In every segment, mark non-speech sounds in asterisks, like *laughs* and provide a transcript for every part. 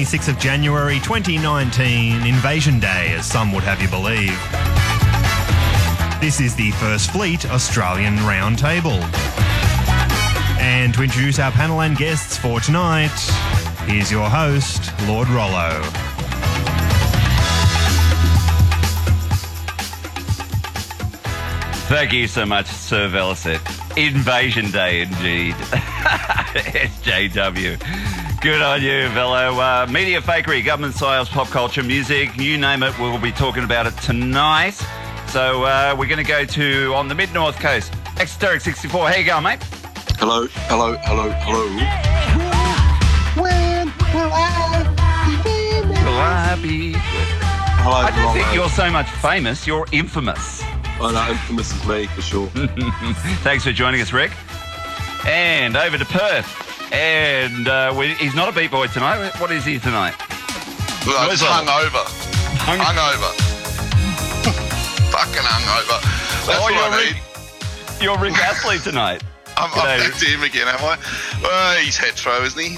26th of January 2019, Invasion Day, as some would have you believe. This is the First Fleet Australian Roundtable. And to introduce our panel and guests for tonight, here's your host, Lord Rollo. Thank you so much, Sir Velicet. Invasion Day, indeed. *laughs* SJW. Good on you, Velo. Uh, media fakery, government sales, pop culture, music, you name it, we'll be talking about it tonight. So uh, we're going to go to on the mid north coast. Exoteric 64. How you going, mate? Hello, hello, hello, hello. When will I be Will I be? Hello, I don't think you're so much famous. You're infamous. I know, infamous is me for sure. *laughs* Thanks for joining us, Rick. And over to Perth. And uh, we, he's not a beat boy tonight. What is he tonight? Well, I was hungover. Hung- Hungover. *laughs* Fucking hungover. That's Oh, what you're I Rick- need. You're Rick Astley tonight. *laughs* I'm, G'day. I'm back to him again, am I? Well, he's hetero, isn't he?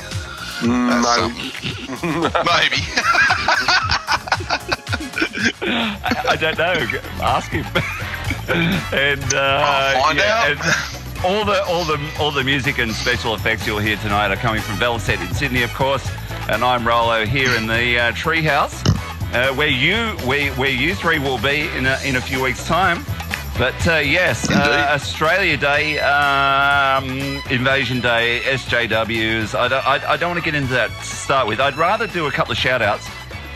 Mm, That's no, Maybe. *laughs* I, I don't know. Ask him. and uh, I'll find out. and all the all the all the music and special effects you'll hear tonight are coming from Velocet in Sydney, of course. And I'm Rollo here in the uh, treehouse, uh, where you where, where you three will be in a, in a few weeks' time. But uh, yes, uh. Australia Day, um, Invasion Day, SJWs. I don't, I, I don't want to get into that to start with. I'd rather do a couple of shout outs.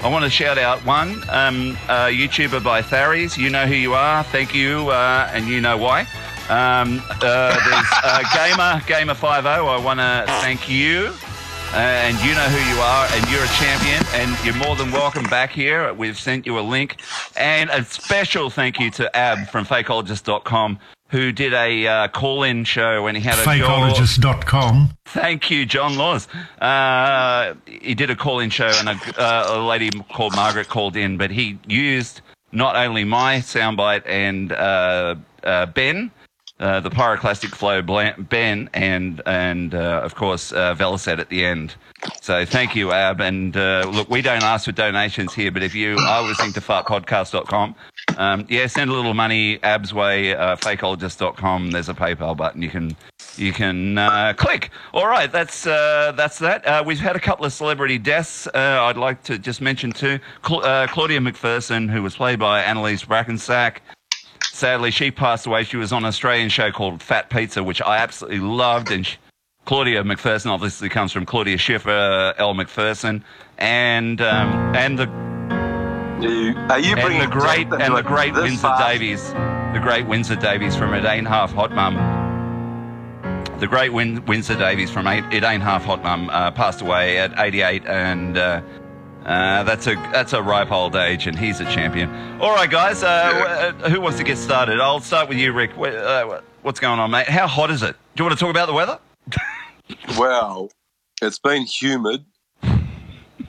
I want to shout out one um, uh, YouTuber by Tharies. You know who you are. Thank you, uh, and you know why. Um, uh, there's uh, Gamer Gamer 50. I want to thank you. Uh, and you know who you are, and you're a champion, and you're more than welcome back here. We've sent you a link, and a special thank you to Ab from fakeologist.com who did a uh, call-in show when he had a fakeologist.com. Thank you, John Laws. Uh, he did a call in show, and a, uh, a lady called Margaret called in, but he used not only my soundbite and uh, uh, Ben, uh, the pyroclastic flow Ben, and and uh, of course uh, Velicet at the end. So thank you, Ab. And uh, look, we don't ask for donations here, but if you are listening to fartpodcast.com, um, yeah, send a little money Ab's way, uh, fakeologist.com. There's a PayPal button. You can you can uh, click. All right, that's uh, that's that. We've had a couple of celebrity deaths. I'd like to just mention uh, Claudia McPherson, who was played by Annalise Braakensiek. Sadly, she passed away. She was on an Australian show called Fat Pizza, which I absolutely loved. And sh Claudia McPherson obviously comes from Claudia Schiffer, Elle Macpherson, and um, and the are you bringing the great and the great Windsor fast? Davies, the great Windsor Davies from It Ain't Half Hot Mum. The great Win- Windsor Davies from It It Ain't Half Hot Mum uh, passed away at 88, and uh, uh, that's a that's a ripe old age, and he's a champion. All right, guys, uh, uh, who wants to get started? I'll start with you, Rick. Uh, what's going on, mate? How hot is it? Do you want to talk about the weather? *laughs* Well, it's been humid.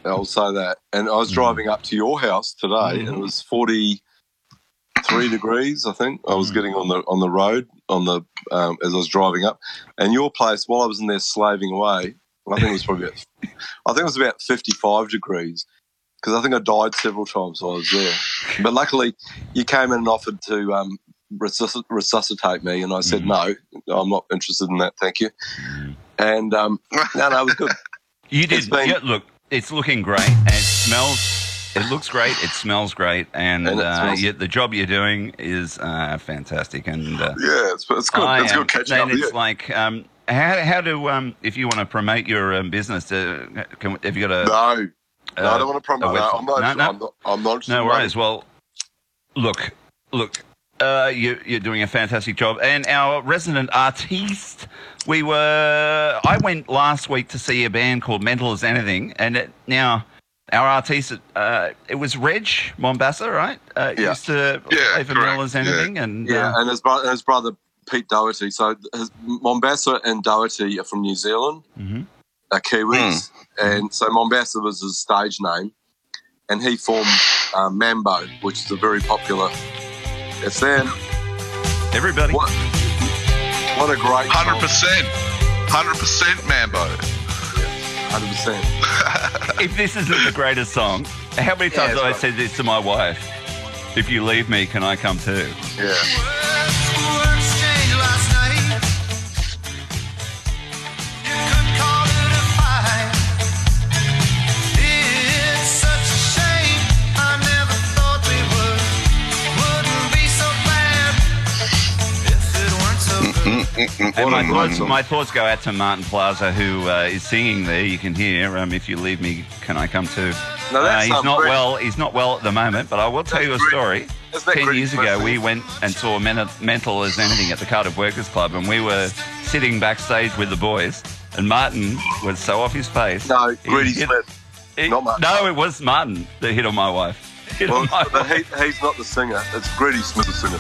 I'll say that. And I was driving up to your house today, and it was forty-three degrees. I think I was getting on the on the road on the um, as I was driving up, and your place while I was in there slaving away. I think it was probably about, I think it was about fifty-five degrees because I think I died several times while I was there. But luckily, you came in and offered to um, resusc- resuscitate me, and I said no, I'm not interested in that. Thank you. And um, no, no, it was good. *laughs* You did. It's been- yeah, look, it's looking great, and it smells. It looks great. It smells great, and, And uh, you, the job you're doing is uh, fantastic. And uh, Yeah, it's, it's good. I it's am- good catching and up it's you. like, um, how how do um, if you want to promote your um, business, uh, can, have you got a no, no, uh, I don't want to promote a that. I'm not. No, no. I'm not. I'm not No worries. Well, look, look, uh, you, you're doing a fantastic job. And our resident artiste, we were. I went last week to see a band called Mental as Anything, and it, now our artiste, uh, it was Reg Mombassa, right? Uh, Yeah. Used to Yeah, play for correct. Mental as Anything, and Yeah, uh, and his brother, his brother Pete Doherty. So his, Mombassa and Doherty are from New Zealand, Mhm. are Kiwis, and so Mombassa was his stage name, and he formed uh, Mambo, which is a very popular. It's them. everybody. What? What a great Hundred song. percent. 100% Mambo. Hundred percent. *laughs* If this isn't the greatest song, how many times it's have I right. said this to my wife? If you leave me, can I come too? Yeah. And my thoughts, my thoughts go out to Martin Plaza, who uh, is singing there. You can hear. Um, if you leave me, can I come too? No, Uh, that's he's not well. He's not well at the moment, but I will tell you a That's story. Ten years ago, we went and saw Men- Mental as Anything at the Cardiff Workers Club, and we were sitting backstage with the boys. And Martin was so off his face. No, he hit- Smith. he- not Martin. No, it was Martin that hit on my wife. *laughs* Hit Well, on my but wife. he, he's not the singer. It's Greedy Smith the singer.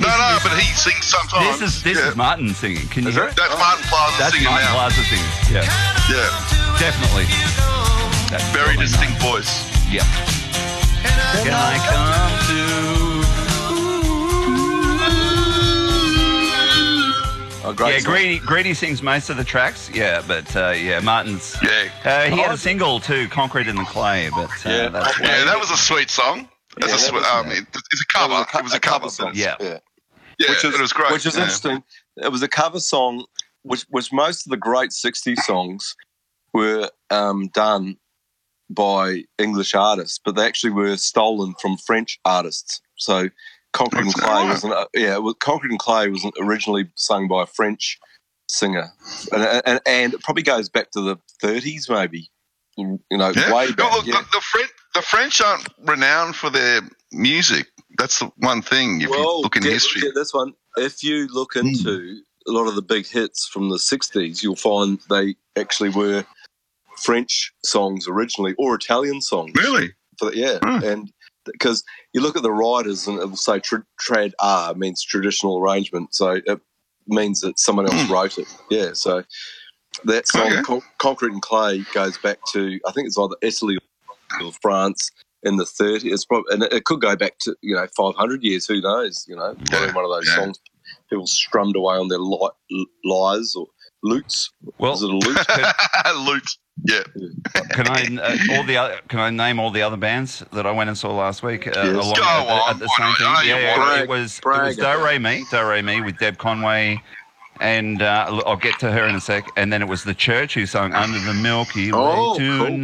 No, no, but he sings sometimes. This is this yeah. is Martin singing. Can you Is hear it? it? That's Martin Plaza That's singing Martin now. Plaza singing. Yeah, Yeah, definitely. That's very totally distinct Martin. voice. Yep. Can I come to? Oh, great Yeah, song. Greedy, Greedy sings most of the tracks. Yeah, but uh, yeah, Martin's. Yeah, Uh, he had a single too, "Concrete in the Clay," but uh, Yeah. that's yeah, that was a sweet song. That's Yeah, a that sweet. was- Um, it, it's a That cover. was it was a cover song. Yeah. Yeah. Yeah, which is it was great. Which is yeah. interesting. It was a cover song, which which most of the great '60s songs were um, done by English artists, but they actually were stolen from French artists. So, Concrete and Clay wasn't. uh, Yeah, was, Concrete and Clay was originally sung by a French singer, and and, and it probably goes back to the 30s, maybe. You know, Yeah. way No, back. look, yeah. the, the French, the French aren't renowned for their music. That's the one thing. If you look in get, history, get this one. If you look Hmm. into a lot of the big hits from the '60s, you'll find they actually were French songs originally, or Italian songs. really, For, yeah, Hmm. and because you look at the writers, and it will say tra- "trad R" means traditional arrangement, so it means that someone else Hmm. wrote it. Yeah, so that song Okay. Con- "Concrete and Clay" goes back to I think it's either Italy or France in the 30s. It's probably, and it could go back to you know 500 years. Who knows? You know, Yeah, one of those yeah. songs people strummed away on their li- lies or lutes. well. Is it a lute? *laughs* loot. Yeah, Can I uh, all the other, can I name all the other bands that I went and saw last week uh, Yes. along Go at the, on, at the same not? thing? I know you Yeah, yeah, want it was it was Do about Re Mi, Do Re Mi with Deb Conway, and uh, I'll get to her in a sec. And then it was the Church who sung Under the Milky Way Oh, cool.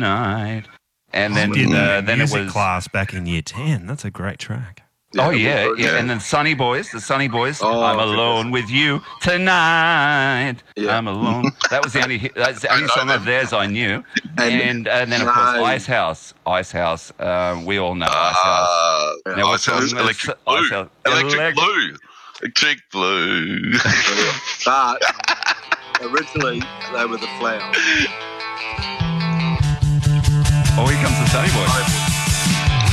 Tonight. And then Did uh, that then it music was class back in year 10. That's a great track. oh yeah, yeah, yeah. and then Sunny Boys, the Sunny Boys. Oh, I'm alone think with you tonight. Yeah. I'm alone. That was the only hit- that's the only song of theirs I knew. *laughs* And- And and, then of course No. Icehouse, Ice House. Uh, we all know Icehouse. uh, Yeah. Now, Icehouse, on- electric Ice blue, House- electric Elec- blue, electric blue. *laughs* But originally they were the flowers. Oh, here comes the Sunny Boys.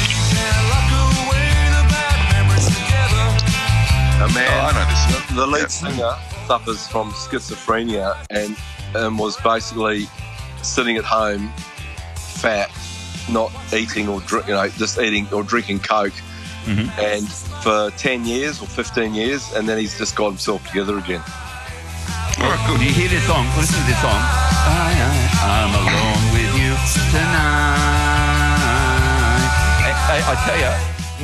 A man, Oh, I know this. the, the lead Yeah. singer suffers from schizophrenia and um, was basically sitting at home, fat, not eating or drink, you know, just eating or drinking coke. Mhm. And for ten years or fifteen years, and then he's just got himself together again. All right, good. You hear this song? Listen to this song. I, I, I'm alone with tonight. I, I, I tell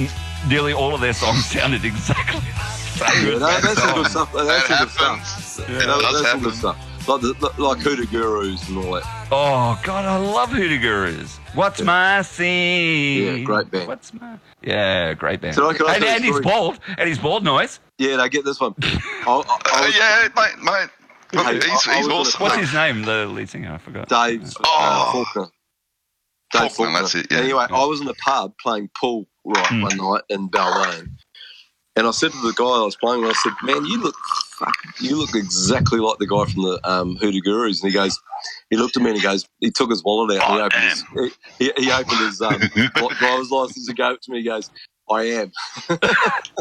you, nearly all of their songs *laughs* sounded exactly the same. Yeah, that- that's some good stuff. That's That some good happens. stuff. It That- that's some good stuff. Like, the, like Hoodoo Gurus and all that. Oh God, I love Hoodoo Gurus. What's Yeah. my scene? Yeah, great band. What's my yeah, great band. So I can- I and, tell you a and he's story? bald. And he's bald noise. Yeah, they get this one. *laughs* I, I, I Uh, was- yeah, mate, mate. Look, Hey, he's, I- I he's was on a- awesome. What's his name? The lead singer. I forgot. Dave uh, Oh. Faulkner. Dave Faulkner, that's it, yeah. Anyway, I was in the pub playing pool right Hmm. one night in Balmain, and I said to the guy I was playing with, I said, "Man, you look, you look exactly like the guy from the um, Hoodoo Gurus." And he goes, he looked at me and he goes, he took his wallet out and he I opened his, he, he, he opened his um, driver's license and gave it to me. He goes, "I am." *laughs*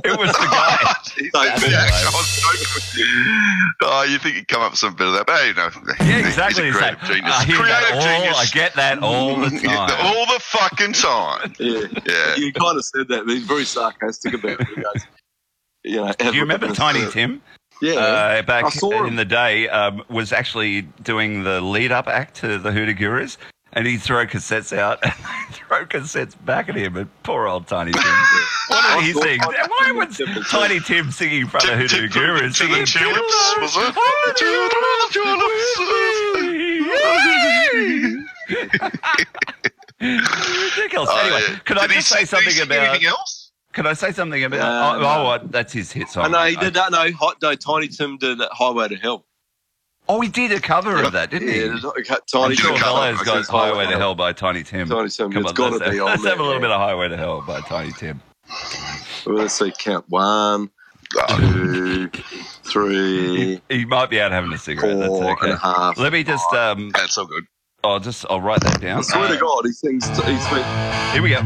It was the guy. *laughs* Jeez, That's yeah. I was joking with you. Oh, you think you'd come up with some bit of that? But hey, no. Yeah, exactly. He's It's a like, creative genius. I creative all, genius. I get that all the *laughs* time. all the fucking time. Yeah, Yeah. you kind of said that, but he's very sarcastic about it. Goes, you know, Do you remember Tiny Tim? Yeah. uh, back in him. the day, um, was actually doing the lead up act to the Hoodoo Gurus. And he'd throw cassettes out *laughs* and they'd throw cassettes back at him. And poor old Tiny Tim. What did he I thought- sing? Why was Tiny Tim singing in front of Tip- Hoodoo tip to the- Gurus? to the singing, tulips, was it? *laughs* Ridiculous. Oh, anyway, yeah. could I just say sing- did he something about? anything else? Could I say something about? No, oh, no. oh, that's his hit song. I know he uh, did that. No, hot no. Tiny Tim did that Highway to Hell. Oh, he did a cover of that, didn't he? Yeah, Tiny Tim. Bellows I got Highway to Hell by Tiny Tim. Tiny Tim. Come it's got let's, to be have, *laughs* on let's there. have a little bit of Highway to Hell by Tiny Tim. Well, let's see. Count one, two, three, He might be out having a cigarette. four That's and a half. Let me just um, that's so good. I'll just I'll write that down. I swear Uh, to God, he sings. He sings. Here we go.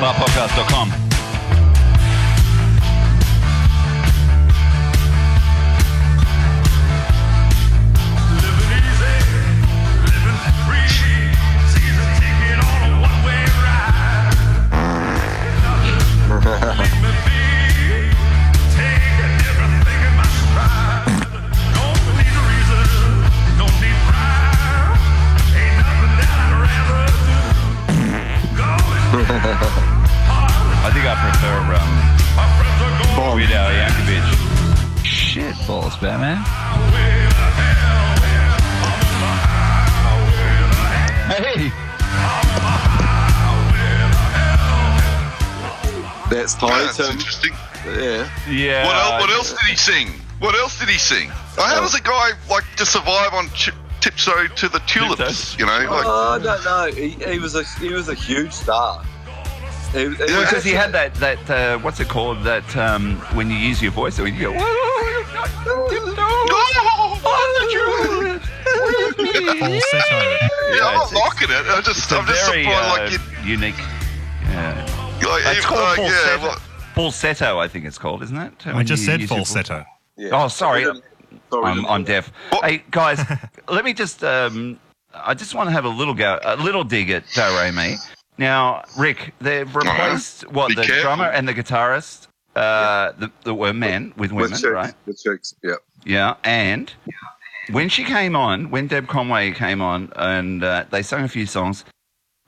Barpodcast.com. I think I prefer um, my friends are going Weird Al Yankovic. Shit balls, Batman. Hey, That's Tiny That's interesting. Yeah. yeah. What else, what else did he sing? What else did he sing? How does a guy like to survive on ch- tiptoe to the tulips? Tiptoes. You know, like Oh, I don't know. He, he was a he was a huge star. He, he Yeah, because he had that that uh, what's it called that um, when you use your voice, when you go. Yeah, I'm it's- not knocking it. I just, It's a I'm just very surprised. uh, like, you, unique. Yeah. Like, It's if, called like, falsetto. yeah, well, Falsetto, I think it's called, isn't it? I When just you said use falsetto. Yeah. Oh, sorry. Sorry, I'm, I'm deaf. What? Hey guys, *laughs* let me just um, I just want to have a little go, a little dig at Do Re Mi. Now, Rick, they've replaced what Be the careful. drummer and the guitarist uh, that, that were men with With women, chicks. right? With chicks. Yeah. Yeah, and when she came on, when Deb Conway came on, and uh, they sang a few songs,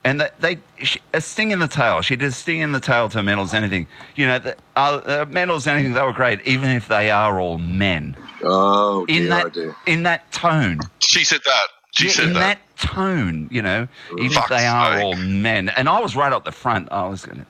and they, they she, a sting in the tail. She did a sting in the tail to Metals Anything. You know, the, uh, uh, Metals Anything. They were great, even if they are all men. Oh In dear, that oh dear. in that tone, she said that. She Yeah, said in that. that. tone, you know, even if Fuck's they are sake. all men. And I was right up the front. I was going to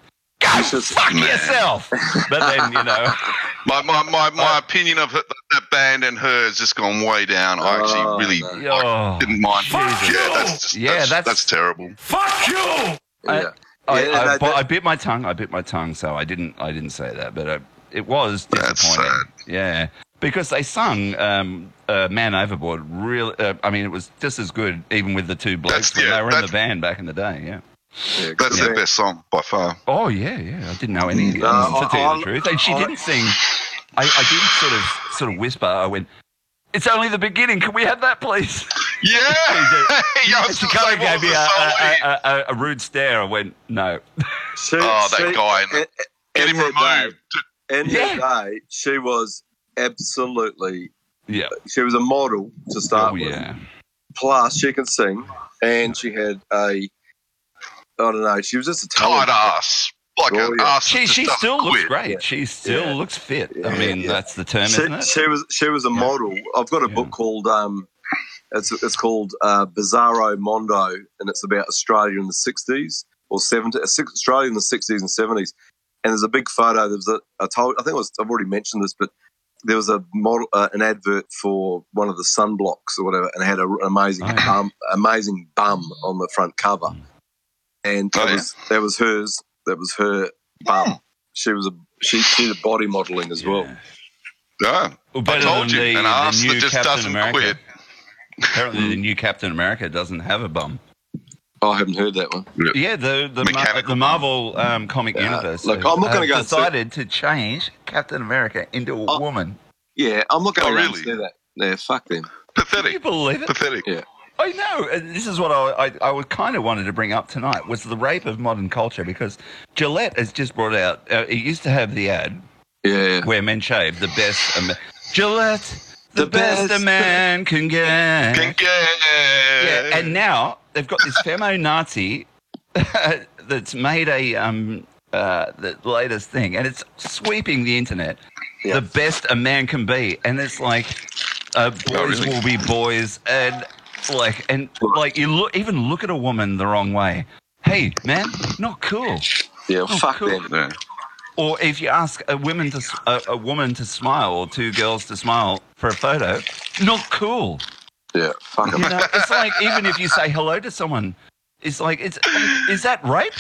go It's just- fuck Man. yourself. But then, you know, *laughs* My my my, Uh, my opinion of her, that band and her has just gone way down. I Oh, actually really no. like, oh, didn't mind. Fuck yeah, you! that's just, Yeah, that's, that's- that's terrible. Fuck you! I- Yeah. I, Yeah, I, that- but that- I bit my tongue. I bit my tongue, so I didn't. I didn't say that, but uh, it was That's disappointing. Yeah, because they sung um, uh, "Man Overboard." Really, uh, I mean, it was just as good, even with the two blokes That's- when yeah, they were in the band back in the day. Yeah. Yeah, That's yeah. their best song by far. Oh yeah, yeah. I didn't know any. No, to tell you the truth, and she I- didn't sing. I, I did sort of sort of whisper. I went, "It's only the beginning. Can we have that, please?" *laughs* Yeah, yeah. I And was she kind of gave me a, a, a, a, a rude stare. I went, "No." She, Oh, that she- guy. In, Get him removed. Day, in Yeah. that day, she was absolutely. Yeah. She was a model to start Oh with. yeah. Plus, she can sing, and she had a. I don't know. She was just a Tight ass. Like Oh, an yeah. ass. She that she still doesn't looks great. Yeah. She still Yeah. looks fit. I mean, yeah. that's the term, She, isn't it? she was she was a Yeah. model. I've got a Yeah. book called um, it's it's called uh, Bizarro Mondo, and it's about Australia in the sixties or seventies. Australia in the sixties and seventies. And there's a big photo. There was a I told I think it was I've already mentioned this, but there was a model uh, an advert for one of the sunblocks or whatever, and it had a, an amazing Oh, yeah. bum, amazing bum on the front cover, and Oh, that yeah. was that was hers. That was her bum. She was a she she did body modeling as well. Yeah. Yeah. Well, I told than you, the, an the ass new that just Captain doesn't America. quit. Apparently, the new Captain America doesn't have a bum. Oh, I haven't heard that one. Yeah, the the, Mar- the Marvel um, comic Yeah, universe. look, I'm not gonna go and decided to change Captain America into a Oh. woman. Yeah, I'm not going Oh, to really? say that. Yeah, fuck them. Can you Pathetic. believe it? Pathetic. Yeah. I know. and This is what I, I, I kind of wanted to bring up tonight was the rape of modern culture because Gillette has just brought out. Uh, it used to have the ad Yeah. where men shave the best. A Gillette, the, The best, a man can get. Yeah. Yeah, and now they've got this femo Nazi *laughs* that's made a um uh the latest thing, and it's sweeping the internet. Yeah. The best a man can be, and it's like uh, boys Oh, really? will be boys, and like and like you look even look at a woman the wrong way. Hey, man, not cool. Yeah. Oh, fuck cool. them. Yeah. Or if you ask a woman to a woman to smile, or two girls to smile for a photo, not cool. Yeah. Fuck them. You know, it's like even if you say hello to someone, it's like it's is that rape?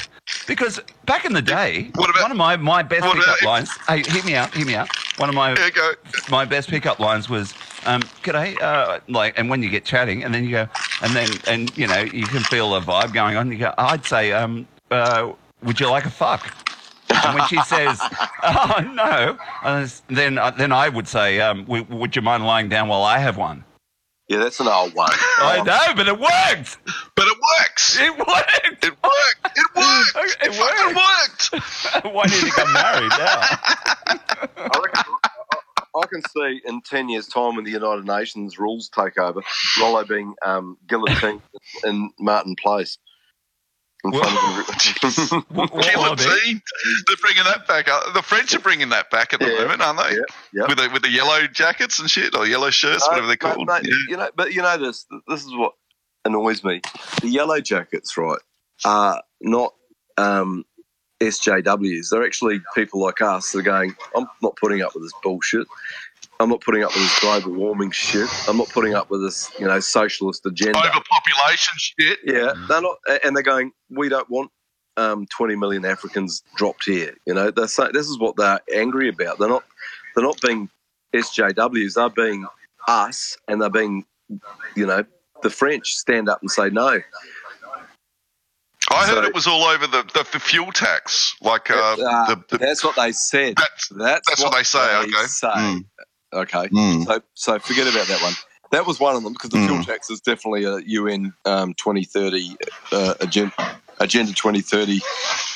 Because back in the day, about- one of my, my best pickup lines. Hey, hear me out, hear me out. One of my go. my best pickup lines was, um, "G'day," uh, like, and when you get chatting, and then you go, and then and you know you can feel a vibe going on. You go, I'd say, um, uh, "Would you like a fuck?" And when she *laughs* says, "Oh no," then uh, then I would say, um, w- "Would you mind lying down while I have one?" Yeah, that's an old one. I know, but it worked. But it works. It worked. It worked. It worked. *laughs* It It fucking worked. *laughs* Why did he get married now? I, reckon, I, I can see in 10 years' time when the United Nations rules take over, Rollo being um, guillotined *laughs* in Martin Place. In front of. What- what will it be? Guillotine. They're bringing that back. up. The French are bringing that back at the Yeah. moment, aren't they? Yeah, yeah. With the with the yellow jackets and shit, or yellow shirts, Uh, whatever they're mate, called. mate, Yeah. You know, but you know this. This is what annoys me. The yellow jackets, right, are not um, SJWs. They're actually people like us that are going. I'm not putting up with this bullshit. I'm not putting up with this global warming shit. I'm not putting up with this, you know, socialist agenda. Overpopulation shit. Yeah, they're not, and they're going. We don't want um, 20 million Africans dropped here. You know, they're saying this is what they're angry about. They're not. They're not being SJWs. They're being us, and they're being, you know, the French stand up and say no. I heard it was all over the, the, the fuel tax. Like uh, Uh, the, the, that's what they said. that's That's, that's what they say, okay. say. Mm. Okay. mm. So, so forget about that one. That was one of them because the fuel Mm. tax is definitely a UN um, 2030 uh, agenda, agenda 2030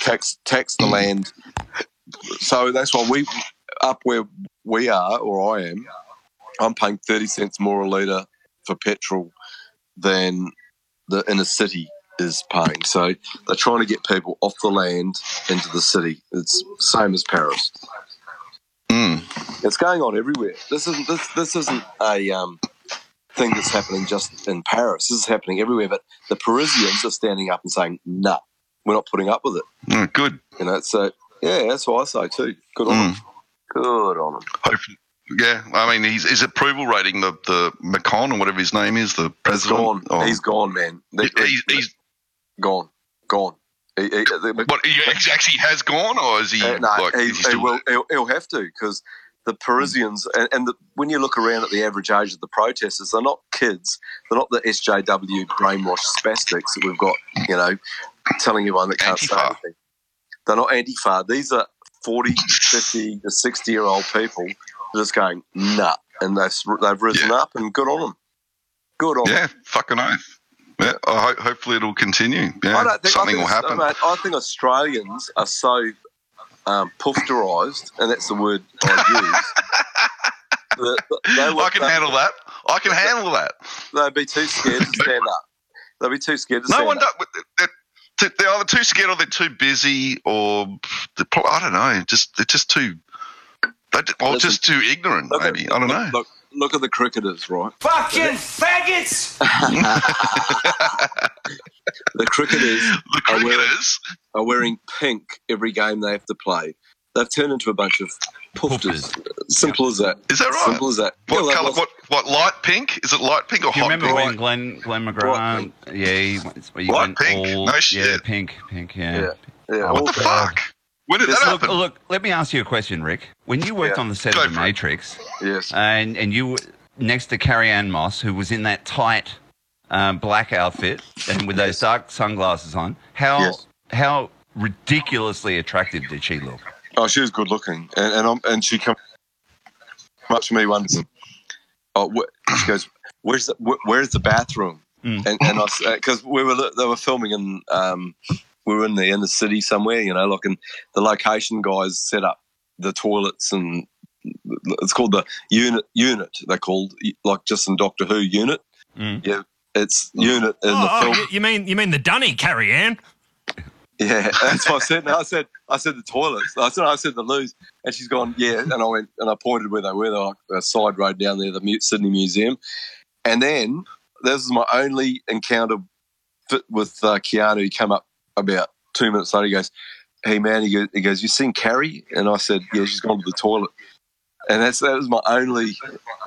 tax tax the land. So that's why we up where we are or I am. I'm paying 30 cents more a litre for petrol than the inner city is paying. So they're trying to get people off the land into the city. It's same as Paris. Mm. It's going on everywhere. This isn't this this isn't a um, thing that's happening just in Paris. This is happening everywhere. But the Parisians are standing up and saying, "No, we're not putting up with it." Mm, good. You know, so yeah, that's what I say too. Good on Mm. them. Good on them. Hope, yeah, I mean, his, his approval rating, the the Macron or whatever his name is, the He's president. gone. oh, He's gone, man. They- he's, he's gone. Gone. He, he, what he actually has gone, or is he? Uh, no, like, he, he will, he'll, he'll have to because the Parisians and, and the, when you look around at the average age of the protesters, they're not kids. They're not the SJW brainwashed spastics that we've got, you know, telling everyone that can't say anything. They're not anti-far. These are 40, 50 to 60 year old people just going, nah. And they've, they've risen up and good on them. Good on them. Yeah, fucking oath. Yeah, I ho- hopefully it'll continue. Yeah, I don't think something I will think, happen. mate, I think Australians are so um, pufterised, and that's the word I use. *laughs* that they I can handle that. I can *laughs* handle that. They'd be too scared to stand up. They'd be too scared to No stand one up. does. They're, they're- either too scared or they're too busy, or I don't know. Just they're just too, they're, or just too ignorant. Look Maybe I don't know. Look, look at the cricketers, right? Fucking faggots! *laughs* The cricketers *laughs* the I will. cricketers. are wearing pink every game they have to play. They've turned into a bunch of pufters. Simple as that. Is that right? Simple as that. What Yeah, color? What what light pink? Is it light pink or Do you hot remember pink? when Glenn Glenn McGrath? Yeah, he, went- he What, went pink? all No yeah, pink, pink, yeah. Yeah. Yeah, What the that. fuck? When did This that Look, happen? look, let me ask you a question, Rick. When you worked Yeah. on the set Go of The. Matrix, Yes. and and you were next to Carrie-Anne Moss, who was in that tight um, black outfit and with those dark sunglasses on, how Yes. how ridiculously attractive did she look? Oh, she was good looking, and and, I'm, and she come up to me once. Oh, wh- *coughs* she goes, "Where's the wh- where's the bathroom?" Mm. and and I because we were they were filming in um, we were in the inner city somewhere, you know, like and the location guys set up the toilets and it's called the unit unit. They're called like just in Doctor Who unit. Mm. Yeah, it's unit in Oh, the oh, film. you- mean you mean the dunny, Carrie-Anne? Yeah, that's what I said. No, I said I said the toilets. I said I said the loos, and she's gone. Yeah, and I went and I pointed where they were. They're like a side road down there, the Sydney Museum. And then this is my only encounter with uh, Keanu. He came up about two minutes later. He goes, "Hey man," he goes, he goes, "You seen Carrie?" And I said, "Yeah, she's gone to the toilet." And that's that was my only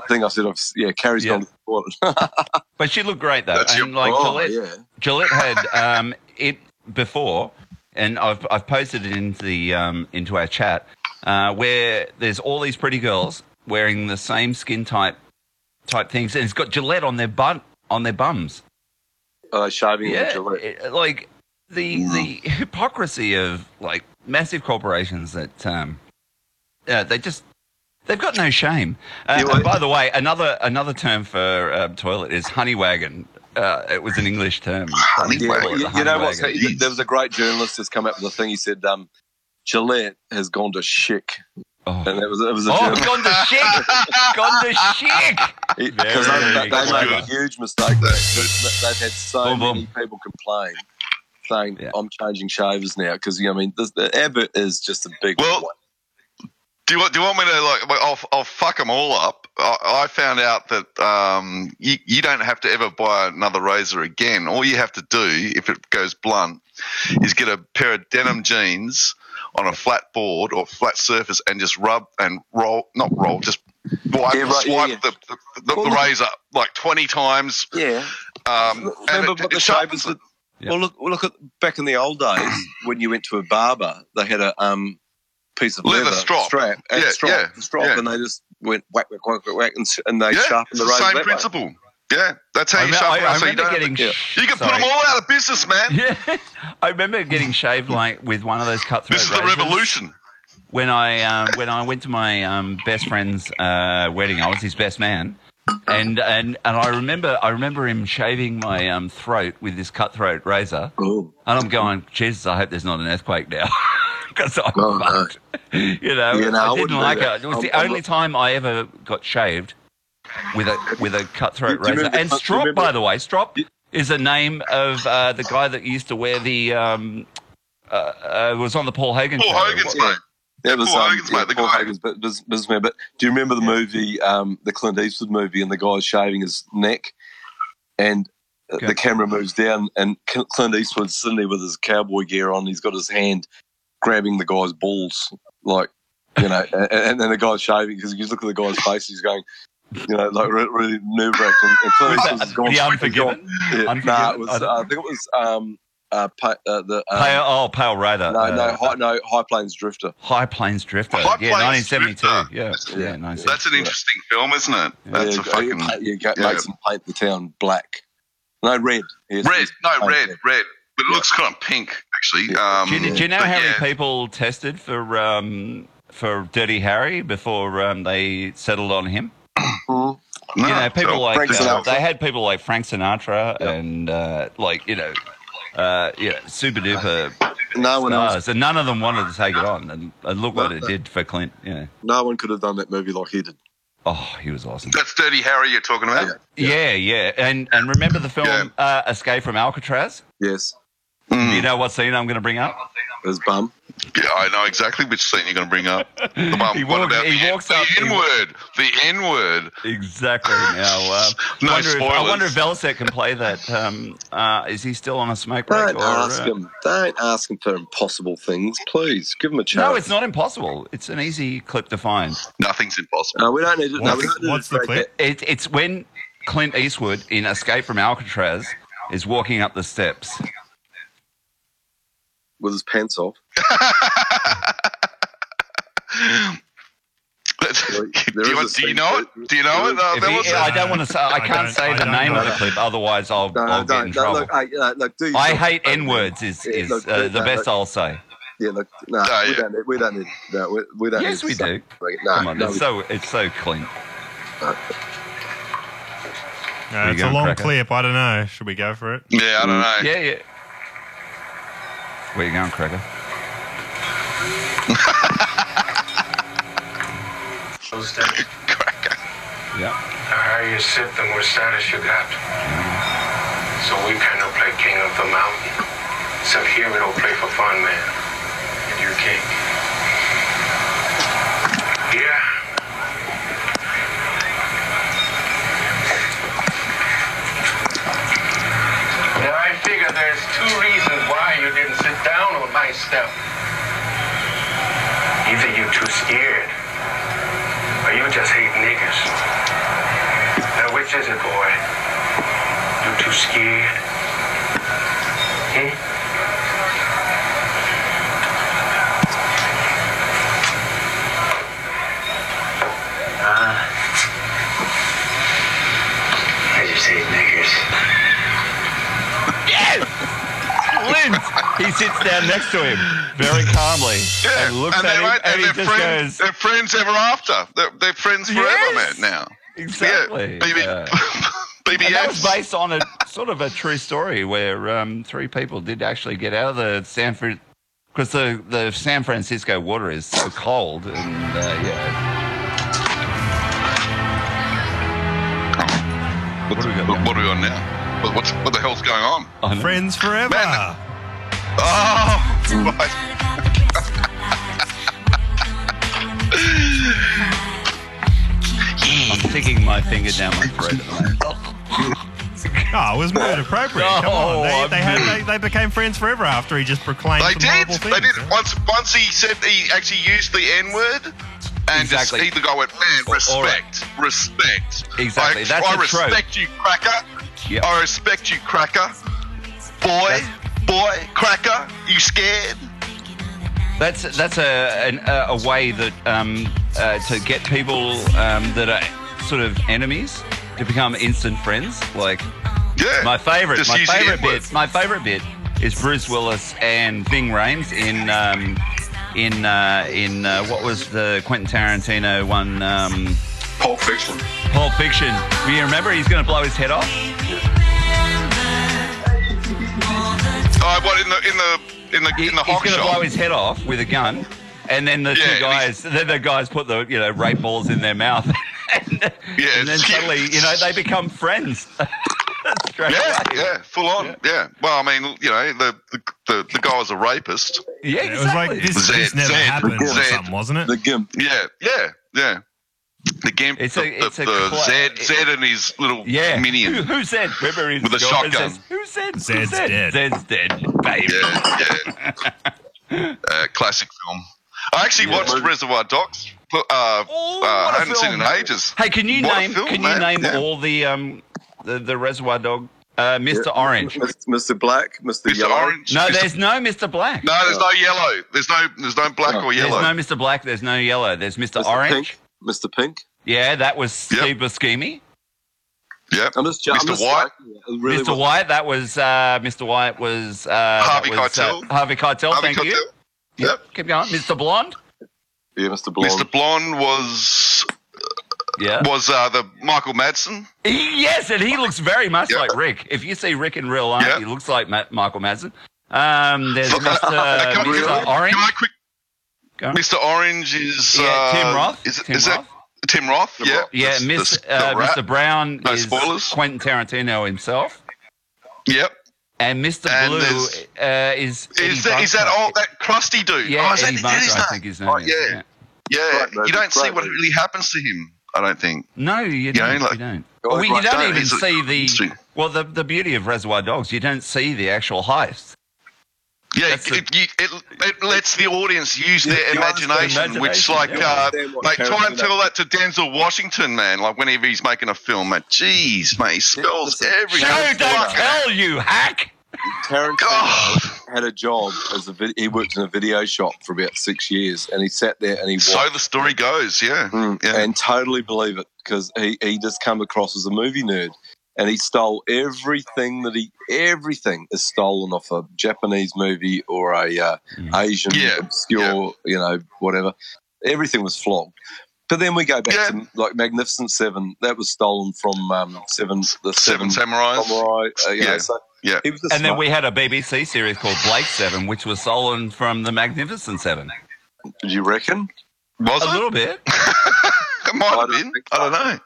thing I said. I've, yeah, Carrie's Yeah. gone to the toilet. *laughs* But she looked great though, That's your- and like oh, Gillette, yeah. Gillette had um, it before, and I've I've posted it into the um, into our chat uh, where there's all these pretty girls wearing the same skin type type things, and it's got Gillette on their butt on their bums. Are they shaving Yeah, yeah. Gillette? it- like the the hypocrisy of like massive corporations that um, yeah, they just. They've got no shame. Uh, Yeah, and by the way, another another term for uh, toilet is honey wagon. Uh, it was an English term. Honey They Yeah, call you, you know honey what's wagon. wagon. there was a great journalist that's come up with a thing. He said, um, Gillette has gone to chic, Oh. and it was it was a Oh, journalist gone to shit! gone to shit! because they, they, they made a huge mistake. They, they've had so Boom, boom. many people complain, saying Yeah. I'm changing shavers now because you know, I mean this, the advert is just a big Well, one. Do you want? Do you want me to like? I'll, I'll fuck them all up. I, I found out that um, you, you don't have to ever buy another razor again. All you have to do, if it goes blunt, is get a pair of denim jeans on a flat board or flat surface and just rub and roll, not roll, just wipe, Yeah, right, swipe yeah. the, the, the, Well, the razor like twenty times. Yeah, Um, Remember and what the shavers sharpens did? it. Yeah. Well, look, well, look at back in the old days *clears throat* when you went to a barber, they had a um, piece of Leather leather, strop. strap, and Yeah, strop, yeah, the strop, yeah. and they just went whack, whack, whack, whack, whack, and, and they Yeah, sharpened the the razor. same that way. principle. Yeah, that's how I, you remember, sharpen I, I razor. You, remember don't- getting. yeah. sh- you can put them all out of business, man. Yeah, *laughs* I remember getting shaved like with one of those cutthroat. This is the revolution. when I um, when I went to my um, best friend's uh, wedding, I was his best man, and and and I remember I remember him shaving my um, throat with this cutthroat razor, Oh, and I'm going, Jesus, I hope there's not an earthquake now, *laughs* because I'm Oh, no. fucked. *laughs* You know, Yeah, no, I I didn't like it. It was I'm- the I'm only not- time I ever got shaved with a with a cutthroat razor. remember- And Strop, remember- by the way, Strop is the name of uh, the guy that used to wear the. Um, uh, uh, was on the Paul Hogan Paul show. Hogan's Yeah. mate. That was Paul um, Hogan's yeah, mate, the Paul guy. Hogan's bu- bus- businessman. But do you remember the movie, um, the Clint Eastwood movie, and the guy's shaving his neck, and uh, Okay. the camera moves down, and Cl- Clint Eastwood's sitting there with his cowboy gear on. He's got his hand grabbing the guy's balls, like you know, and, and then the guy's shaving because you look at the guy's face, he's going. You know, like re- really nerve wracking. And Clint Was Eastwood's that gone- the Unforgiven? gone- Yeah, Unforgiven? nah, it was. I don't- Uh, I think it was um, uh, pa- uh, the um, Pale, oh, Pale Rider. no, no, uh, high, no, High Plains Drifter. High Plains Drifter. High yeah, 1972. Yeah, Yeah. yeah, That's an interesting film, isn't it? That's yeah, a fucking you, you get yeah. makes them paint the town black. No, red. Yes, red. yes, No, red, red. red. But it looks kind of pink, actually. Yeah. Um, do, you, do you know but how many people tested for um, for Dirty Harry before um, they settled on him? Mm. No, you know, people so- like uh, they had people like Frank Sinatra Yeah. and uh, like you know, uh, yeah, super duper No one else. stars, and none of them wanted to take it on. And, and look what it did for Clint. Yeah. No one could have done that movie like he did. Oh, he was awesome. That's Dirty Harry you're talking about? Yeah, yeah, and and remember the film Yeah. uh, Escape from Alcatraz? Yes, Mm. You know what scene I'm going to bring up? his bum. Yeah, I know exactly which scene you're going to bring up. *laughs* The one, He what walks- about he the, walks the up- he- N word? The N word. Exactly. *laughs* Now, uh, No wonder if, I wonder if Velocet can play that. Um, uh, is he still on a smoke break? Don't or, ask uh, him. Don't ask him for impossible things, please. Give him a chance. No, it's not impossible. It's an easy clip to find. Nothing's impossible. No, we don't need it. No, What's- we don't need what's to the clip? It, it's when Clint Eastwood in Escape from Alcatraz is walking up the steps. That with his pants off. *laughs* Do, you, want- do you know it? Do you know it? Uh, he- Velocet? I don't want to say. I I can't don't- say I the name of the clip, otherwise I'll, No, I'll get in don't, trouble. look, hey, uh, look, do I yourself- hate N words. Is Yeah, is look, uh, the no, best look. I'll say. Yeah, look, no, Oh, we yeah. don't need. We don't need. No, we, we don't. Yes, need we do. say- No, Come on, no, it's we- so it's so clean. It's a long Cracker? clip. I don't know. Should we go for it? Yeah, I don't know. Yeah, yeah. Where you going, Cracker? Cracker. Yeah. The higher you sit, the more status you got. Mm-hmm. So we kind of play king of the mountain. Except here we don't play for fun, man. And you're king. Yeah. There's two reasons why you didn't sit down on my step. Either you're too scared, or you just hate niggas. Now, which is it, boy? You too scared? Hmm? He sits down next to him very calmly Yeah, and looks at him right, and and he they're, just friends, goes, they're friends ever after. They're, they're friends forever, Yes. man, now. exactly. Yeah, *laughs* BB, Yeah. BBS. And that was based on a sort of a true story where um, three people did actually get out of the San Fran because the, the San Francisco water is so cold and uh, yeah. What do we got what, now? what are we on now? What, what's, what the hell's going on? Friends forever. Man. Oh, right. *laughs* I'm sticking my finger down my throat. at the moment. Oh, it was mood appropriate. Come on. Oh, they, they, had, they, they became friends forever after he just proclaimed They some did. horrible things. They did. yeah. Once, once he said he actually used the N word, and Exactly. just, he, the guy went, man, All- all right. respect, respect. Exactly, I, that's I a trope. respect you, cracker. Yep. I respect you, cracker. Boy, boy, cracker. You scared? That's that's a an, a, way that um, uh, to get people um, that are sort of enemies to become instant friends. Like Yeah. my favorite, Just my favorite bit, my favorite bit is Bruce Willis and Ving Rhames in um, in uh, in uh, what was the Quentin Tarantino one? Um, Pulp Fiction. Pulp Fiction. Do you remember he's going to blow his head off? Oh, what in the in the in the He- in the he's hawk going to shop? blow his head off with a gun, and then the Yeah, two guys, then the guys put the you know rape balls in their mouth, *laughs* and, Yeah, and then it's cute. suddenly you know they become friends. *laughs* Straight yeah, away. yeah, full on. Yeah. Well, I mean, you know, the the, the, the guy was a rapist. yeah, It was like exactly. this, this Zed, never Zed, happened or something, wasn't it? The Gimp. Yeah, yeah, yeah. The game, It's a- the, it's a the cla- Zed, Zed and his little yeah. Who, minion. *laughs* who said? Remember his With a shotgun. Says, who said? who Zed's said? dead. Zed's dead, baby. Yeah, yeah. *laughs* uh, classic film. I actually Yeah. watched Reservoir Dogs. Uh, uh, Oh, I what a hadn't seen in ages. Hey, can you What name? film, can you man. name Yeah. all the um the, the Reservoir Dog? Uh, Mr. Orange. Mr. Black, Mr. Mr. Yellow. Orange. No, Mr. there's no Mr. Black. no, there's no yellow. There's no, there's no black No, or yellow. There's no Mr. Black. There's no yellow. There's Mr. Mr. Orange. Pink. Mr. Pink. Yeah, that was Yep. Steve Buscemi. Yep. I'm just, I'm Mr. just White. It really Mr. was- White, that was uh, Mr. White was uh, Harvey that was, Keitel. Uh, Harvey Keitel. Harvey thank you. Keitel. Yep. Keep going. Mr. Blonde. Yeah, Mr. Blonde. Mr. Blonde was Yeah. was uh, the Michael Madsen. He- yes, and he looks very much Yeah. like Rick. If you see Rick in real life, Yeah. he looks like Ma- Michael Madsen. Um, there's Uh, Mr. can, Mr. can- Orange. can I quick? Go. Mr. Orange is Yeah, uh, Tim Roth. Is, Tim is Roth. that Tim Roth? Tim yeah. Roth. Yeah, The- Miss, the- uh, the. Mr. Brown No is spoilers. Quentin Tarantino himself, Yep. and Mr. And Blue uh, is Eddie Is that, is that Bunker. all that crusty dude? Yeah, oh, is that, Eddie is that Bunker, I think his name Oh, is. yeah. Yeah, Great movie, you don't see great what movie. really happens to him. I don't think. No, you know, don't. like- you don't. Well, you don't don't. even see the. Well, the the beauty of Reservoir Dogs, you don't see the actual heist. Yeah, it, you, it, it lets the audience use their you understand imagination, which, like, yeah. uh, Understand what like, try and tell that to Denzel Washington, man. Like, whenever he's making a film, man, jeez, mate, he spells listen, everything. Show, Fuck. don't tell, you hack. Tarantino God. had a job as a vid- he worked in a video shop for about six years, and he sat there and he Watched. So the story goes, yeah. Mm, Yeah. and totally believe it because he, he just come across as a movie nerd and he stole everything that he everything is stolen off a Japanese movie or a uh, Mm. Asian Yeah, obscure you know whatever everything was flogged But then we go back Yeah. to like Magnificent Seven. That was stolen from um, Seven, the Seven Seven, Samurais. Samurai. Uh, you know, Yeah. so Yeah. he was a And then we had a BBC series called Blake Seven, which was stolen from the Magnificent Seven. Did you reckon? Was A it? little bit. *laughs* It might I have don't been. think I don't know.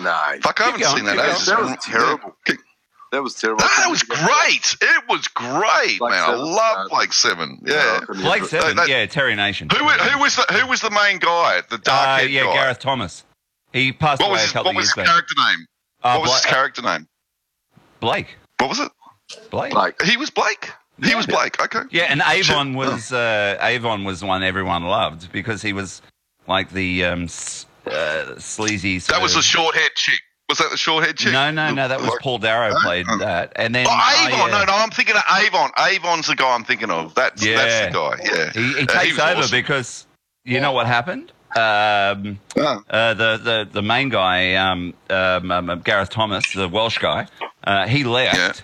No, Fuck, I haven't going, seen that. That, going. That was terrible. Yeah. that was terrible. That was great. It was great, Blake man. I Seven, love uh, Blake Seven. Yeah. I Blake ever- Seven, that- yeah, Terry Nation. Who, who was the Who was the main guy? The dark Uh, yeah, guy. Gareth Thomas. He passed what away was a his, couple what of was years his back. character name? Uh, what was his character name? Blake. What was it? Blake. Blake. He was Blake. He Yeah. was Blake. Okay. Yeah, and Avon was uh, Avon was the one everyone loved because he was like the um, s- uh, sleazy. sort That was of- the short haired chick. Was that the short haired chick? No, no, no. That was Paul Darrow played Oh. that, and then Oh, Avon. oh, yeah. No, no, I'm thinking of Avon. Avon's the guy I'm thinking of. That's Yeah. that's the guy. Yeah. He, he Uh, takes over awesome. because you know what happened. Um, Oh. uh, the, the the main guy, um, um, um, Gareth Thomas, the Welsh guy, uh, he left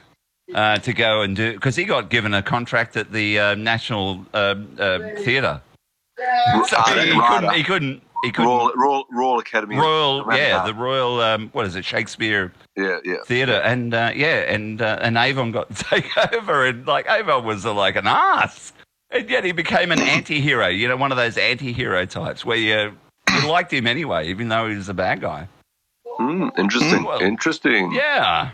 uh, to go and do because he got given a contract at the uh, National uh, uh, Theatre. So he, he couldn't. He couldn't. He couldn't. Royal, Royal, Royal Academy. Royal, yeah, the Royal. Um, what is it? Shakespeare yeah, yeah. Theatre, and uh, yeah, and uh, and Avon got *laughs* to take over, and like Avon was uh, like an ass, and yet he became an *coughs* anti-hero. You know, one of those anti-hero types where you you liked him anyway, even though he was a bad guy. Mm, interesting. Well, interesting. Yeah,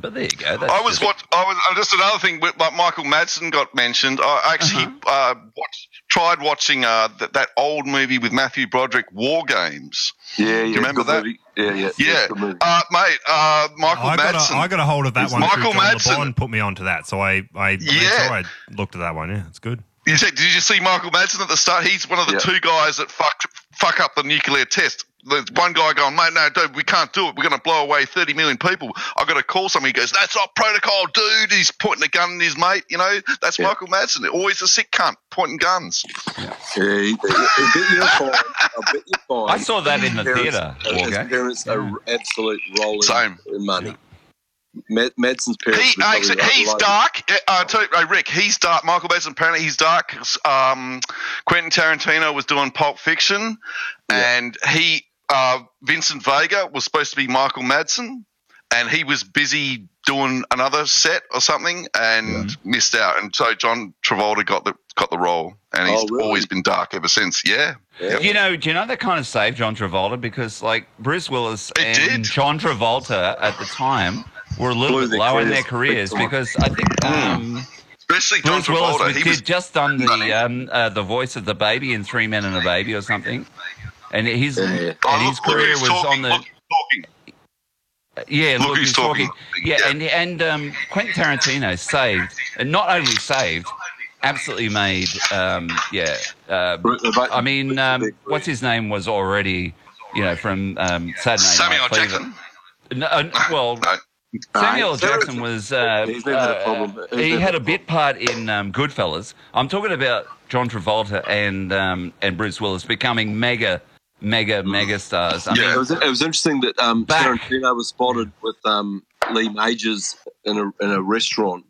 but there you go. That's I was just- what I was uh, just another thing. with- Like Michael Madsen got mentioned. I actually Uh-huh. uh watched, tried watching uh, th- that old movie with Matthew Broderick, War Games. Yeah, yeah. you remember that? movie. Yeah, yeah. Yeah, uh, mate. Uh, Michael I got, Madsen. a, I got a hold of that It's one. Michael through John Madsen. LeBon put me onto that, so I I Yeah. sure I looked at that one. Yeah, it's good. You see, did you see Michael Madsen at the start? He's one of the Yeah. two guys that fuck fuck up the nuclear test. There's one guy going, mate, no, dude, we can't do it. We're going to blow away 30 million people. I've got to call somebody. He goes, that's not protocol, dude. He's pointing a gun at his mate. You know, that's Yeah. Michael Madsen. Always a sick cunt, pointing guns. Yeah. I bet you a fine. I saw that in the theatre. His Walker. parents are absolute rolling Same. in money. Mad, Madsen's parents. He would probably he's like- dark. Uh, I tell you, uh, Rick, he's dark. Michael Madsen, apparently he's dark. Um, Quentin Tarantino was doing Pulp Fiction, Yeah. and he, uh, Vincent Vega was supposed to be Michael Madsen, and he was busy doing another set or something and missed out. And so John Travolta got the got the role, and he's Oh, really? always been dark ever since. Yeah. Yeah. You know, do you know that kind of saved John Travolta because like Bruce Willis It and did. John Travolta at the time were a little Blew bit their low in their careers careers big time. because I think um, Especially John Bruce Willis Travolta. was, He did was just done the um, uh, the voice of the baby in Three Men and a Baby or something, and his Yeah, yeah. Oh, and his look, look career was talking, on the look yeah. Look Look, who's who's talking. talking. Yeah, Yeah. and and um, Quentin Tarantino saved, and not only saved, absolutely made. Um, yeah, uh, I mean, um, what's his name was already, you know, from um, Saturday Night Samuel Fever. Jackson. No, uh, well, No. Samuel Nah, Jackson was. Uh, He's never had a uh, problem. He's he had had a bit part in um, Goodfellas. I'm talking about John Travolta and um, and Bruce Willis becoming mega, mega, mega stars. I Yeah, mean, it was, it was interesting that um, Back. Tarantino was spotted with um, Lee Majors in a in a restaurant.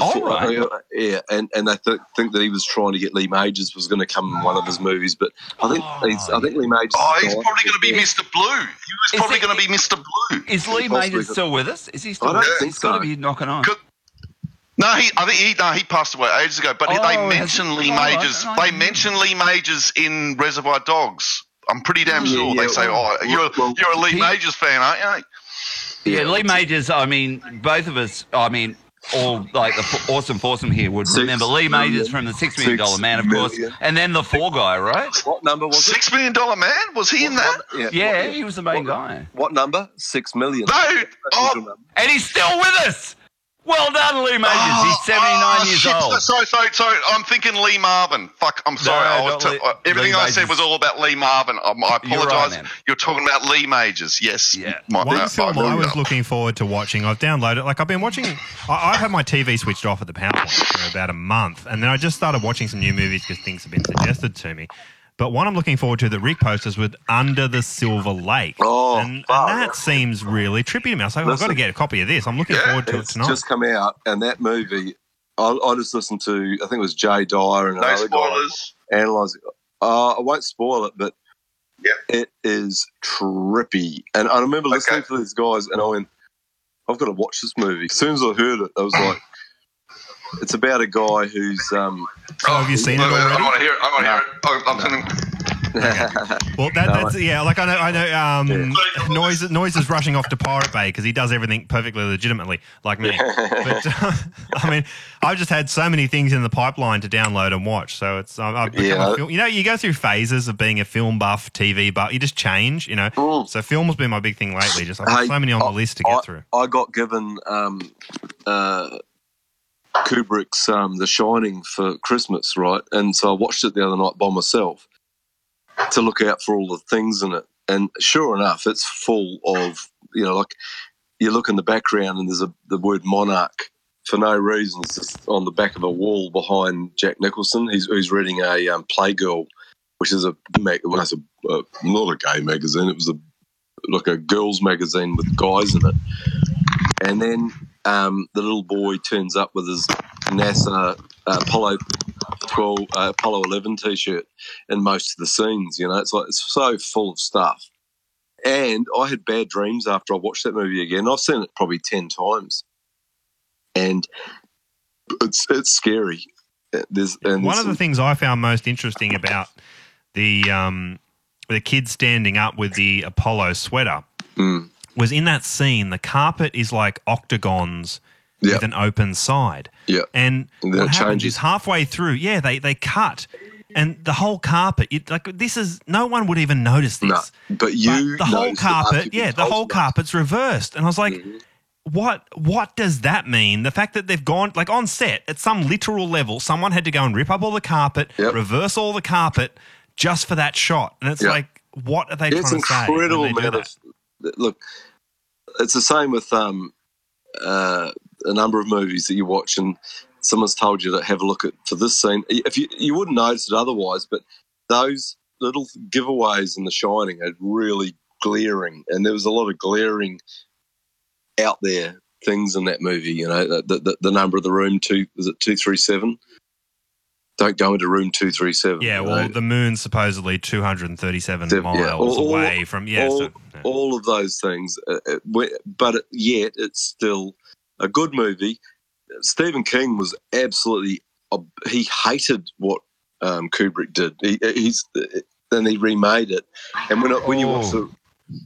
Oh, right. uh, yeah, and and I th- think that he was trying to get Lee Majors was going to come in one of his movies, but I think Oh, he's, I think Lee Majors. Oh, he's died. probably going to be Mr. Blue. He was Is probably going to be Mr. Blue. is Lee Majors could- still with us? Is he still? I don't with us? think He's got to be knocking on. Could- No, he. I think he. No, he passed away ages ago. But Oh, they has mention? Lee Oh, Majors. I they didn't- mention Lee Majors in Reservoir Dogs. I'm pretty damn Yeah, sure. yeah, they say, "Oh, you're well, you're a Lee he- Majors fan, aren't you?" Yeah, Yeah, Lee Majors. I mean, both of us. I mean, all like the f- awesome foursome here would Six remember Lee Majors million. from the Six Million Dollar Man, of course, and then the Four Guy, right? What number was it? Six million dollar man was he in that? What- Yeah, what- he was the main what- guy, What number? Six million. No. Oh, and he's still with us. Well done, Lee Majors. *gasps* oh, he's seventy nine oh, years shit. old. Sorry, sorry, sorry. I'm thinking Lee Marvin. Fuck. I'm sorry. No, I was t- Lee- uh, everything Lee I said was all about Lee Marvin. Um, I You're right, apologise. You're talking about Lee Majors. Yes. Yeah. My- One uh, film uh, I was looking forward to watching, I've downloaded. Like I've been watching. I, I've had my TV switched off at the power point for about a month, and then I just started watching some new movies because things have been suggested to me. But one I'm looking forward to that Rick posted was with Under the Silver Lake. Oh, and, and that seems really trippy to me. I was like, I've got to get a copy of this. I'm looking Yeah, forward to it tonight. just come out, and that movie. I, I just listened to. I think it was Jay Dyer and No another guy spoilers. analysing. Uh, I won't spoil it, but It is trippy. And I remember listening Okay. to these guys and I went, I've got to watch this movie. As soon as I heard it, I was like, it's about a guy who's um So have you seen it wait, wait, already? I want to hear it. I want to hear it. Oh, I'm sending. *laughs* Well, that, that's yeah. Like I know, I know. Um, Yeah. noise, noise is rushing off to Pirate Bay because he does everything perfectly legitimately, like me. *laughs* But uh, *laughs* I mean, I've just had so many things in the pipeline to download and watch. So it's I've I've become Yeah. a film, you know you go through phases of being a film buff, TV buff. You just change, you know. Mm. So film has been my big thing lately. Just I've got Hey, so many on the list to get through. I got given um, uh, Kubrick's um, The Shining for Christmas, right? And so I watched it the other night by myself to look out for all the things in it. And sure enough, it's full of, you know, like you look in the background and there's a, the word monarch for no reason. It's just on the back of a wall behind Jack Nicholson. He's, he's reading a um, Playgirl, which is a, mag- well, it's a, uh, not a gay magazine. It was a like a girls' magazine with guys in it. And then um, the little boy turns up with his NASA uh, Apollo 12, uh, Apollo 11 t-shirt in most of the scenes. You know, it's like it's so full of stuff. And I had bad dreams after I watched that movie again. I've seen it probably ten times, and it's it's scary. There's and One of the things I found most interesting about the um, the kid standing up with the Apollo sweater Mm. Was in that scene. The carpet is like octagons Yeah. with an open side. Yeah. And, And what happens is halfway through, yeah, they they cut. And the whole carpet, you, like this is no one would even notice this. no, but you But the whole noticed it after carpet, yeah, the whole not. carpet's reversed, and I was like, Mhm. what? What does that mean? The fact that they've gone like on set at some literal level, someone had to go and rip up all the carpet, Yep. reverse all the carpet just for that shot, and it's Yep. like, what are they it's trying to say? incredible amount that? of look it's the same with um uh a number of movies that you watch and someone's told you to have a look at for this scene. If you you wouldn't notice it otherwise but those little giveaways in the shining are really glaring and there was a lot of glaring out there things in that movie you know the the, the number of the room two was it 237 don't go into room 237 Yeah, well, know? the moon's supposedly 237 Yeah, miles all- all- away from. Yeah, all, so, yeah. all of those things. Uh, uh, we- but yet, it's still a good movie. Stephen King was absolutely. He hated what um, Kubrick did. He, he's then he remade it, and when, it- when you watch the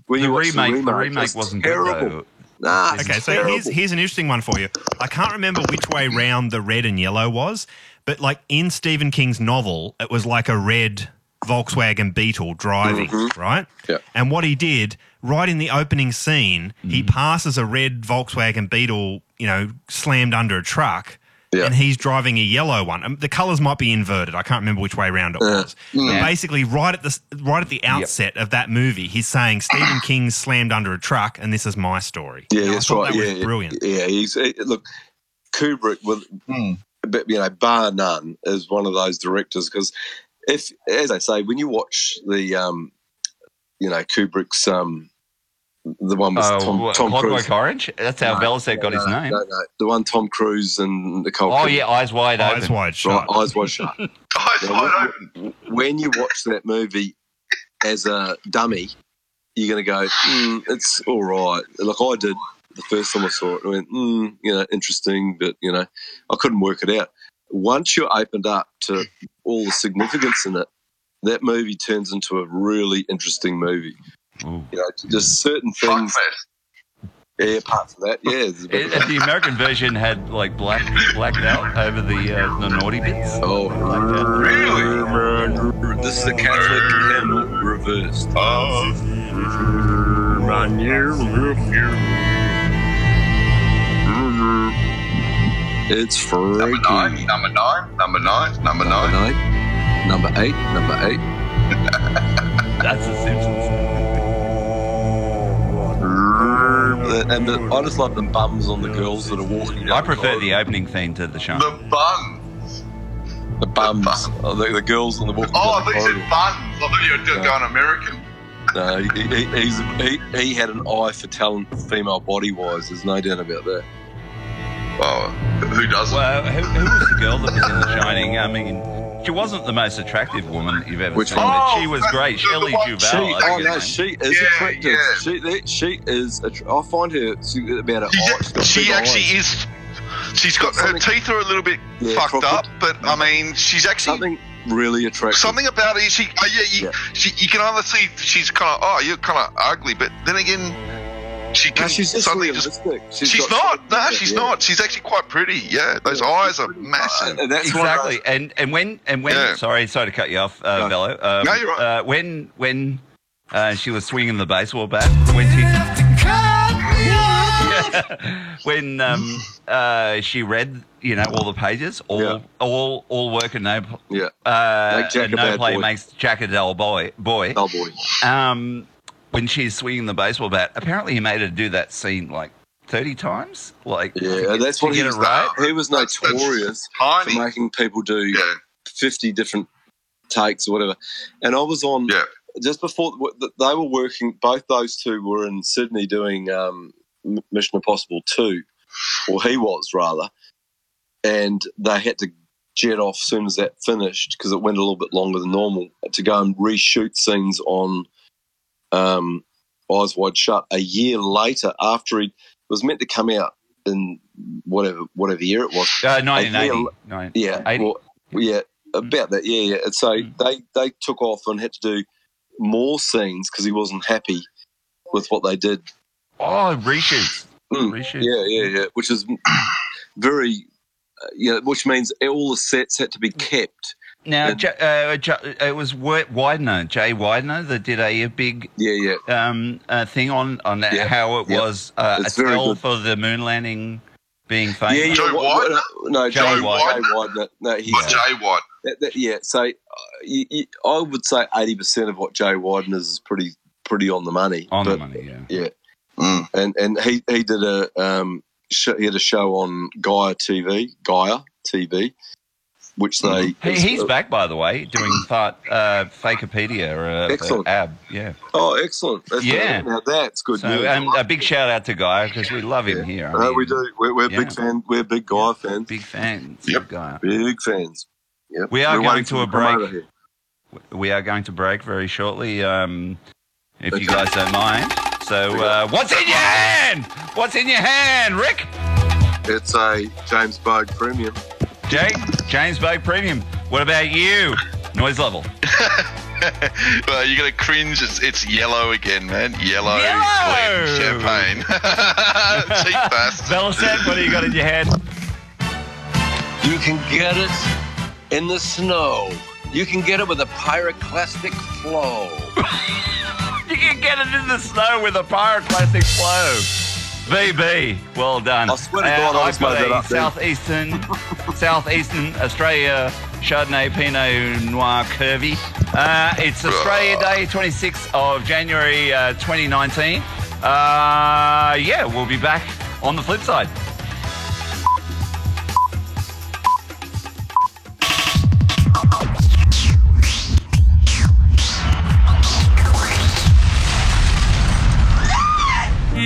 when The you watch remake, the the remake, remake it's wasn't terrible. good. Nah, Okay, so terrible. here's here's an interesting one for you. I can't remember which way round the red and yellow was, but like in Stephen King's novel, it was like a red Volkswagen Beetle driving, Mhm. right? Yeah. And what he did, right in the opening scene, he passes a red Volkswagen Beetle, you know, slammed under a truck. Yeah. And he's driving a yellow one. Um, the colors might be inverted. I can't remember which way around it Uh, was. But basically, right at the right at the outset of that movie, he's saying Stephen *coughs* King slammed under a truck, and this is my story. Yeah, And that's thought right. That yeah, was brilliant. Yeah, he's he- look Kubrick with, but, you know, bar none is one of those directors because if, as I say, when you watch the, um, you know, Kubrick's um, the one with Oh, Tom, what, Tom Clockwork Cruise. Orange? That's how No, Velocet got his name. No, no, the one Tom Cruise and Nicole. Oh, Kidman. yeah, Eyes Wide Eyes Open. wide Right, eyes wide shut. Eyes Yeah, wide when- open. when you watch that movie as a dummy, you're going to go, mm, it's all right. Like I did the first time I saw it. I went, mm, you know, interesting, but, you know, I couldn't work it out. Once you're opened up to all the significance in it, that movie turns into a really interesting movie. Ooh. You know, just certain things. Yeah, apart from that, yeah. there's a bit It, of- the American version had like black blacked out over the uh, the naughty bits. Oh, Really? This is the Catholic hymn reversed. Oh, It's freaky. number nine, number nine, number nine, number Number nine. nine, number eight, number eight. *laughs* That's the Simpsons. And the, I just love the bums on the girls that are walking. Down I prefer the, the opening theme to the show. The bun. the bums. Oh, the, the girls on the walking. Oh, I down thought the you said buns. I thought you were Yeah. going American. No, he, he, he's, he, he had an eye for talent, female body wise. There's no doubt about that. Oh, who doesn't? Well, who, who was the girl that was in The Shining? I mean, she wasn't the most attractive woman you've ever Which seen, one? but she Oh, was great. Oh, Shelley Duvall. She, oh no, she is Yeah, attractive. yeah. She, that- she is. Att- I find her she, about her. She, eyes, she's got she big actually eyes. is. She's got her teeth are a little bit Yeah, fucked crooked. up, but I mean, she's actually something really attractive. something about it. She, oh yeah, you, Yeah. She, you can either see she's kind of, oh, you're kind of ugly, but then again, she No, can she's just suddenly just. realistic. She's, not. No, she's yeah. not. She's actually quite pretty. Yeah, those Yeah, eyes are massive. And that's exactly. those- And and when and when Yeah. sorry sorry to cut you off, uh, No. Bello. Um, No, you're right. Uh, when when uh, she was swinging the baseball bat, when she *laughs* when um, uh, she read you know all the pages, all Yeah. all all work and no Yeah. uh, Make and no play boy. makes Jack a dull boy boy. Oh boy. Um, when she's swinging the baseball bat, apparently he made her do that scene like thirty times. Like Yeah, that's to what he get was. right. He was That's- that's notorious for making people do Yeah, fifty different takes or whatever. And I was on yeah. just before they were working. Both those two were in Sydney doing um, Mission Impossible Two, or he was rather, and they had to jet off soon as that finished because it went a little bit longer than normal to go and reshoot scenes on um, Eyes Wide Shut a year later after he was meant to come out in whatever whatever year it was. Uh, 1980. Yeah, Nine- Yeah, 80. well, yeah, about that. Yeah, yeah. And so Mm. they they took off and had to do more scenes because he wasn't happy with what they did. Oh, reshoots. Mm. Reshoots. Yeah, yeah, yeah. Which is very, uh, yeah. Which means all the sets had to be kept. Now, And- J- uh, J- it was Wi- Weidner, Jay Weidner, that did a, a big Yeah, yeah. um, uh, thing on on Yeah. how it Yep. was uh, a It's tell good. for the moon landing being Yeah, famous. yeah. Joe what- what- Weidner? no, Jay Jay Weidner. Jay Weidner. No, he's But Jay White. that, that, yeah. So uh, you, you, I would say eighty percent of what Jay Weidner is pretty pretty on the money. On the But- money, yeah. Mm. and and he he did a um sh- he had a show on Gaia TV Gaia TV, which they He, he's back, by the way, doing fart, uh, Fakepedia uh, Excellent. for AB. Yeah. Oh, excellent! That's Yeah. now that's good So news. um, a big shout out to Guy because we love him Yeah. here. I mean, we do. We're, we're yeah. big fan. We're big Gaia fans. Big fans Yep. Guy. Big fans. Yep. We are We're going to a break. We are going to break very shortly, um, if you guys don't mind. So, uh, what's in your hand? What's in your hand, Rick? It's a James Boag premium. Jay, James Bay Premium. What about you? Noise level. *laughs* well, you're gonna cringe. It's, it's yellow again, man. Yellow, Yellow! Champagne. *laughs* Cheap *laughs* bastard. Velocet, what do you got in your hand? You can get it in the snow. You can get it with a pyroclastic flow. You can get it in the snow with a pyroclastic flow. VB, well done. I swear to God, I I've got that a up southeastern, southeastern Australia Chardonnay Pinot Noir Cuvée. Uh, it's Australia Day, 26th of January, uh, 2019. Uh, yeah, we'll be back on the flip side.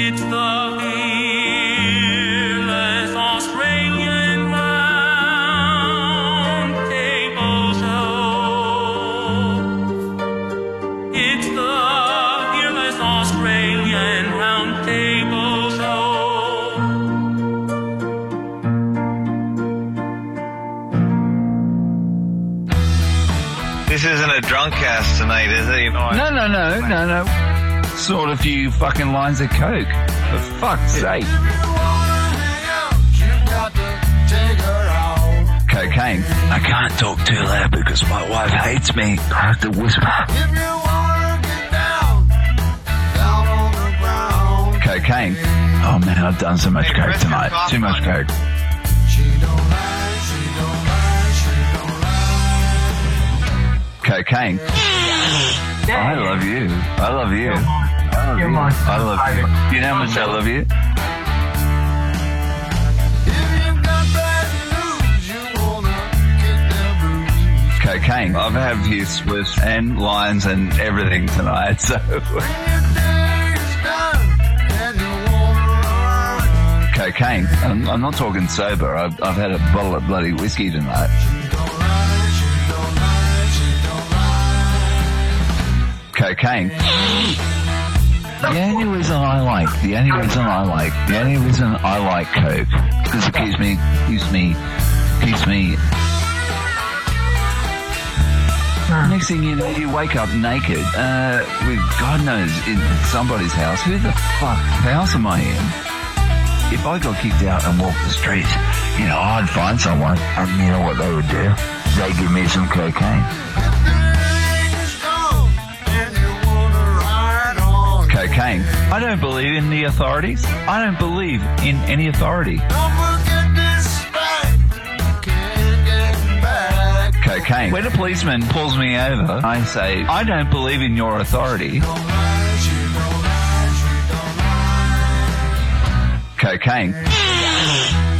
It's the fearless Australian round table show. It's the fearless Australian round table show. This isn't a drunk cast tonight, is it? You know, No, no, no, no, no. Sort a few fucking lines of coke. For fuck's sake. Cocaine. I can't talk too loud because my wife hates me. I have to whisper. Cocaine. Oh man, I've done so much Hey, coke tonight. Too much coke. Cocaine. I love you. I love you love You. I love you. You know how much I love you. Cocaine. I've had you with and lines and everything tonight, so. Cocaine. I'm, I'm, not talking sober. I've, I've had a bottle of bloody whiskey tonight. cocaine. The only reason I like, the only reason I like, the only reason I like coke, because it keeps me, keeps me, keeps me. Next thing you know, you wake up naked, uh, with God knows in somebody's house. Who the fuck house am I in? If I got kicked out and walked the streets, you know, I'd find someone, and you know what they would do? They'd give me some cocaine. Cocaine. I don't believe in the authorities. I don't believe in any authority. Cocaine. When a policeman pulls me over, I say, I don't believe in your authority. Cocaine.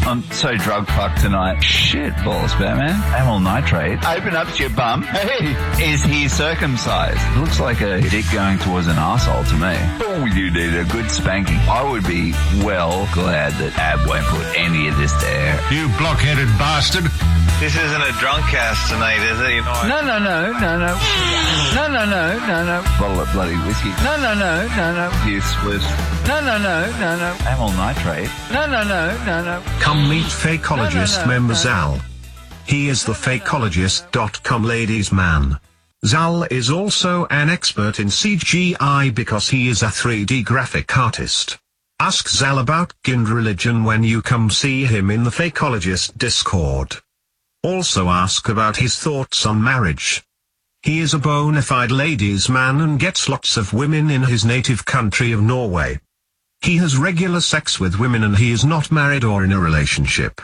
I'm so drug fucked tonight. Shit balls, Batman. Amyl nitrate. Open up your bum. Hey, is he circumcised? Looks like a dick going towards an asshole to me. Oh, you need a good spanking. I would be well glad that Ab won't put any of this to air. You blockheaded bastard. This isn't a drunk cast tonight, is it? You know, no, no, no, no, no. No, no, no, no, no. Bottle of bloody whiskey. No, no, no, no, no. Few spliffs. No, no, no, no, no. Amyl nitrate. No, no, no, no, no. Come meet Fakeologist No, no, no, member no. Zal. He is the fakeologist.com ladies man. Zal is also an expert in CGI because he is a 3D graphic artist. Ask Zal about Gind religion when you come see him in the Fakeologist Discord. Also ask about his thoughts on marriage. He is a bona fide ladies man and gets lots of women in his native country of Norway. He has regular sex with women and he is not married or in a relationship.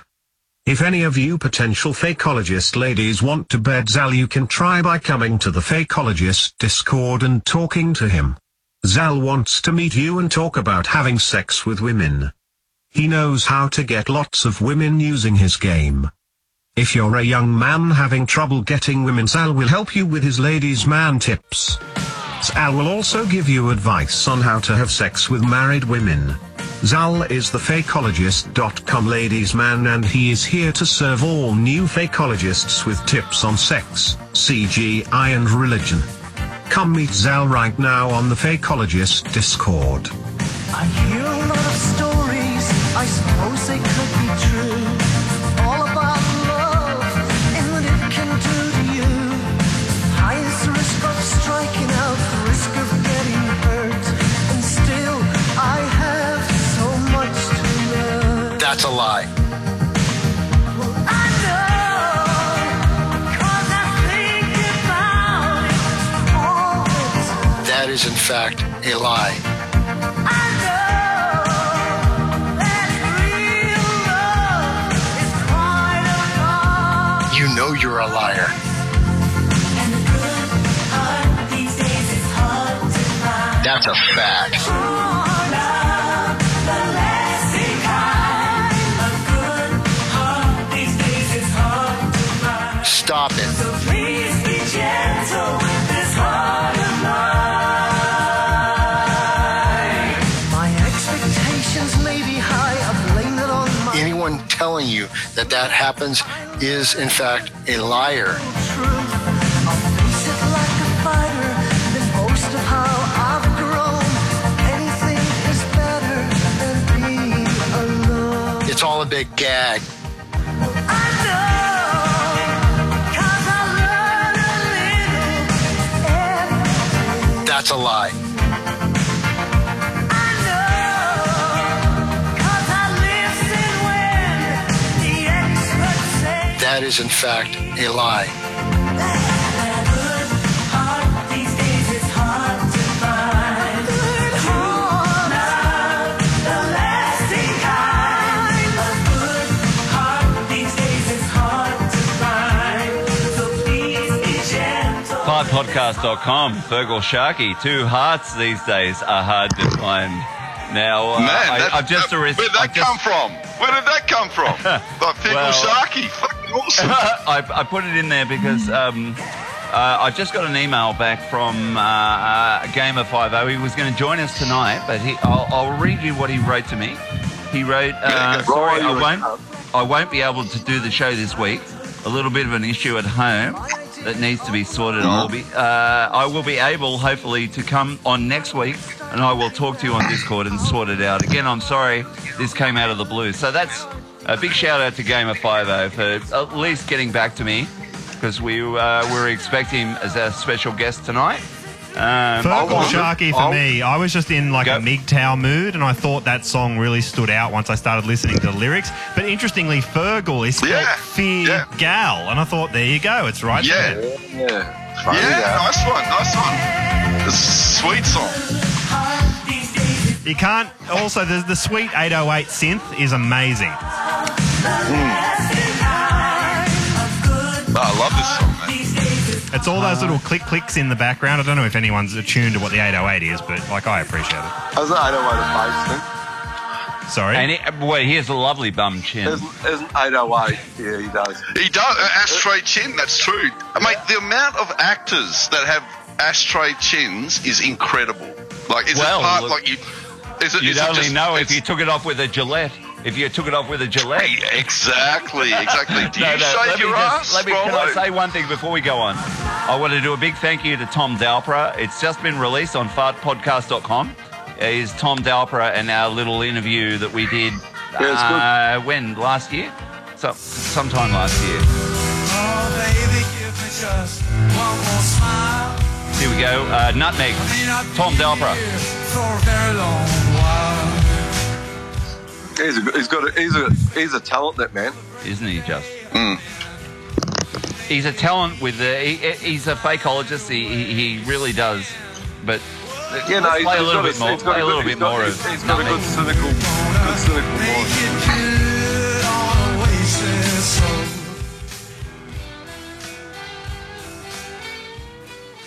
If any of you potential fakeologist ladies want to bed Zal you can try by coming to the fakeologist discord and talking to him. Zal wants to meet you and talk about having sex with women. He knows how to get lots of women using his game. If you're a young man having trouble getting women Zal will help you with his ladies man tips. Zal will also give you advice on how to have sex with married women. Zal is the fakeologist.com ladies man and he is here to serve all new fakeologists with tips on sex, CGI and religion. Come meet Zal right now on the Fakeologist Discord. I hear a lot of stories, I suppose they could be true. That's a lie. That is, in fact, a lie. You know you're a liar. That's a fact. Stop it. So please be gentle with this heart of mine. My expectations may be high. I blame it on my Anyone telling you that that happens is, in fact, a liar. truth. I'll face it like a fighter, then boast of how I've grown. Anything is better than being alone. It's all a big gag. That's a lie. That is, in fact, a lie. Gentle. Fivepodcast.com. Feargal Sharkey. Two hearts these days are hard to find. Now, uh, Man, I, I've just that, arrested. where'd that just- come from? Where did that come from? *laughs* like Fickle Well- Sharky. Fucking awesome. *laughs* I, I put it in there because um, uh, I just got an email back from uh, uh, Gamer Five O. He was going to join us tonight, but he, I'll, I'll read you what he wrote to me. He wrote, uh, "Sorry, I won't, I won't be able to do the show this week. A little bit of an issue at home. That needs to be sorted. I'll be, uh, I will be able, hopefully, to come on next week, and I will talk to you on Discord and sort it out. Again, I'm sorry this came out of the blue. So that's a big shout out to Gamer Five O for at least getting back to me because we uh, were expecting him as a special guest tonight. Um, Feargal Sharkey for I'll- me. I was just in like Go. a MGTOW mood, and I thought that song really stood out once I started listening to the lyrics. But interestingly, Feargal is spelled Yeah, Fear yeah. Gal, and I thought, there you go, it's right Yeah. there. Yeah. Funny Yeah, that. nice one, nice one. It's a sweet song. You can't. Also, the, the sweet 808 synth is amazing. Oh, I love this song, man. It's all those little click clicks in the background. I don't know if anyone's attuned to what the 808 is, but like I appreciate it. I was I don't want to bass thing. Sorry. and it, well, he has a lovely bum chin. Isn't, isn't 808? Yeah, he does. He does. Uh, ashtray chin, that's true. I mate, the amount of actors that have ashtray chins is incredible. Like, is Well, it part, look- like you. Is it, You'd is it only just, know if you took it off with a Gillette. If you took it off with a Gillette. Exactly, exactly. Do No, you no, shave let me your just- ass, Let me, can I say one thing before we go on? I want to do a big thank you to Tom Dalpra. It's just been released on fartpodcast.com. Is Tom Dalpra and our little interview that we did Yeah, uh, when last year, so, sometime last year. Here we go. Uh, Nutmeg. Tom Dalpra. He's a, he's got a, he's a he's a talent that man. isn't he just? Mm. He's a talent with the. He, he's a fakeologist. He, he he really does. But Yeah, no, play a little got bit more. he's got Play a little bit more He's, of. he's got a good cynical, good cynical mind.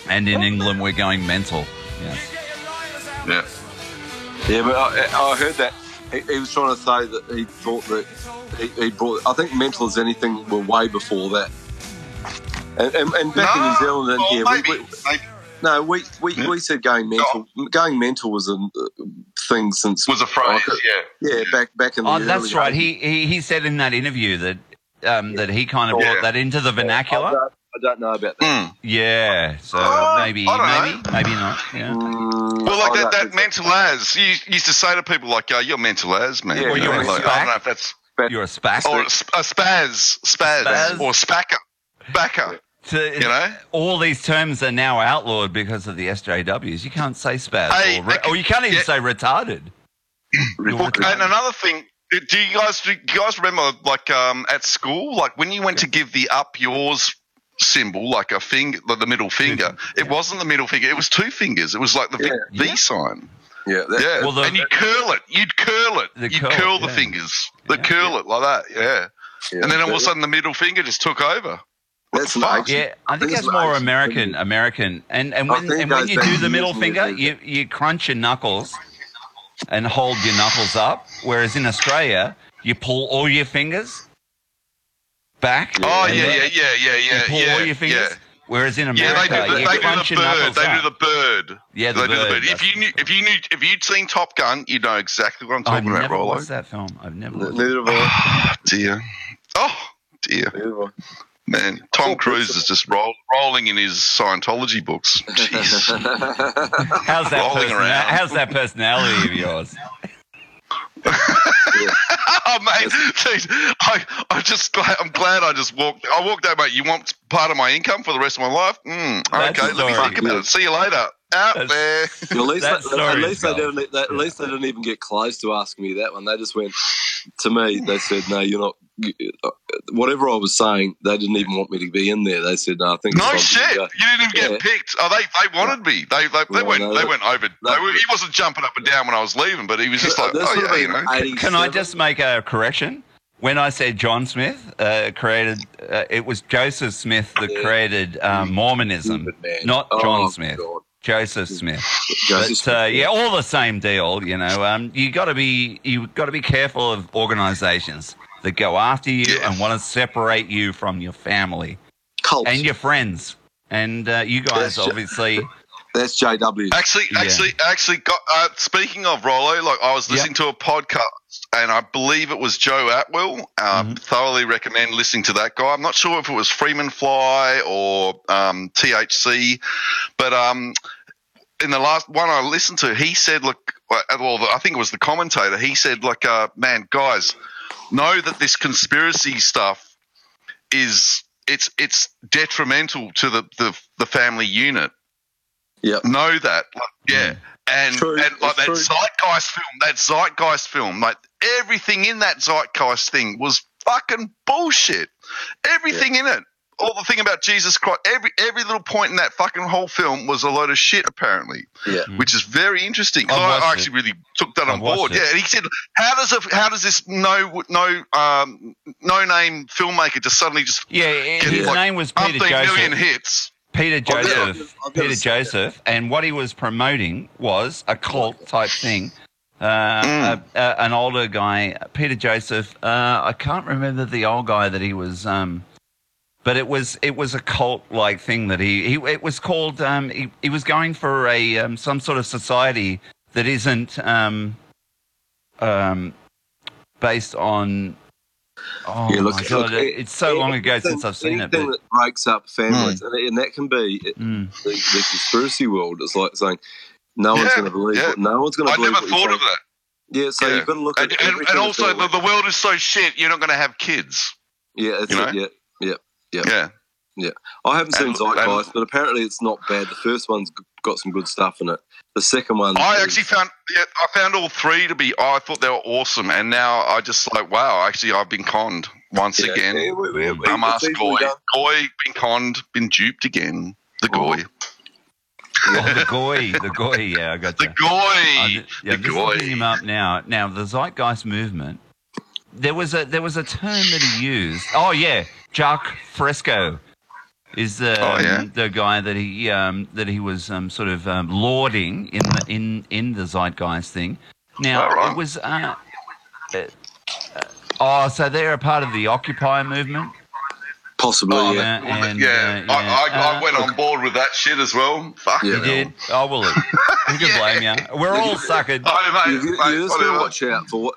And in England, we're going mental. Yes. Yeah. Yeah, but I, I heard that he, he was trying to say that he thought that he, he brought. I think mental as anything were way before that. And, and, and back in New Zealand, and well, yeah, maybe, we, we, maybe no, we, we, Yeah. we said going mental. Going mental was a uh, thing since was a phrase. Oh, Yeah. yeah, back back in the Oh, that's right. 80s. He, he he said in that interview that um, that he kind of Yeah. brought that into the I vernacular. Don't, I don't know about that. Mm. Yeah. So Oh, maybe I don't maybe maybe not. Yeah. Mm, Well, like I that, don't that mental as you used to say to people, like, "Oh, you're mental as man." Yeah, Or You know, you're a like, I don't know if that's You're a spastic. or a a spaz, spaz, Spaz. or spacker, backer. To- You know, all these terms are now outlawed because of the SJWs. You can't say spaz, Hey, or, re- okay, or you can't even yeah. say retarded. Well, retarded. and another thing, do do you guys do you guys remember like um, at school, like when you went to give the up yours symbol, like a finger, like the middle finger, it wasn't the middle finger; it was two fingers. It was like the V- Yeah. V sign. Yeah, that, Yeah, Well, the- and you curl it. You'd curl it. You'd curl, curl, the yeah. fingers. The Yeah. curl it like that. Yeah. yeah, and then all of a sudden the middle finger just took over. that's an fuck? Asian- Yeah, I think it's that's more American. American, and and when and when you do the middle finger, you you crunch your knuckles and hold your knuckles up. Whereas in Australia, you pull all your fingers back. Oh and yeah, yeah, yeah, yeah, yeah, pull yeah. all your fingers. Yeah. Whereas in Yeah, America, they do the, they do the bird. They up. do the bird. Yeah, the they do the bird, bird. If you knew, if you knew, if you'd seen Top Gun, you'd know exactly what I'm talking I've talking about, never Rollo. watched that film. I've never. Watched. Neither of us. Oh dear. Oh dear. Neither of us. Man, Tom Cruise is just roll, rolling in his Scientology books. *laughs* Jesus. How's that? Rolling Person- around. how's that personality of yours? Oh mate, Jeez, *laughs* I, I just glad, I'm glad I just walked. I walked out, mate. You want part of my income for the rest of my life? Mm, okay, let me think about it. See you later. Out That's- there. At least, That they, at least they didn't. At least they didn't even get close to asking me that one. They just went to me. They said, "No, you're not." uh, Whatever I was saying, they didn't even want me to be in there. They said, "No, I think." No shit. You didn't even get Yeah. picked. Oh, they they wanted me. They they, they No, went no, they that- went over. that- they were, he wasn't jumping up and down when I was leaving, but he was just like, oh yeah, you know. Can I just make a correction? When I said John Smith uh, created, uh, it was Joseph Smith that Yeah. created um, Mormonism, Stupid man. not Oh, John Smith. God. Joseph Smith. Joseph But uh, Smith, yeah, all the same deal. You know, um, you got to be you got to be careful of organisations that go after you Yeah. and want to separate you from your family Cults. and your friends. And uh, you guys That's ju- obviously *laughs* That's JW. Actually, Yeah. actually, actually, got, uh, speaking of Rollo, like I was listening to a podcast, and I believe it was Joe Atwill. Uh, Mm-hmm. Thoroughly recommend listening to that guy. I'm not sure if it was Freeman Fly or um, THC, but um, in the last one I listened to, he said, "Look, well, I think it was the commentator. He said, like, uh, man, guys, know that this conspiracy stuff is it's it's detrimental to the the, the family unit. Yeah. Know that, like, yeah." And True, and like that true. Zeitgeist film, that Zeitgeist film, like everything in that Zeitgeist thing was fucking bullshit. Everything in it, all the thing about Jesus Christ, every every little point in that fucking whole film was a load of shit, apparently. Yeah. which is very interesting. I've I, watched I it. actually really took that I've on board. it. Yeah, and he said, "How does a how does this no no um no name filmmaker just suddenly just Yeah, get his like name was Peter umpteen million Joseph. hits?" Peter I've never- Joseph. I've never Peter seen it. Joseph, and what he was promoting was a cult type thing. Uh, Mm. a, a, an older guy, Peter Joseph. Uh, I can't remember the old guy that he was, um, but it was it was a cult like thing that he, he it was called. Um, he, he was going for a um, some sort of society that isn't um, um, based on. Oh Yeah, look- my god! look, it- it's so long ago anything- since I've seen it. anything But, that breaks up families, and, and that can be it- Mm. the, the conspiracy world. It's like saying no one's going to believe. yeah. What, no one's going to I believe. never what you're thought of that. Yeah, so Yeah. you've got to look at and, and also, the, the world is so shit. You're not going to have kids. yeah, that's you it, know? yeah, yeah. Yeah. I haven't seen And- Zeitgeist, and- but apparently it's not bad. The first one's got some good stuff in it. The second one, I is- actually found yeah, I found all three to be. I thought they were awesome, and now I just like wow. Actually, I've been conned once Yeah, again. yeah, we- we- we- Dumbass Goy. Goy, been conned, been duped again. The Goy, oh, the goy, the goy. Yeah, I got the. Goy, I'm yeah, the I'm just looking Goy. him up now. Now, the Zeitgeist movement. There was a there was a term that he used. Oh yeah, Jacques Fresco is the Oh, yeah. the guy that he um, that he was um, sort of um, lauding in the in in the Zeitgeist thing. Now right. it was. Uh, uh, uh, oh, so they're a part of the Occupy movement. Possibly, Oh, yeah. And, yeah, uh, I, I, I Uh, went on board with that shit as well. Fuck Yeah. *laughs* You did? Oh well, look, who can blame you? We're all suckered. Oh, mate, You, you, mate, you just got to watch out for what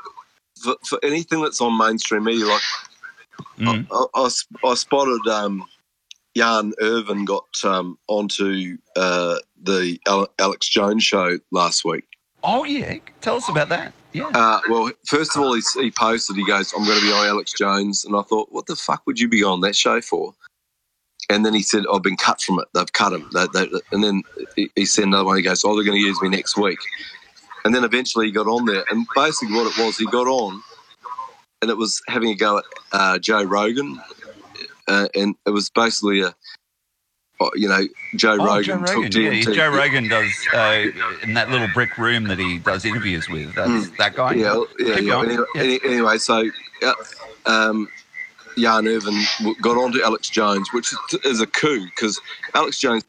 for, for anything that's on mainstream media. Like Mm. I, I, I I spotted um, Jan Irvin got um, onto uh, the Alex Jones show last week. Oh yeah, tell us about that. Yeah. Uh, well, first of all, he, he posted, he goes, I'm going to be on Alex Jones. And I thought, what the fuck would you be on that show for? And then he said, I've been cut from it. They've cut him. They, they, and then he, he said another one. He goes, oh, they're going to use me next week. And then eventually he got on there. And basically what it was, he got on and it was having a go at uh, Joe Rogan. Uh, and it was basically a, you know, Joe Oh, Rogan Joe took Rogan. Yeah, Joe Rogan does uh, in that little brick room that he does interviews with. That's that guy. Hmm. Yeah, yeah, yeah. Anyway, Yeah. anyway, so yeah, um, Jan Irvin got on to Alex Jones, which is- is a coup because Alex Jones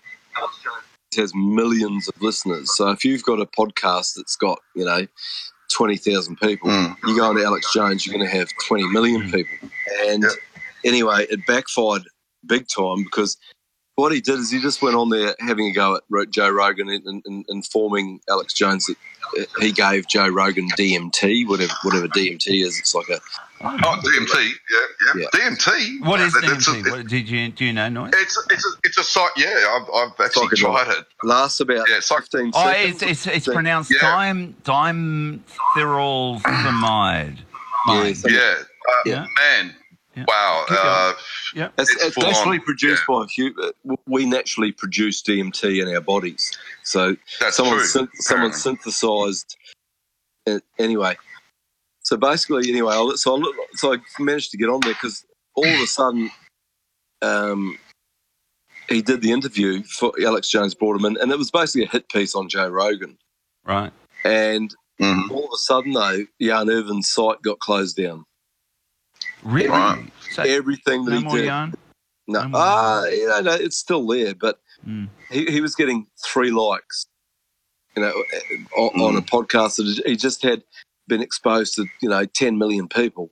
has millions of listeners. So if you've got a podcast that's got you know twenty thousand people, Mm. you go on to Alex Jones, you're going to have twenty million Mm. people. And Yep. anyway, it backfired big time because. What he did is he just went on there having a go at Joe Rogan and, and, and informing Alex Jones that uh, he gave Joe Rogan DMT, whatever whatever DMT is. It's like a Oh, DMT, yeah, yeah, Yeah. DMT. What is That- that's a- DMT? What, did you do you know, Noise? It's it's a, it's a site. Yeah, I've, I've actually tried it. lasts about Yeah, it's like- 15 Oh, seconds. it's it's, it's pronounced Yeah. dime dimethylthermide. Yeah, Yeah, uh, Yeah. man. Yeah. Wow. Uh, Yeah. It's, It's it's full naturally on, produced by hu- we naturally produce DMT in our bodies. So that's someone true. syn- someone synthesized it anyway. So basically, anyway, I, so I, look- so I managed to get on there because all of a sudden, um, he did the interview for Alex Jones brought him in, and it was basically a hit piece on Joe Rogan. Right. And Mhm. all of a sudden, though, Jan Irvin's site got closed down. Really? Right. So, Everything that no he more did, yarn. no, no ah, you know, no, it's still there, but Mm. he, he was getting three likes, you know, on, on a podcast that he just had been exposed to, you know, 10 million people,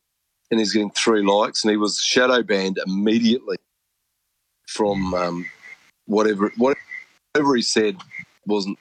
and he's getting three likes, and he was shadow banned immediately from um, whatever whatever he said wasn't.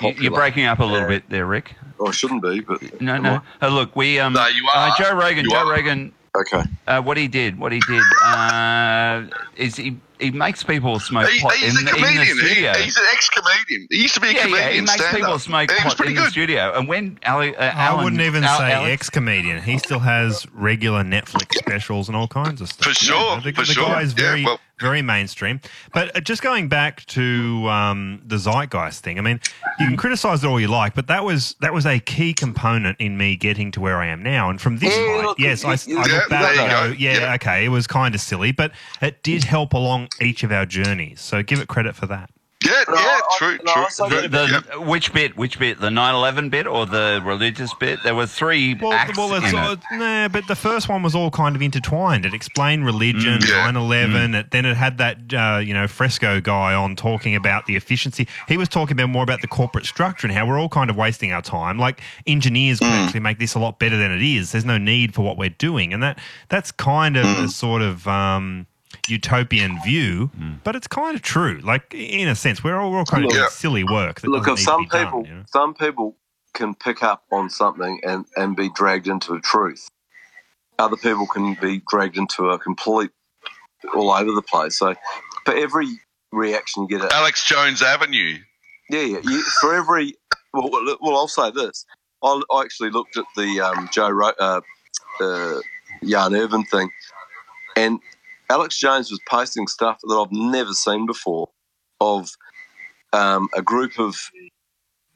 You- Popular. You're breaking up a little Yeah. bit there, Rick. Or I shouldn't be, but No, no. Uh, look, we um. No, you Uh, are. Joe Rogan. You Joe are. Rogan. okay. Uh, what he did, what he did, uh, is he he makes people smoke He, pot he's in, a in the comedian. studio. He, he's an ex-comedian. He used to be a yeah, comedian. yeah, he makes stand-up. people smoke Yeah, pot pretty in the studio. And when Ali, uh, I wouldn't even Al- say Alex- ex comedian. He still has regular Netflix specials and all kinds of stuff. For sure, the, for the sure. guy's Yeah, very, well- very mainstream. But uh, just going back to um, the zeitgeist thing, I mean, you can criticize it all you like, but that was that was a key component in me getting to where I am now. And from this Yeah, point, look, yes, I, I you- look back and go, go. yeah, Yeah. okay, it was kind of silly, but it did help along each of our journeys. So give it credit for that. Yeah, No, yeah, I- true, no, true. I The, that- Which bit? Which bit? The 9/11 bit or the religious bit? There were three Well, acts well it's in all, it. nah, but the first one was all kind of intertwined. It explained religion, Mm, yeah. 9 11. It, then it had that, uh, you know, fresco guy on talking about the efficiency. He was talking about more about the corporate structure and how we're all kind of wasting our time. Like engineers could Mm. actually make this a lot better than it is. There's no need for what we're doing. And that that's kind of Mm. a sort of. Um, utopian view but it's kind of true like in a sense we're all, we're all kind of Look- doing Yeah. silly work that Look, if some to be done, people, you know? some people can pick up on something and and be dragged into a truth. Other people can be dragged into a complete all over the place. So, for every reaction you get, at, Alex Jones Avenue. yeah, yeah, you, for every, well, well, well, I'll say this. I, I actually looked at the um, Joe Ro- uh, uh, Jan Irvin thing, and Alex Jones was posting stuff that I've never seen before of um, a group of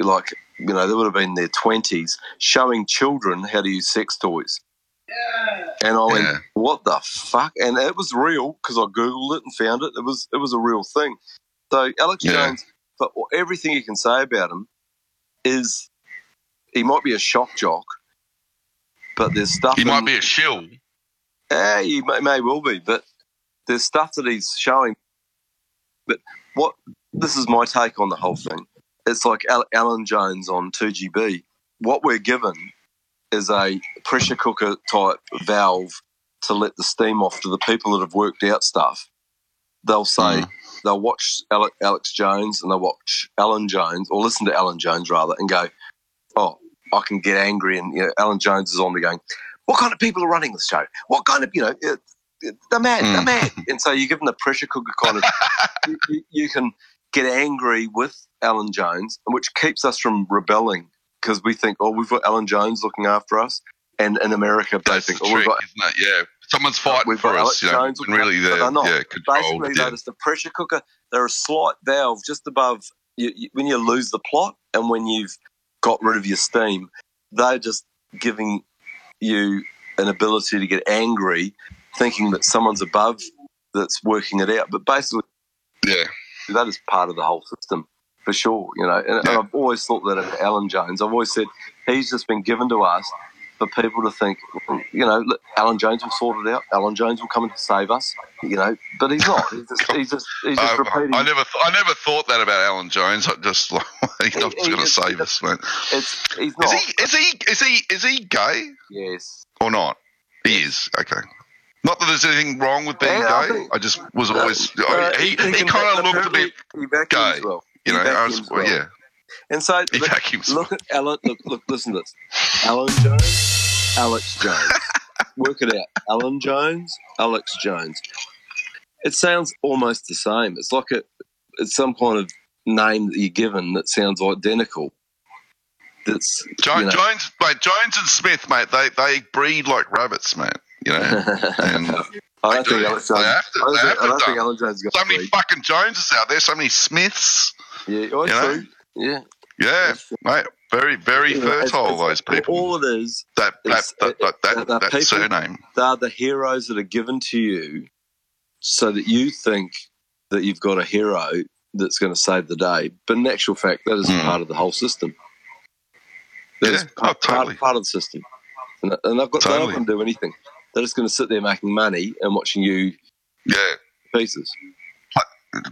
like you know they would have been their twenties showing children how to use sex toys. And I went, Yeah. "What the fuck?" And it was real because I googled it and found it. It was it was a real thing. So Alex Yeah. Jones, but everything you can say about him is he might be a shock jock, but there's stuff. He in- might be a shill. yeah, he may, may well be, but there's stuff that he's showing. But what this is my take on the whole thing. It's like Al- Alan Jones on 2GB. What we're given is a pressure cooker type valve to let the steam off to the people that have worked out stuff. They'll say Mm. they'll watch Ale- Alex Jones and they'll watch Alan Jones or listen to Alan Jones rather and go, "Oh, I can get angry." And you know, Alan Jones is on there going, what kind of people are running this show? What kind of, you know, it, they're mad, they're Mm. mad. *laughs* And so you give them the pressure cooker kind of, you, you, can get angry with Alan Jones, which keeps us from rebelling because we think, oh, we've got Alan Jones looking after us. And in America, they That's the think, oh, we've trick, got, isn't it? Yeah. Someone's fighting we've for got us, Alex you know, really they're, they're not. yeah. Basically, Yeah. it's the pressure cooker. They're a slight valve just above you, you, when you lose the plot and when you've got rid of your steam. They're just giving you an ability to get angry, thinking that someone's above that's working it out. But basically, Yeah. that is part of the whole system for sure. You know, and, and I've always thought that of Alan Jones. I've always said he's just been given to us for people to think, you know, look, Alan Jones will sort it out. Alan Jones will come and save us. You know, but he's not. He's just, he's just, he's just I, repeating. I never, th- I never thought that about Alan Jones. I just, *laughs* like, he's not He- going to save us, man. It's he's Is not. he? Is he? Is he? Is he gay Yes. or not? He is. Okay. Not that there's anything wrong with being Yeah, I gay. think- I just was always. Uh, he he, can kind of looked a bit, He gay. well. you He know. I was, well. yeah. And so He look, look at Alan. Look, look, listen to this. Alan Jones, Alex Jones. Work it out. Alan Jones, Alex Jones. It sounds almost the same. It's like a, it's some kind of name that you're given that sounds identical. That's Jo- you know. Jones, mate. Jones and Smith, mate. They they breed like rabbits, mate. You know. And *laughs* I don't think. Alex Jones. have to- I don't they think, have I don't think. Alan Jones is so many fucking Joneses out there. So many Smiths. Yeah, oh, you know? Yeah. Yeah, mate. Very very it's- fertile. it's- those people. All it is, that that it's- that that, that, that- that surname. they're the heroes that are given to you so that you think that you've got a hero that's going to save the day. But in actual fact, that is Mm. part of the whole system. That is Yeah, part, oh, totally. part, part of the system. And, and they've got, Totally. going to do anything. They're just going to sit there making money and watching you Yeah, pieces.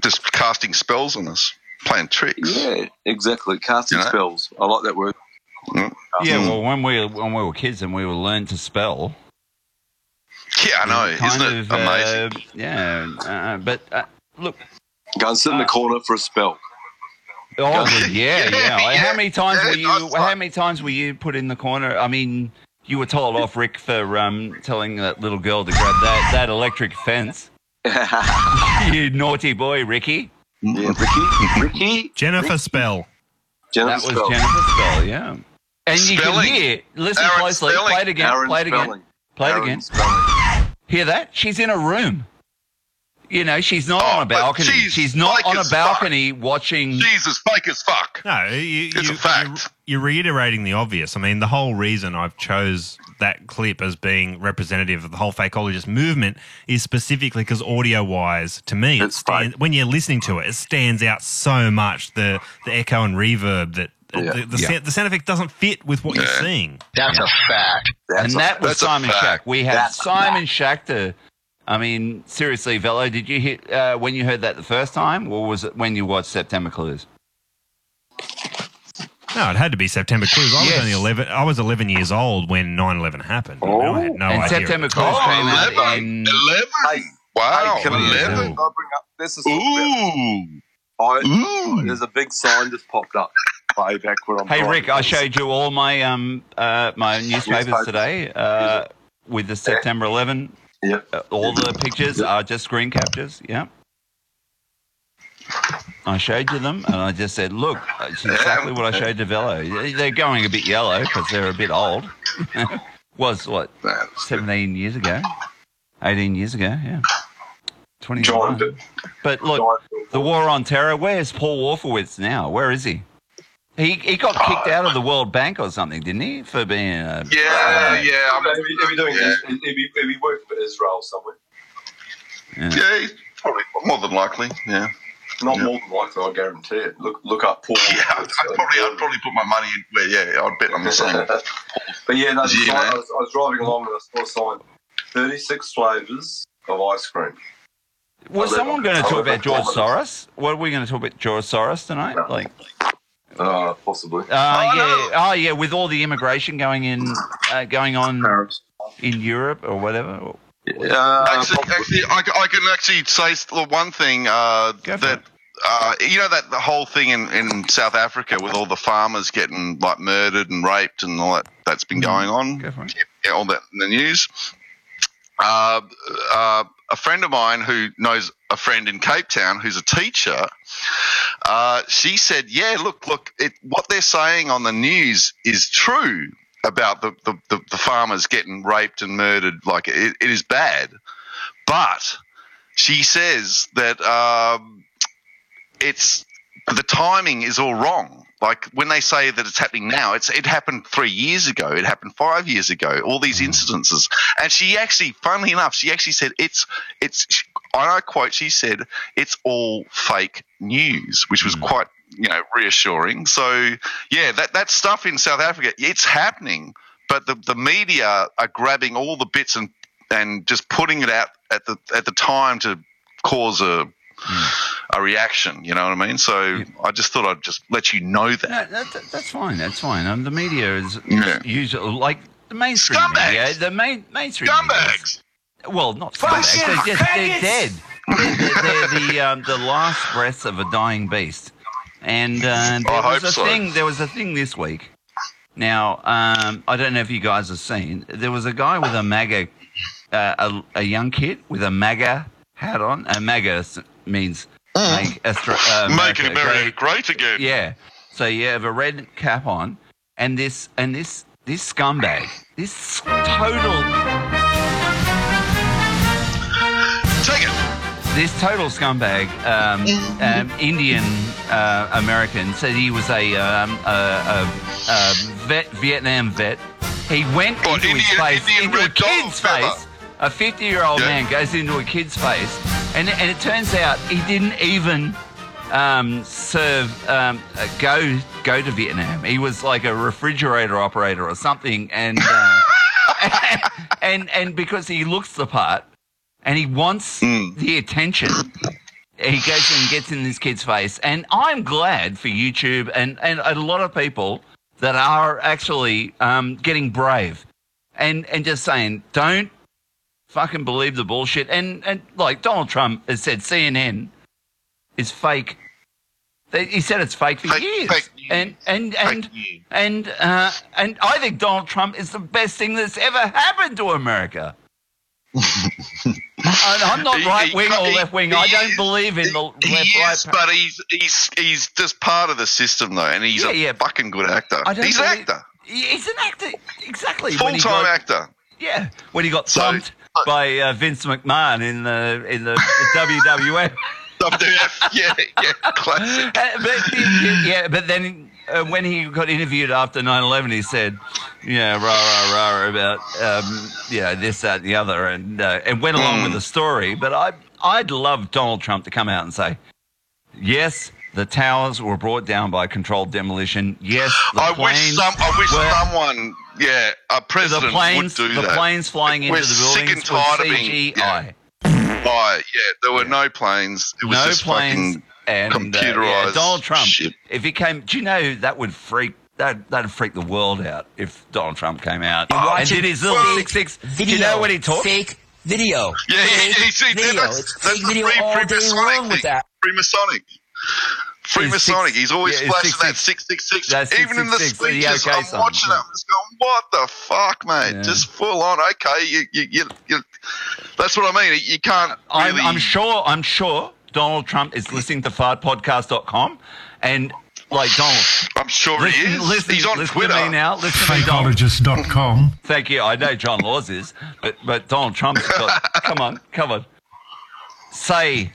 just casting spells on us, playing tricks. Yeah, exactly. Casting You know? spells. I like that word. Mm. Yeah, Mm. well, when we when we were kids and we were learned to spell, Yeah, I know. Isn't it of, uh, amazing? yeah, uh, but uh, look, Go and sit in the Uh, corner for a spell. Oh, well, yeah, *laughs* yeah. Yeah, How many times yeah, were you? nice. How many times were you put in the corner? I mean, you were told off, Rick, for um, telling that little girl to grab that, that electric fence. *laughs* you naughty boy, Ricky. Yeah, Ricky. Ricky. Jennifer Spell. Jennifer that was Spell. Jennifer Spell, yeah. And you Spelling. can hear. Listen Aaron closely. Spelling. Play it again. Aaron play it again. Spelling. Play it Aaron again. Spelling. Hear that? She's in a room. You know, she's not Oh, on a oh, balcony. she's She's not on a as fuck. balcony watching. Jesus, fake as fuck. No, you, It's you, a fact. You're, you're reiterating the obvious. I mean, the whole reason I've chose that clip as being representative of the whole fakeologist movement is specifically because audio-wise, to me, it It's stand, when you're listening to it, it stands out so much. The the echo and reverb that Yeah. the, the, Yeah. sound, the sound effect doesn't fit with what you're seeing. That's a fact. That's and a- that was Simon fact. Shack. We had That's a Simon Shachter. I mean, seriously, Velo, did you hit uh, when you heard that the first time, or was it when you watched September Clues? No, it had to be September Clues. I was Yes. only 11. I was 11 years old when 9/11 happened. Oh. I had no and idea. September Clues Oh, came out 11. in. 11? Hey, Wow, hey, can I, can 11. I bring up? This is Ooh. I, Ooh. there's a big sign just popped up way back where I'm. Hey driving. Rick, I showed you all my um uh, my newspapers Newspapers. today uh, with the September 11. Yep. Uh, all the pictures are just screen captures. Yeah. I showed you them, and I just said, "Look, it's exactly what I showed to Velo. They're going a bit yellow because they're a bit old. *laughs* Was what 17 years ago, 18 years ago, yeah, 20. But look, the war on terror. Where's Paul Wolfowitz now? Where is he? He he got kicked out of the oh. World Bank or something, didn't he, for being a Yeah, yeah. I'm, He'll be, he'll doing. Yeah. He'll be, he'll working for Israel somewhere. yeah. yeah, he's probably more than likely. Yeah. Not Yeah. more than likely, I guarantee it. Look, look up Paul. Yeah, I'd, I'd probably, I'd probably put my money in. Well, yeah, I'd bet on the same. *laughs* but yeah, no, Yeah. I, was, I was driving along and I saw a sign: thirty-six flavors of ice cream. Was someone going to talk about George. Soros? What are we going to talk about George Soros tonight? No. Like, Uh, possibly. uh, yeah, oh yeah, with all the immigration going in, uh, going on Paris. in Europe or whatever. Uh, actually, probably. actually I, c- I can actually say the one thing uh, that uh, you know that the whole thing in, in South Africa with all the farmers getting like murdered and raped and all that that's been going on. Go yeah, all that in the news. Uh, uh, a friend of mine who knows a friend in Cape Town who's a teacher, uh, she said, "Yeah, look, look, it, what they're saying on the news is true about the, the, the, the farmers getting raped and murdered. Like it, it is bad, but she says that um, it's the timing is all wrong." Like when they say that it's happening now, it's it happened three years ago, it happened five years ago. All these mm. incidences, and she actually, funnily enough, she actually said it's it's. And I quote, she said it's all fake news, which was mm. quite you know reassuring. So yeah, that that stuff in South Africa, it's happening, but the the media are grabbing all the bits and and just putting it out at the at the time to cause a mm. A reaction. You know what I mean? So I just thought I'd just let you know that. No, that, that, that's fine. That's fine. Um, the media is Yeah. usually like the mainstream Scumbags! media. The main mainstream media Scumbags. Well, not scumbags. They're just they're dead. They're, they're, they're the um, the last breaths of a dying beast. And uh, there I was a so. thing. There was a thing this week. Now, um, I don't know if you guys have seen. There was a guy with a MAGA, uh, a, a young kid with a MAGA hat on. A MAGA s- means make, Austra- uh, *laughs* Make America America great great again. yeah. So you have a red cap on, and this and this this scumbag, this total Take it. this total scumbag, um, um, Indian uh, American, said he was a, um, a, a, a vet, Vietnam vet. He went into his Indian- face, Indian into a kid's fella? face. A 50 year old Yeah. man goes into a kid's face, and, and it turns out he didn't even um, serve um, uh, go go to Vietnam. He was like a refrigerator operator or something, and uh, *laughs* and and because he looks the part and he wants Mm. the attention. He goes and gets in this kid's face, and I'm glad for YouTube and, and a lot of people that are actually um, getting brave and and just saying, don't fucking believe the bullshit. And and like Donald Trump has said, CNN is fake. They- He said it's fake for Fake- years, fake and and and Fake and uh, and I think Donald Trump is the best thing that's ever happened to America. *laughs* I'm not right wing or left wing. I don't is- believe in the left right. but he's he's he's just part of the system though, and he's Yeah, a yeah. fucking good actor. He's an actor, He's an actor, exactly. Full time actor. Yeah, when he got So- thumped by uh, Vince McMahon in the in the, the WWF. *laughs* WWF, yeah, yeah, classic. Uh, but yeah, but then uh, when he got interviewed after 9/11, he said, "Yeah, rah rah rah about um, yeah this that and the other," and uh, and went along with the story. But I I'd love Donald Trump to come out and say, "Yes, the towers were brought down by controlled demolition. Yes, the I wish planes some, I wish were- someone, yeah, a the president planes would do the that. The planes flying We're into the sick buildings and tired was of being- CGI." Oh, yeah, there were no planes. It was no just planes fucking and uh, yeah, Donald Trump. shit. If he came, do you know that would freak that that'd freak the world out if Donald Trump came out and did his little fake six six. Video. Do you know when he talks? Fake video. Yeah, *laughs* yeah, Fake yeah, see, video. that's, it's that's fake video all day Freemasonic long with thing. that. Freemasonic. Freemasonic. He's always yeah, it's flashing that 666. 666. That's Even in the 666, the speeches, OK I'm sign, watching yeah. it. I'm just going, what the fuck, mate? Yeah. Just full on. Okay, you, you, you, you, that's what I mean. You can't I'm. I'm sure. I'm sure Donald Trump is listening to fartpodcast.com and like Donald. *sighs* I'm sure Listen, he is. listen, He's on listen Twitter. to me now. Listen to me, Donald. Fakeologist.com. *laughs* Thank you. I know John Laws is, but but Donald Trump's got. *laughs* come on, come on. Say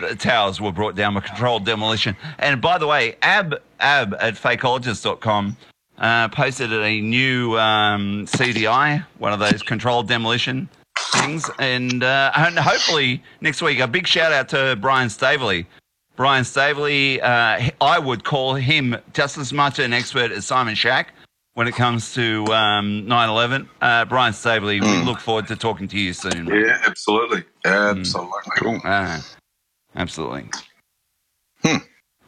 the towers were brought down by controlled demolition. And by the way, Ab Ab at fakeologist.com uh, posted a new um, CDI, one of those controlled demolition things, and uh, and hopefully next week a big shout out to Brian Staveley. Brian Staveley, uh, I would call him just as much an expert as Simon Shack when it comes to um, 9/11. Uh, Brian Staveley, we look forward to talking to you soon. Yeah, absolutely. Mm. Absolutely. Cool. Absolutely. Hmm.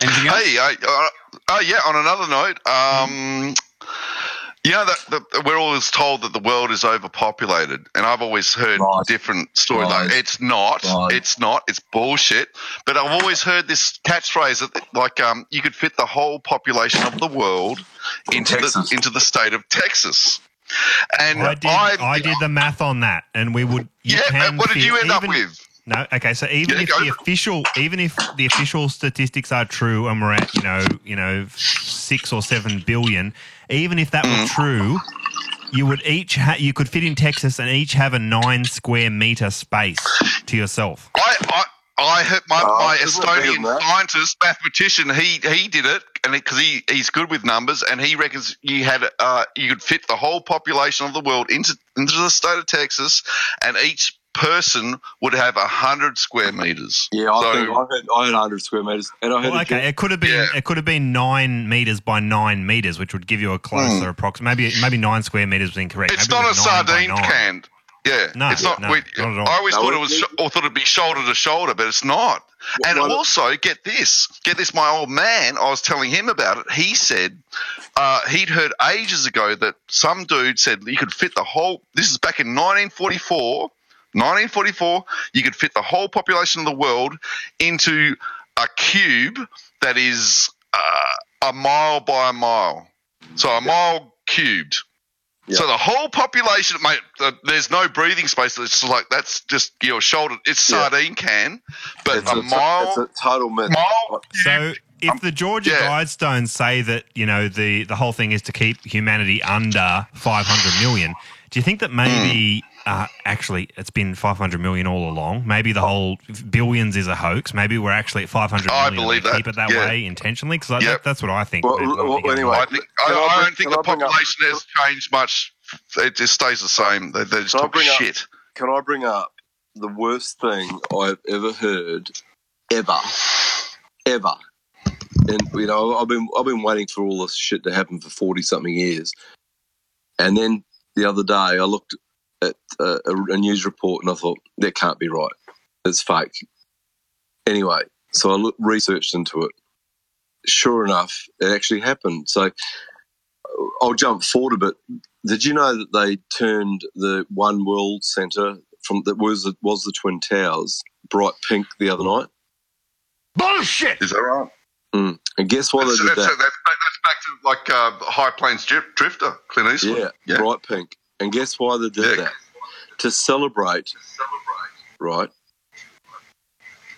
Anything else? Hey, uh, uh, uh, yeah. On another note, um, you know that, that we're always told that the world is overpopulated, and I've always heard Right. different stories. Right. Like it's not, Right. it's not, it's bullshit. But I've always heard this catchphrase that like um, you could fit the whole population of the world into Texas. the into the state of Texas. And I did. I, did the math on that, and we would. You Yeah, can what did fit you end up with? No, okay. So even Yeah, if go the official, even if the official statistics are true, and we're at you know, you know, six or seven billion, even if that Mm. were true, you would each ha- you could fit in Texas and each have a nine square meter space to yourself. I, I, I heard my, Oh, my isn't it bigger Estonian than scientist, mathematician, he he did it, and because he, he's good with numbers, and he reckons you had uh, you could fit the whole population of the world into into the state of Texas, and each person would have a hundred square meters. Yeah, I So- think I had, I had 100 square meters. And I had Well, a okay, it could have been Yeah. it could have been nine meters by nine meters, which would give you a closer approximate. Maybe maybe nine square meters was incorrect. It's Maybe it not a was nine by sardine nine. can. Yeah, No, it's not. no, we, not at all. I always No, thought it- it was, sh- or thought it'd be shoulder to shoulder, but it's not. And Well, also, get this, get this. My old man, I was telling him about it. He said uh, he'd heard ages ago that some dude said you could fit the whole. This is back in 1944. 1944, you could fit the whole population of the world into a cube that is uh, a mile by a mile. So a mile cubed. So the whole population, mate, uh, there's no breathing space. It's just like that's just your shoulder. It's Yeah. sardine can, but it's a, a, mile, it's a total myth. mile. So if the Georgia yeah. Guidestones say that you know the the whole thing is to keep humanity under 500 million, do you think that maybe Hmm. uh, actually it's been 500 million all along? Maybe the whole billions is a hoax. Maybe we're actually at 500 I million. and believe that, keep it that yeah. way intentionally because Yep. that's what I think. Well, It might be well, getting anyway, I right. think Can I, I I bring- don't think can the I bring up- population has changed much. It just stays the same. They, they just Can I talk bring up- shit. Can I bring up the worst thing I've ever heard, ever, ever? And you know, I've been I've been waiting for all this shit to happen for forty something years, and then the other day I looked at a, a, a news report and I thought that can't be right. It's fake. Anyway, so I look, researched into it. Sure enough, it actually happened. So uh, I'll jump forward a bit. Did you know that they turned the One World Centre from that was was the Twin Towers bright pink the other night? Bullshit. Is that right? Mm. And guess what That's, they did that's, that? that's, back to like uh, High Plains Drif- Drifter, Clint Eastwood. Yeah, bright pink. And guess why they did Yeah. that? To celebrate, right,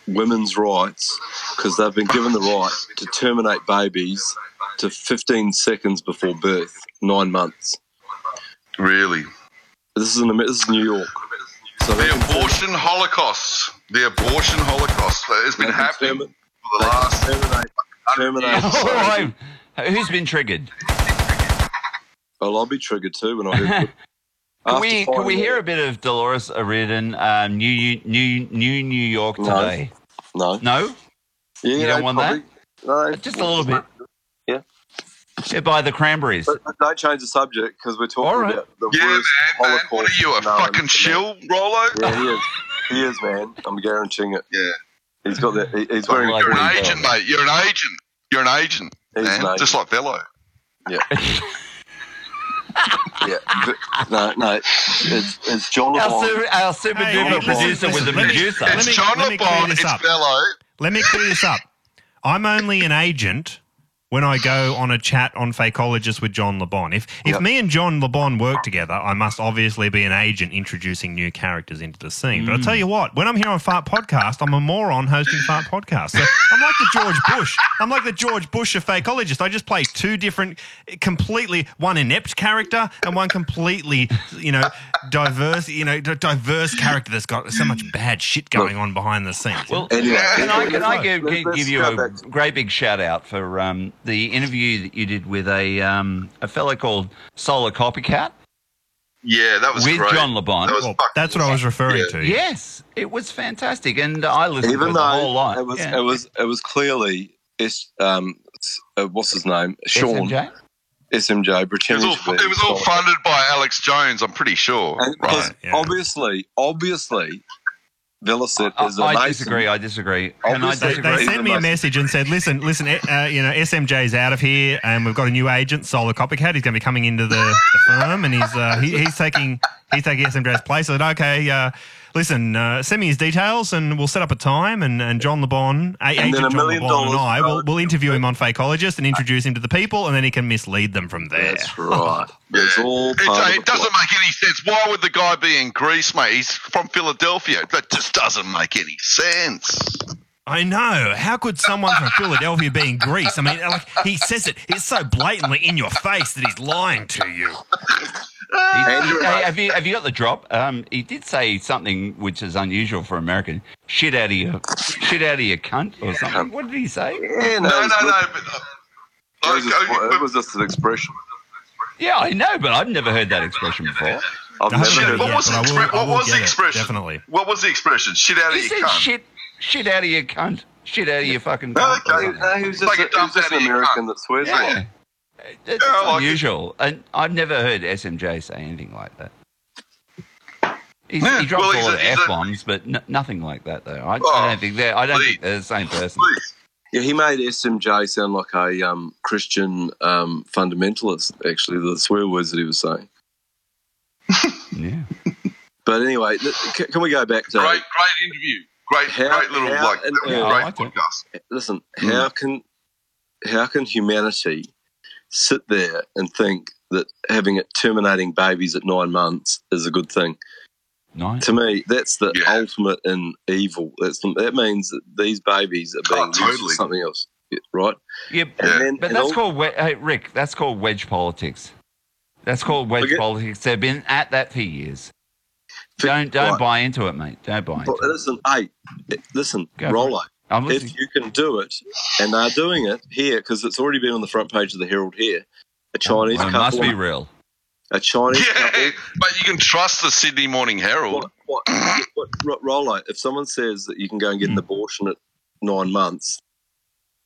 women's rights, because they've been given the right to terminate babies to 15 seconds before birth, nine months. Really? This is in this is New York. So The abortion holocaust. The abortion holocaust has been happening for the last. terminate, terminate. Oh, *laughs* who's been triggered? Well, I'll be triggered too when I hear. *laughs* Can we can we hear a bit of Dolores O'Riordan, um, New New New New York No. today? No. No, Yeah, you don't want probably- No, just a little bit. Yeah. Yeah, by the Cranberries. But but don't change the subject because we're talking All right. about the Yeah, man, worst man. Holocaust What are you, a known fucking to man. shill, Rollo? Yeah, he is. He is, man. I'm guaranteeing it. Yeah. He's got the. He's wearing. like You're an Well, agent, mate. You're an agent. You're an agent, He's man. an agent. Just like Velo. Yeah. *laughs* yeah. But, no, no. It's, it's John Our, super, our super Hey, duper hey, producer listen, with the let me- Medusa. let It's me- John let me LeBon. this It's up. Velo. Let me clear this up. I'm only an agent when I go on a chat on Fakeologist with John LeBon. If if Yep. me and John LeBon work together, I must obviously be an agent introducing new characters into the scene. But I'll tell you what, when I'm here on Fart Podcast, I'm a moron hosting Fart Podcast. So I'm like the George Bush. I'm like the George Bush of Fakeologist. I just play two different, completely one inept character and one completely, you know, diverse, you know, d- diverse character that's got so much bad shit going on behind the scenes. Well, Anyway, can I, can I give, give, give you a great big shout out for um, the interview that you did with a um, a fellow called Solar Copycat Yeah, that was with great. John LeBon? That Well, that's what I was referring Yeah. to. Yes, it was fantastic, and I listened to Even it the whole lot. it was, Yeah. it was, it was clearly. S, um, uh, what's his name? Sean SMJ? SMJ It pretending was, to all, be it was all funded by Alex Jones, I'm pretty sure. And Right. yeah. obviously, obviously, Velocet I, is a I Mason. disagree. I disagree. Can I They, disagree? they sent me a message and said, "Listen, listen, uh, you know, SMJ's out of here, and we've got a new agent, Solar Copycat. He's going to be coming into the, the firm, and he's uh, he, he's taking he's taking SMJ's place." I said, "Okay, uh, listen, uh, send me his details, and we'll set up a time." And, and John LeBon, a- then agent John million LeBon, and I will for- will interview him on Fakeologist and introduce him to the people, and then he can mislead them from there. That's right. It's all It's, part uh, of the it doesn't plot. make any sense. Why would the guy be in Greece, mate? He's from Philadelphia. That just doesn't make any sense. I know. How could someone from Philadelphia be in Greece? I mean, like he says it. It's so blatantly in your face that he's lying to you. Andrew- Hey, have you have you got the drop? Um, he did say something which is unusual for American. Shit out of your shit out of your cunt or something. What did he say? Yeah, no, No, it was no, no. But, uh, It was, just, it was just an expression. Yeah, I know, but I've never heard that expression before. I've never haven't heard heard what it yet, was the but will- expre- what was get the it, expression? definitely. What was the expression? Shit out of He your said cunt. shit shit out of your cunt. Shit out of your fucking cunt. or okay. something. No, he was just, Like a he was just an American cunt. that swears a lot. Yeah. It's Yeah, I like unusual, and I've never heard SMJ say anything like that. He's, Yeah, he drops well, a he's lot a- of he's a- f bombs, but n- nothing like that though. I, Oh, I don't think they're. I don't please. think they're the same person. Please. Yeah, he made SMJ sound like a um, Christian um, fundamentalist, actually, the swear words that he was saying. Yeah. *laughs* But anyway, th- can we go back to Great, great interview. Great, How- great little how- like and- great Yeah, I it. podcast. listen? Hmm. How can how can humanity sit there and think that having it terminating babies at nine months is a good thing? Nice. To me, that's the Yeah. ultimate in evil. That's the, that means that these babies are being Oh, used for something else, right? Yeah, And Yeah. then, but and that's all- called we- hey, Rick. That's called wedge politics. That's called wedge Forget- politics. They've been at that for years. For- Don't don't right. buy into it, mate. Don't buy into But it. listen, hey, listen, Go for Rollo. I'm If listening. you can do it, and they're doing it here because it's already been on the front page of the Herald here. A oh, Chinese Well, it couple, must be real. a Chinese Yeah, couple. but you can trust the Sydney Morning Herald. What, what, what, Ro- Rollo? If someone says that you can go and get an hmm. abortion at nine months,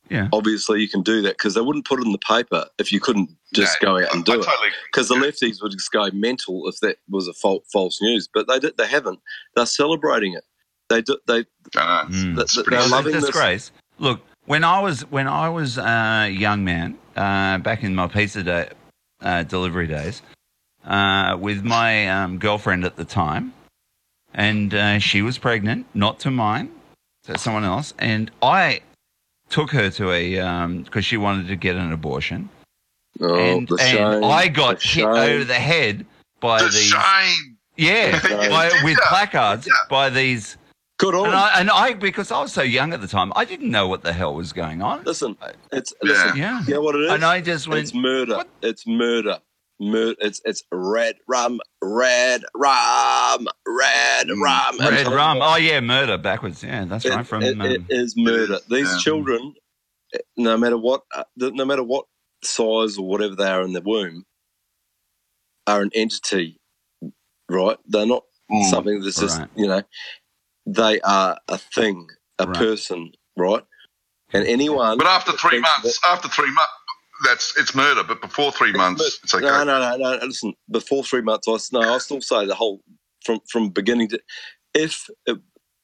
Yeah. obviously you can do that because they wouldn't put it in the paper if you couldn't just No, go out and I do it. totally. Because the lefties would just go mental if that was a fal- false news, but they did, they haven't. They're celebrating it. They do, they Uh, Mm. they- they're pretty Well, loving this. disgrace. Look, when I was when I was a young man, uh, back in my pizza day, uh, delivery days, uh, with my um, girlfriend at the time, and uh, she was pregnant, not to mine, to someone else, and I took her to a because she wanted to get an abortion, Oh, and, the and I got the hit shame. over the head by The these. shame. Yeah, Yeah, by, yeah, with yeah, placards by these. Good on. And I, and I, because I was so young at the time, I didn't know what the hell was going on. listen, it's Yeah. listen. Yeah. You know what it is? And I just went, it's murder. "What?" It's murder. Mur- it's it's red rum, red rum, red Mm. rum, And Red rum. telling Oh yeah, murder backwards. Yeah, that's you, right. it- From it- it um, is murder. These Yeah. children, no matter what, uh, no matter what size or whatever they are in the womb, are an entity, right? They're not Mm. something that's just Right. you know, they are a thing, a Right. person, right? And anyone. But after three thinks months, after three months, that's it's murder. But before three months, it's okay. No, no, no, no. Listen, before three months, I s- no, I still say the whole from from beginning to. If it,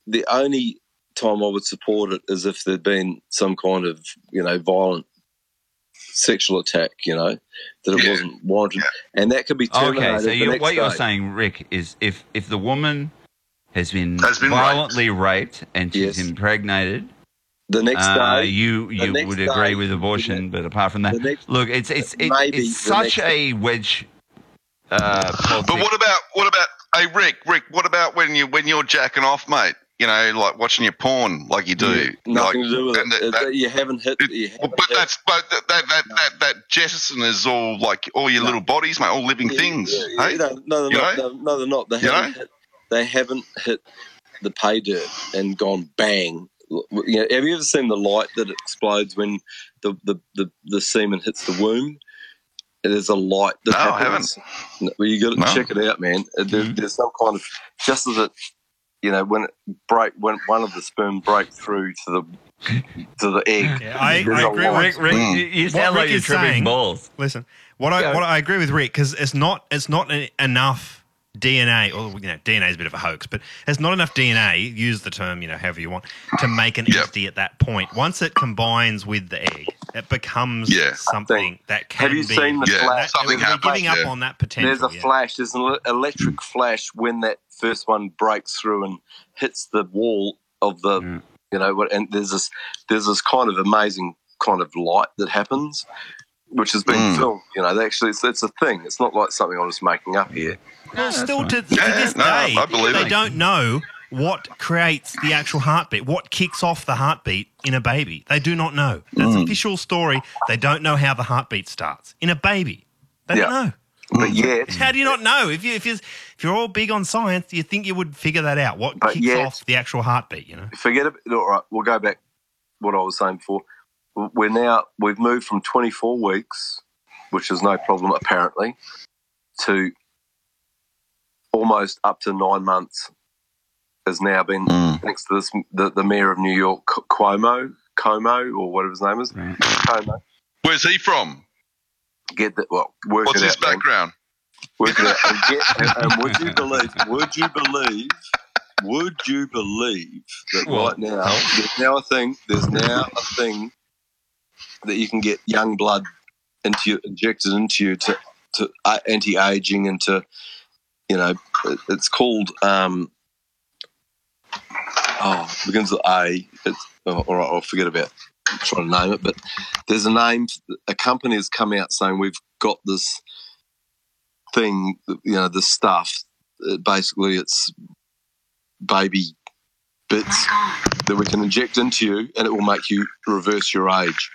the only time I would support it is if there'd been some kind of you know violent sexual attack, you know, that it Yeah. wasn't warranted, and that could be terminated. okay. So the you, next what you're saying, Rick, is if if the woman has been, Has been violently raped. and she's Yes. the next uh, day, you you would agree day, with abortion. But apart from that, next look, it's it's it, Maybe it's such a wedge. Uh, But what about what about hey Rick? Rick, what about when you when you're jacking off, mate? You know, like watching your porn, like you do. nothing like, to do with it. that- that- you haven't hit. it- you haven't but hit- that's but that that that, that that jettison is all like all your No. little bodies, mate, all living Yeah, things. yeah, yeah, hey? no, no, they're You not. No, no, they're not. They You haven't, hit, they haven't hit the pay dirt and gone bang. You know, have you ever seen the light that explodes when the, the, the, the semen hits the womb? There's a light that No, I happens. No, Well, you got to No. check it out, man. There, There's some kind of just as it, you know, when it break when one of the sperm break through to the to the egg. Yeah, I, there's I a agree light. with Rick, Rick, Mm. you, you What sound Rick like you're tripping saying- balls. Listen, what I Go. what I agree with Rick because it's not it's not enough DNA, or you know, DNA is a bit of a hoax, but it's not enough DNA. Use the term, you know, however you want, to make an Yep. entity at that point. Once it combines with the egg, it becomes Yeah. something that can Have you be. seen the Yeah, flash? something we're happens, giving up yeah. on that potential. There's a yeah. flash. There's an electric flash when that first one breaks through and hits the wall of the, Mm. you know, and there's this there's this kind of amazing kind of light that happens, which has been Mm. filmed. You know, actually it's, it's a thing. It's not like something I'm just making up here. Well, that's still to, to this no, day, I believe they it. don't know what creates the actual heartbeat, what kicks off the heartbeat in a baby. They do not know. That's Mm. official story. They don't know how the heartbeat starts in a baby. They don't know. But yet, How do you not know? If you if you if you're all big on science, you think you would figure that out. What kicks yet- off the actual heartbeat? You know. forget it. All right, we'll go back. What I was saying before. We're now we've moved from 24 weeks, which is no problem apparently, to almost up to nine months. Has now been Mm. thanks to this the, the mayor of New York Cuomo Como or whatever his name is Right. Cuomo. Where's he from? Get that well work What's it his out. man. background? Work it out. And, get, *laughs* and, and would you believe? Would you believe? Would you believe that Well, right now there's now a thing? There's now a thing that you can get young blood into you, injected into you to to uh, anti-aging and to you know it's called um oh it begins with A. It's oh, all right. I'll forget about trying to name it, but there's a name. A company has come out saying we've got this thing, you know, the stuff. Basically, it's baby bits that we can inject into you, and it will make you reverse your age.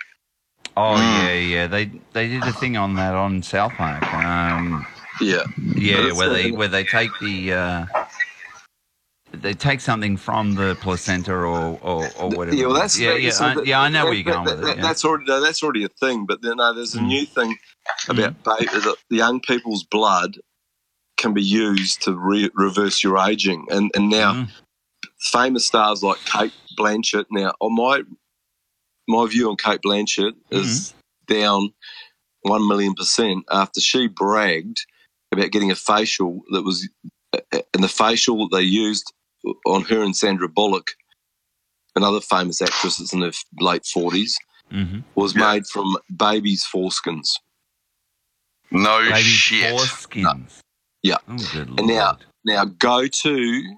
Oh Mm. yeah, yeah. They they did a thing on that on South Park. Um, Yeah, yeah, where they where they take the uh, they take something from the placenta or or, or whatever. Yeah, well, that's yeah, yeah, so I, that- yeah. I know that- where you're going that- with it. Yeah. That's already that's already a thing. But then no, there's a Mm. new thing about baby, the the young people's blood can be used to re- reverse your aging, and and now Mm. famous stars like Cate Blanchett. Now, on my my view on Cate Blanchett is down one million percent after she bragged about getting a facial that was, and the facial they used on her and Sandra Bullock, another famous actress that's in her late forties, hmm was Yeah. made from babies' foreskins. No Baby shit. foreskins. Yeah. Oh, good And now- Now, go to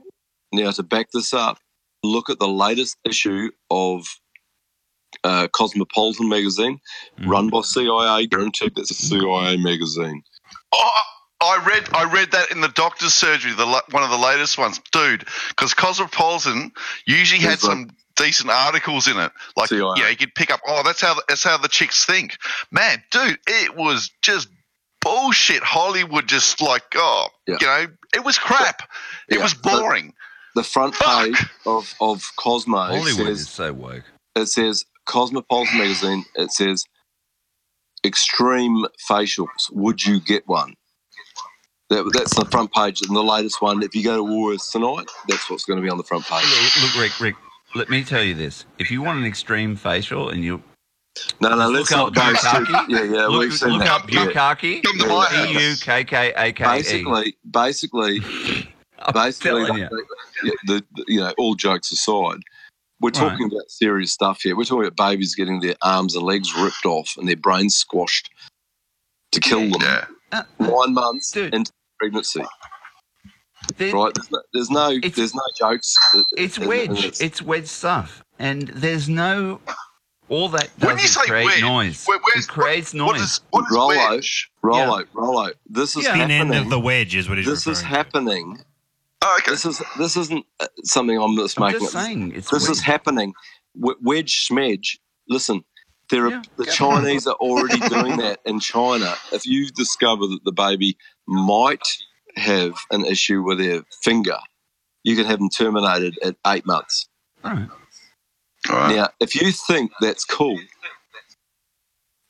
now to back this up. Look at the latest issue of uh, Cosmopolitan magazine, Mm. run by CIA. Guaranteed that's a CIA magazine. Oh, I read I read that in the doctor's surgery, the one of the latest ones, dude. Because Cosmopolitan usually had some decent articles in it, like CIA. yeah, you could pick up. Oh, that's how the, that's how the chicks think, man, dude. It was just bullshit. Hollywood just like oh, Yeah. you know, it was crap. It was but- boring. The front Fuck. page of, of Cosmo Hollywood says is so woke. it says Cosmopolitan magazine. It says extreme facials. Would you get one? That, that's the front page and the latest one. If you go to Woolworths tonight, that's what's going to be on the front page. Look, Rick, Rick, let me tell you this. If you want an extreme facial and you No, no, Look let's up not go. Bukkake. too- Yeah, yeah, look, we've seen look that. up Yeah. Bukkake, Come to my house. B U K K A K E. Basically, basically, *laughs* basically, telling you. yeah, the, the- you know, all jokes aside, we're Right. talking about serious stuff here. We're talking about babies getting their arms and legs ripped off and their brains squashed to kill them Yeah, Uh, nine months Dude. into pregnancy. there- Right? There's no, there's no, there's no jokes. It's And- and wedge. it's- It's wedge stuff, and there's no. All that When does you is say create wedge, noise. where- it creates what noise. is what is Rollo. wedge? Rollo, Rollo. This is Yeah. Thin happening. end of the wedge is what he's doing. this is referring to. happening. Oh, okay. This is this isn't uh, something I'm just I'm making. just up. saying, it's this wedge. is happening. Wedge smedge. Listen, there are Yeah, the go. Chinese are already doing *laughs* that in China. If you discover that the baby might have an issue with their finger, you can have them terminated at eight months. Right. All right. Now, if you think that's cool,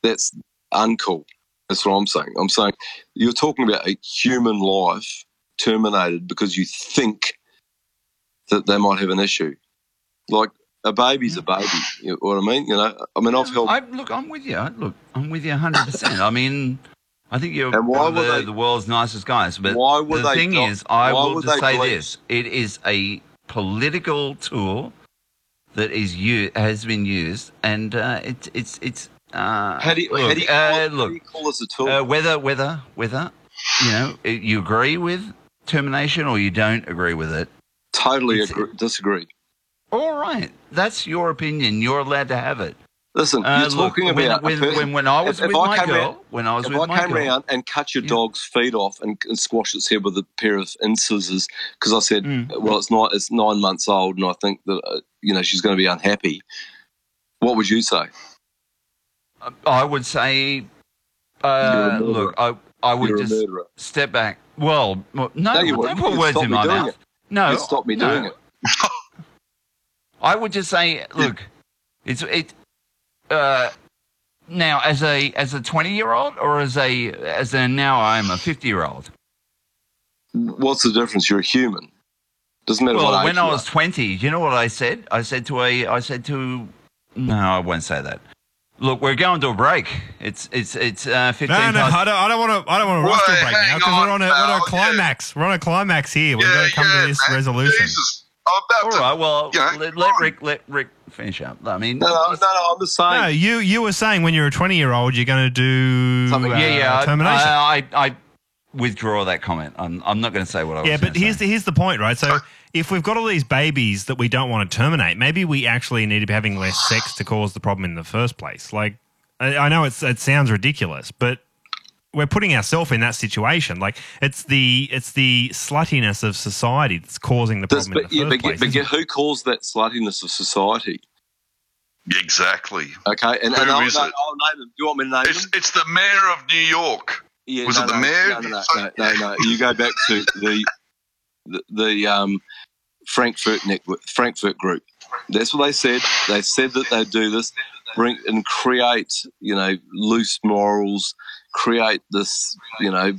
that's uncool. That's what I'm saying. I'm saying you're talking about a human life terminated because you think that they might have an issue. Like a baby's a baby. You know what I mean? You know, I mean, I've helped. I, look, I'm with you. Look, I'm with you 100. percent I mean, I think you're And why one of the, they- the world's nicest guys. But Why would the they thing not- is, I will would just say believe- this: it is a political tool that is u- has been used, and uh, it's it's it's. Uh, how do you, look, how do you, call, uh, look do you call this a tool? uh, whether whether whether you know uh, you agree with termination or you don't agree with it. totally agree, disagree. All right, that's your opinion. You're allowed to have it. Listen, Uh, you're look, talking when, about when, person- when, when I was if- if with I my came girl, when I was if with I my came girl, round and cut your Yeah. dog's feet off and, and squashed its head with a pair of incisors because I said, Mm. well, it's not, it's nine months old, and I think that uh, you know she's going to be unhappy. What would you say? I would say, uh, look, I I would just step back. Well, well, no, No, you don't wouldn't. put You'd words in my mouth. it. No, You'd stop me no. doing it. *laughs* I would just say, look, it's it. Uh, now, as a as a twenty year old, or as a as a now I'm a fifty year old. What's the difference? You're a human. Doesn't matter what Well, age when you I are. was twenty, you know what I said? I said to a, I said to, no, I won't say that. Look, we're going to a break. It's it's it's uh, fifteen. No, no, past- I don't. I don't want to. I don't want to rush to a break now because we're on, on a, we're on a climax. We're on a climax here. We've Yeah, got to come yeah, to this man. resolution. Jesus. I'm about All to. right. Well, you know, let, let Rick let Rick finish up. I mean, no, no, no, no. I'm just saying. No, you you were saying when you're a 20 year old, you're going to do Something- uh, yeah, yeah. Termination. I, I, I withdraw that comment. I'm, I'm not going to say what I was. Saying. Yeah, but here's say. the here's the point, right? So if we've got all these babies that we don't want to terminate, maybe we actually need to be having less sex to cause the problem in the first place. Like, I, I know it's it sounds ridiculous, but we're putting ourselves in that situation. Like, it's the it's the sluttiness of society that's causing the Does- problem but, in yeah, the but, place. but isn't who calls that sluttiness of society? Exactly. Okay, and, Who and I'll, is no, it? I'll name them. Do you want me to name It's them? it's the mayor of New York. Yeah, Was no, it the no, mayor? No, no, no, no, no, no. You go back to the the, the um, Frankfurt network, Frankfurt group. That's what they said. They said that they'd do this, bring and create, you know, loose morals, create this, you know,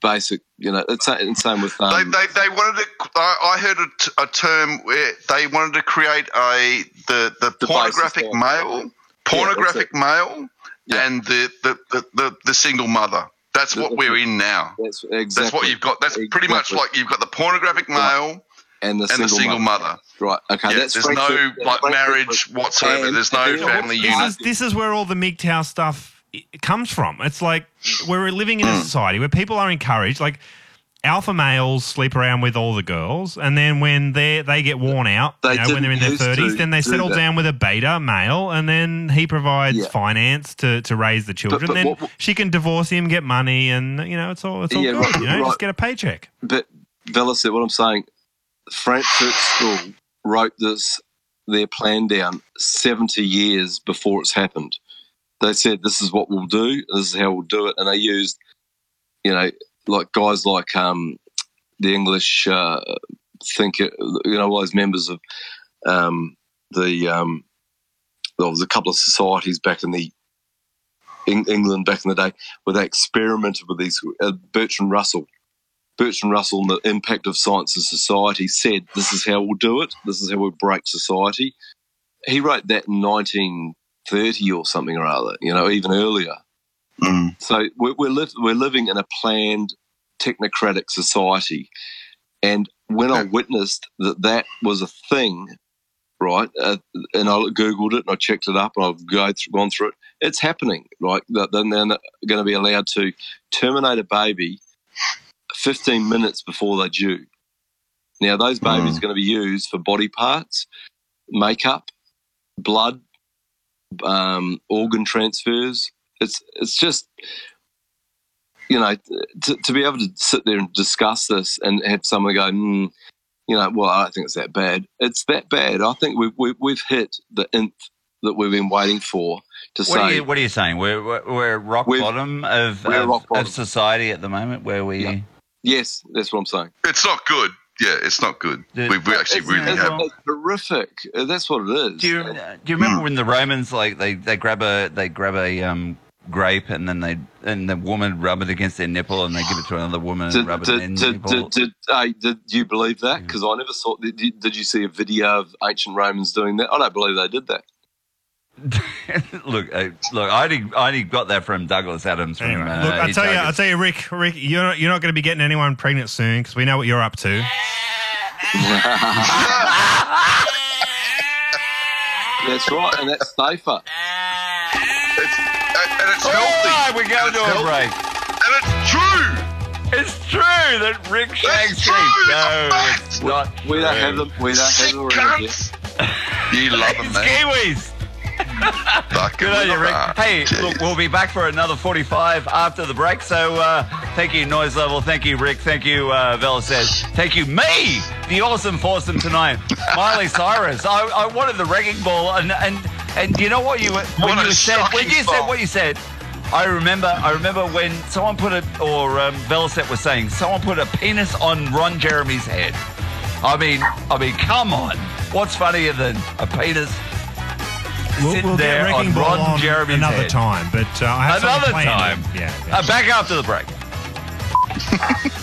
basic, you know, it's and same with um, they, they, they wanted to. I, I heard a, t- a term where they wanted to create a the the, The pornographic male, pornographic male, Yeah. and the the, the, the the single mother. That's what we're in now. that's exactly That's what you've got. That's pretty much like you've got the pornographic male and the and single, the single mother. mother. Right. Okay. Yeah, that's there's no like marriage whatsoever. And- There's no and family this unit. is this is where all the MGTOW stuff i- comes from. It's like we're living in a Mm. society where people are encouraged. Like alpha males sleep around with all the girls, and then when they they get worn out, They you know, when they're in their thirties, then they settle that. down with a beta male, and then he provides Yeah. finance to, to raise the children. but then what- she can divorce him, get money, and you know it's all it's all Yeah, good. right, you know, right. just get a paycheck. But Velo said, what I'm saying, Frankfurt School wrote this their plan down 70 years before it's happened. They said this is what we'll do, this is how we'll do it, and they used, you know, like guys like um, the English uh, thinker, you know, all those members of um, the um, there was a couple of societies back in the in England back in the day where they experimented with these. Uh, Bertrand Russell, Bertrand Russell, and the impact of science in society, said this is how we'll do it. This is how we'll break society. He wrote that in 1930 or something or other. You know, even earlier. Mm. So we're we're, liv- we're living in a planned technocratic society, and when I witnessed that that was a thing, right, uh, and I googled it and I checked it up and I've go through, gone through it, it's happening. Right, that then they're going to be allowed to terminate a baby 15 minutes before they're due. Now those babies are going to be used for body parts, makeup, blood, um, organ transfers. It's it's just you know to, to be able to sit there and discuss this and have someone go, mm, you know, well, I don't think it's that bad. It's that bad. I think we've we've, we've hit the nth that we've been waiting for to What say. are, you, what are you saying? We're, we're, we're rock bottom of, we're of, rock bottom. of society at the moment where we. Yeah. yes, that's what I'm saying. It's not good. Yeah, it's not good. The- We, we actually it's, really it's, have. it's horrific. Uh, That's what it is. Do you, do you remember when the Romans like they, they grab a they grab a um, grape and then they and the woman rub it against their nipple and they give it to another woman and Did, rub it in did, their did, nipple? did, did, hey, did you believe that? Because I never saw. Did did you see a video of ancient Romans doing that? I don't believe they did that. *laughs* look, uh, look, I only, I only got that from Douglas Adams. From, Anyway, uh, look, I his tell you, I Douglas. tell you, Rick, Rick, you're not, you're not going to be getting anyone pregnant soon because we know what you're up to. *laughs* That's right, and that's safer. It's, and it's healthy. right, we're going to a healthy. break. And it's true. It's true that Rick shags true, sheep. it's a No, it's not. We don't have them. We don't have them around here. cunts. You love *laughs* them, It's man. Kiwis. Good on you, Rick. Hey, that. look, we'll be back for another 45 after the break. So uh, thank you, Noise Level. Thank you, Rick. Thank you, uh, Velocet. Thank you, me, the awesome foursome tonight. *laughs* Miley Cyrus. I, I wanted the wrecking ball. And, and, and you know what you when What you said when you said what you said. I remember. I remember when someone put it, or um, Velocet was saying, someone put a penis on Ron Jeremy's head. I mean, I mean, come on. What's funnier than a penis We'll, sitting we'll get there Wrecking on Ball Ron on Jeremy's another head? time, but uh, I have Another time. Yeah. yeah. Uh, back after the break. *laughs*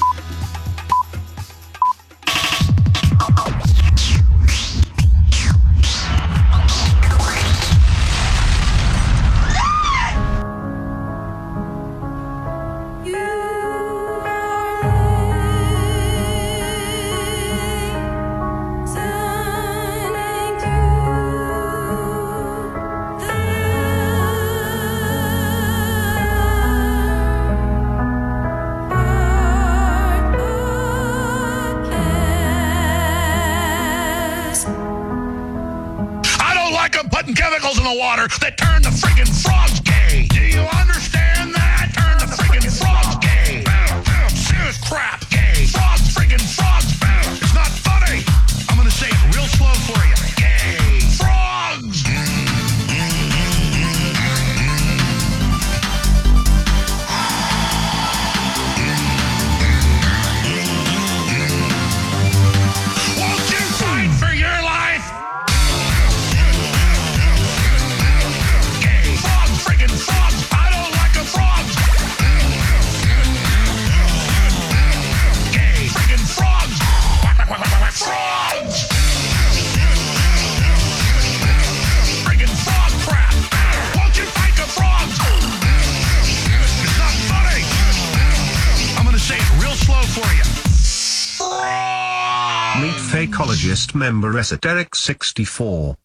Fakeologist member Esoteric64.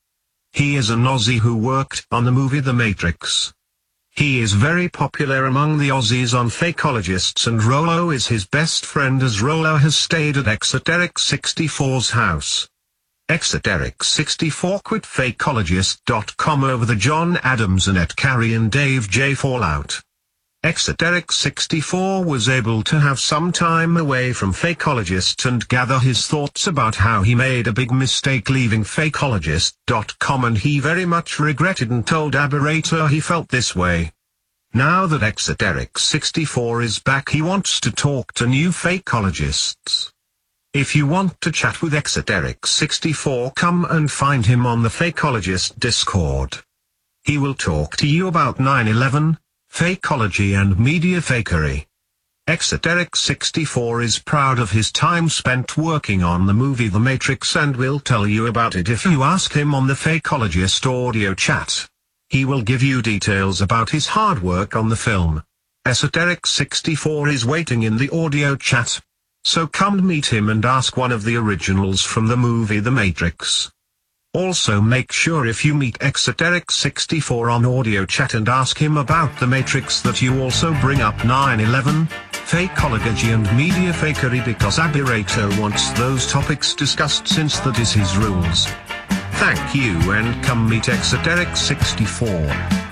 He is an Aussie who worked on the movie The Matrix. He is very popular among the Aussies on Fakeologists and Rollo is his best friend as Rollo has stayed at Exoteric 64's house. Exoteric64 quit Fakeologist.com over the John Adams and Ed Carey and Dave J fallout. Exoteric64 was able to have some time away from Fakeologists and gather his thoughts about how he made a big mistake leaving Fakeologist.com and he very much regretted and told Aberrator he felt this way. Now that Exoteric64 is back he wants to talk to new Fakeologists. If you want to chat with Exoteric64 come and find him on the Fakeologist Discord. He will talk to you about 9-11, fakeology and media fakery. Exoteric64 is proud of his time spent working on the movie The Matrix and will tell you about it if you ask him on the Fakeologist audio chat. He will give you details about his hard work on the film. Esoteric64 is waiting in the audio chat. So come meet him and ask one of the originals from the movie The Matrix. Also make sure if you meet Exoteric64 on audio chat and ask him about The Matrix that you also bring up 9-11, fake fakeology and media fakery because Aberrator wants those topics discussed since that is his rules. Thank you and come meet Exoteric64.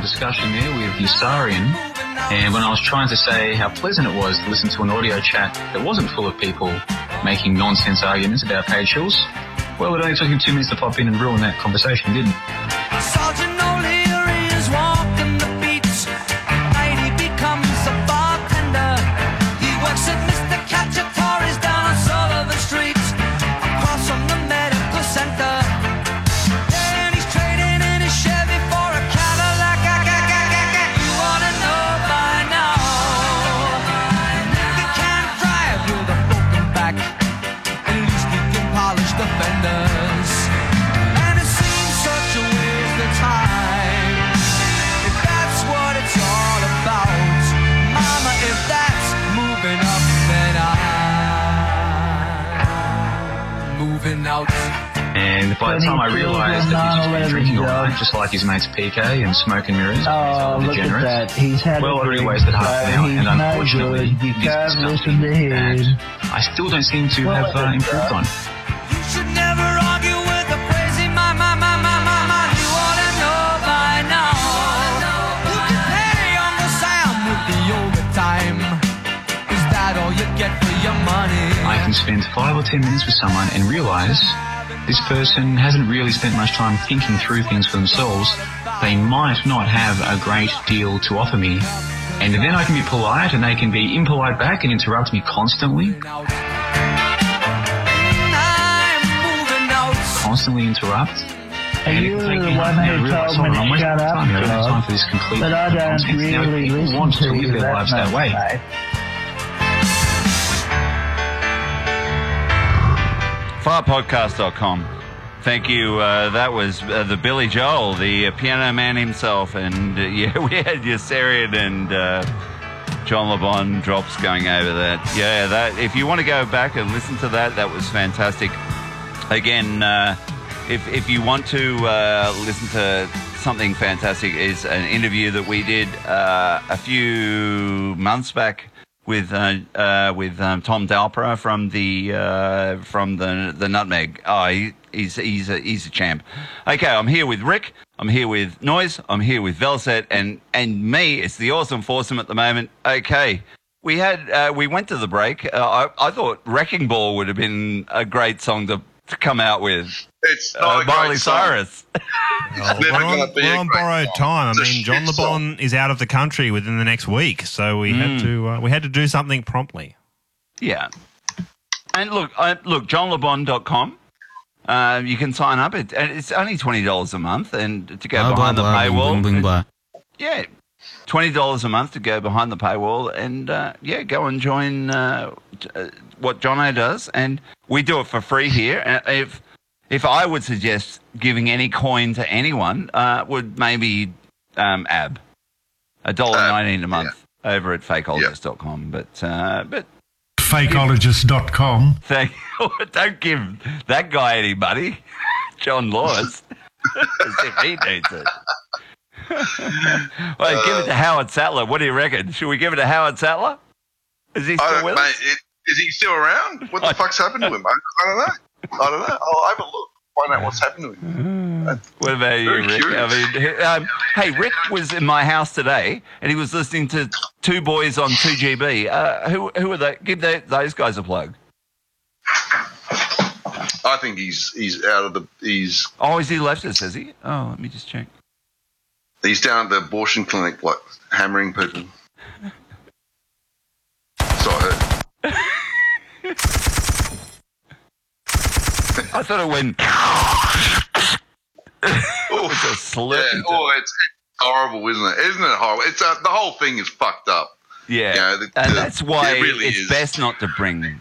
Discussion there with Usarian. And when I was trying to say how pleasant it was to listen to an audio chat that wasn't full of people making nonsense arguments about paid shills, well, it only took him two minutes to pop in and ruin that conversation, didn't it? And by the time I realised that he's just been drinking all night, just like his mates PK and smoking mirrors, Oh, and look at degenerates, that. He's had well, a I already drink, wasted half an but hour, and unfortunately, good. You this is can't something listen to him. that I still don't seem to have uh, improved on. You should never argue with a crazy mama, mama, mama. You ought to know by now. You can pay Uncle Sam with the overtime. Is that all you get for your money? I can spend five or ten minutes with someone and realise this person hasn't really spent much time thinking through things for themselves. They might not have a great deal to offer me. And then I can be polite and they can be impolite back and interrupt me constantly. Constantly interrupt. And And you it's were like, the one who told oh, me I'm to shut up, time. I don't have time for this complete But I don't really listen want to live you their that lives that way. mate. Fartpodcast.com. Thank you. Uh, that was uh, the Billy Joel, the uh, piano man himself, and uh, *laughs* yeah, we had Yossarian and uh, John LeBon drops going over that. Yeah, that. If you want to go back and listen to that, that was fantastic. Again, uh, if if you want to listen to something fantastic, is an interview that we did a few months back with uh, uh, with um, Tom Dalpra from the uh, from the the Nutmeg. Oh, he, he's he's a, he's a champ. Okay, I'm here with Rick. I'm here with Noise. I'm here with Velocet, and and me. It's the awesome foursome at the moment. Okay. We had uh, we went to the break. Uh, I, I thought Wrecking Ball would have been a great song to to come out with It's not uh, a Miley song. Cyrus. *laughs* Well, we're on, be we're on borrowed song. time. I mean, John shit song. LeBon is out of the country within the next week, so we had Mm. to uh, we had to do something promptly. Yeah. And look, I, look, johnlebon.com. Uh, you can sign up. It, it's only twenty dollars a month, and to go Blah, behind blah, blah, the bling, paywall. bling, bling, blah. Yeah, twenty dollars a month to go behind the paywall, and uh, yeah, go and join uh, j- uh, what Jono does, and we do it for free here. And if if I would suggest giving any coin to anyone, uh, would maybe um, Ab a dollar nineteen a month over at fakeologist.com. But uh, but Fakeologist.com. *laughs* Thank *laughs* Don't give that guy any money, *laughs* John Laws, as if he needs it. well, give it to Howard Sattler. What do you reckon? Should we give it to Howard Sattler? Is he still don't, with mate, us? it, is he still around? What the *laughs* fuck's happened to him? I, I don't know. I don't know. I'll have a look. Find out what's happened to him. What about you, Rick? I mean, um, hey, Rick was in my house today, and he was listening to Two Boys on Two GB. Uh, who who are they? Give tho- those guys a plug. I think he's he's out of the he's Oh, is he left us? Has he? Oh, let me just check. he's down at the abortion clinic like hammering people. So I heard. I thought it went. *laughs* Oof. a slip. Yeah, oh, it's, it's horrible, isn't it? Isn't it horrible? It's uh, the whole thing is fucked up. Yeah, Yeah, the- and the- that's why it really it's is. best not to bring.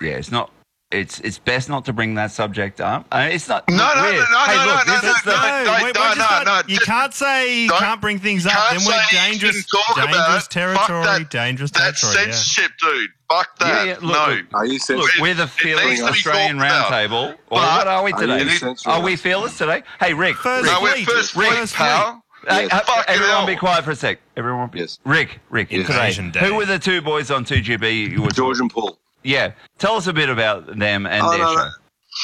Yeah, it's not. It's it's best not to bring that subject up. Uh, it's not. No, look, no, no, weird. no, hey, no, look, no, no, the, no, No, no, wait, no, no, not- no, you can't say you can't bring things up. Then we're dangerous, shouldn't talk about dangerous territory, that- dangerous That territory. Yeah. censorship, dude. Fuck that. yeah, look, no. look. Are you Look, we're the needs fearless Australian talked about. Roundtable. Or But- what are we Are today? you Are we fearless today? Hey, Rick. First Rick, No, we're fleet, first Rick, first pal. Hey, Yes. uh, everyone hell. be quiet for a sec. Everyone be... Yes. Rick, Rick, Yes. today, who were the two boys on 2GB you were George and Paul. Yeah. Tell us a bit about them and Oh, their no, show. no.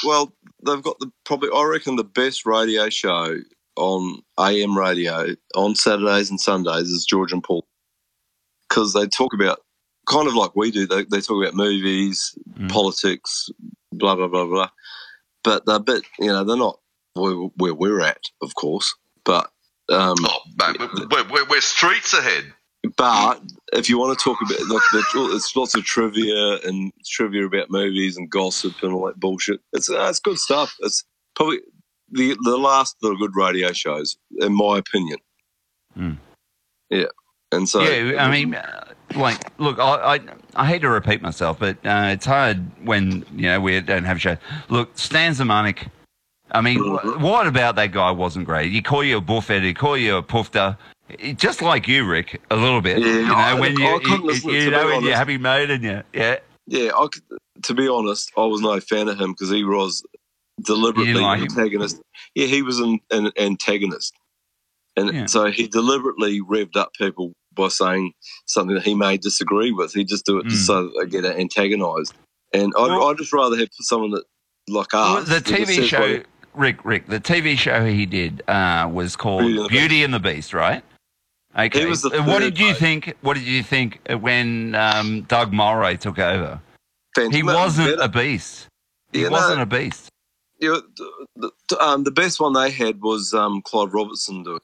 Well, they've got the probably I reckon the best radio show on AM radio on Saturdays and Sundays is George and Paul because they talk about kind of like we do. They, they talk about movies, Mm. politics, blah blah blah blah. But they're a bit, you know, they're not where, where we're at, of course. But um, Oh, mate, we're, we're, we're streets ahead. But if you want to talk about the, it's lots of trivia and trivia about movies and gossip and all that bullshit. It's uh, it's good stuff. It's probably the the last of the good radio shows, in my opinion. Hmm. Yeah, and so yeah, I mean, uh, like, look, I, I, I hate to repeat myself, but uh, it's hard when you know we don't have a show. Look, Stan Zemanek. I mean, wh- what about that guy wasn't great? He call you a buffet, he call you a poofter, just like you, Rick, a little bit. Yeah, you know, I- when you, couldn't you, listen to you know, when you're happy mode and you, yeah, yeah. I could, to be honest, I was no fan of him because he was deliberately like him? antagonist. Yeah, he was an, an antagonist, and Yeah. so he deliberately revved up people by saying something that he may disagree with. He just do it just Mm. so that they get antagonised. And I'd, Well- I'd just rather have someone that like us. Well, the TV show, Rick, Rick, the TV show he did uh, was called Beauty and the Beauty and the Beast, right? Okay. Was Uh, what did you mate. think? What did you think when um, Doug Mulray took over? Fant- He wasn't better. a beast. He Yeah, no. wasn't a beast. You know, the, the, um, the best one they had was um, Clive Robertson doing.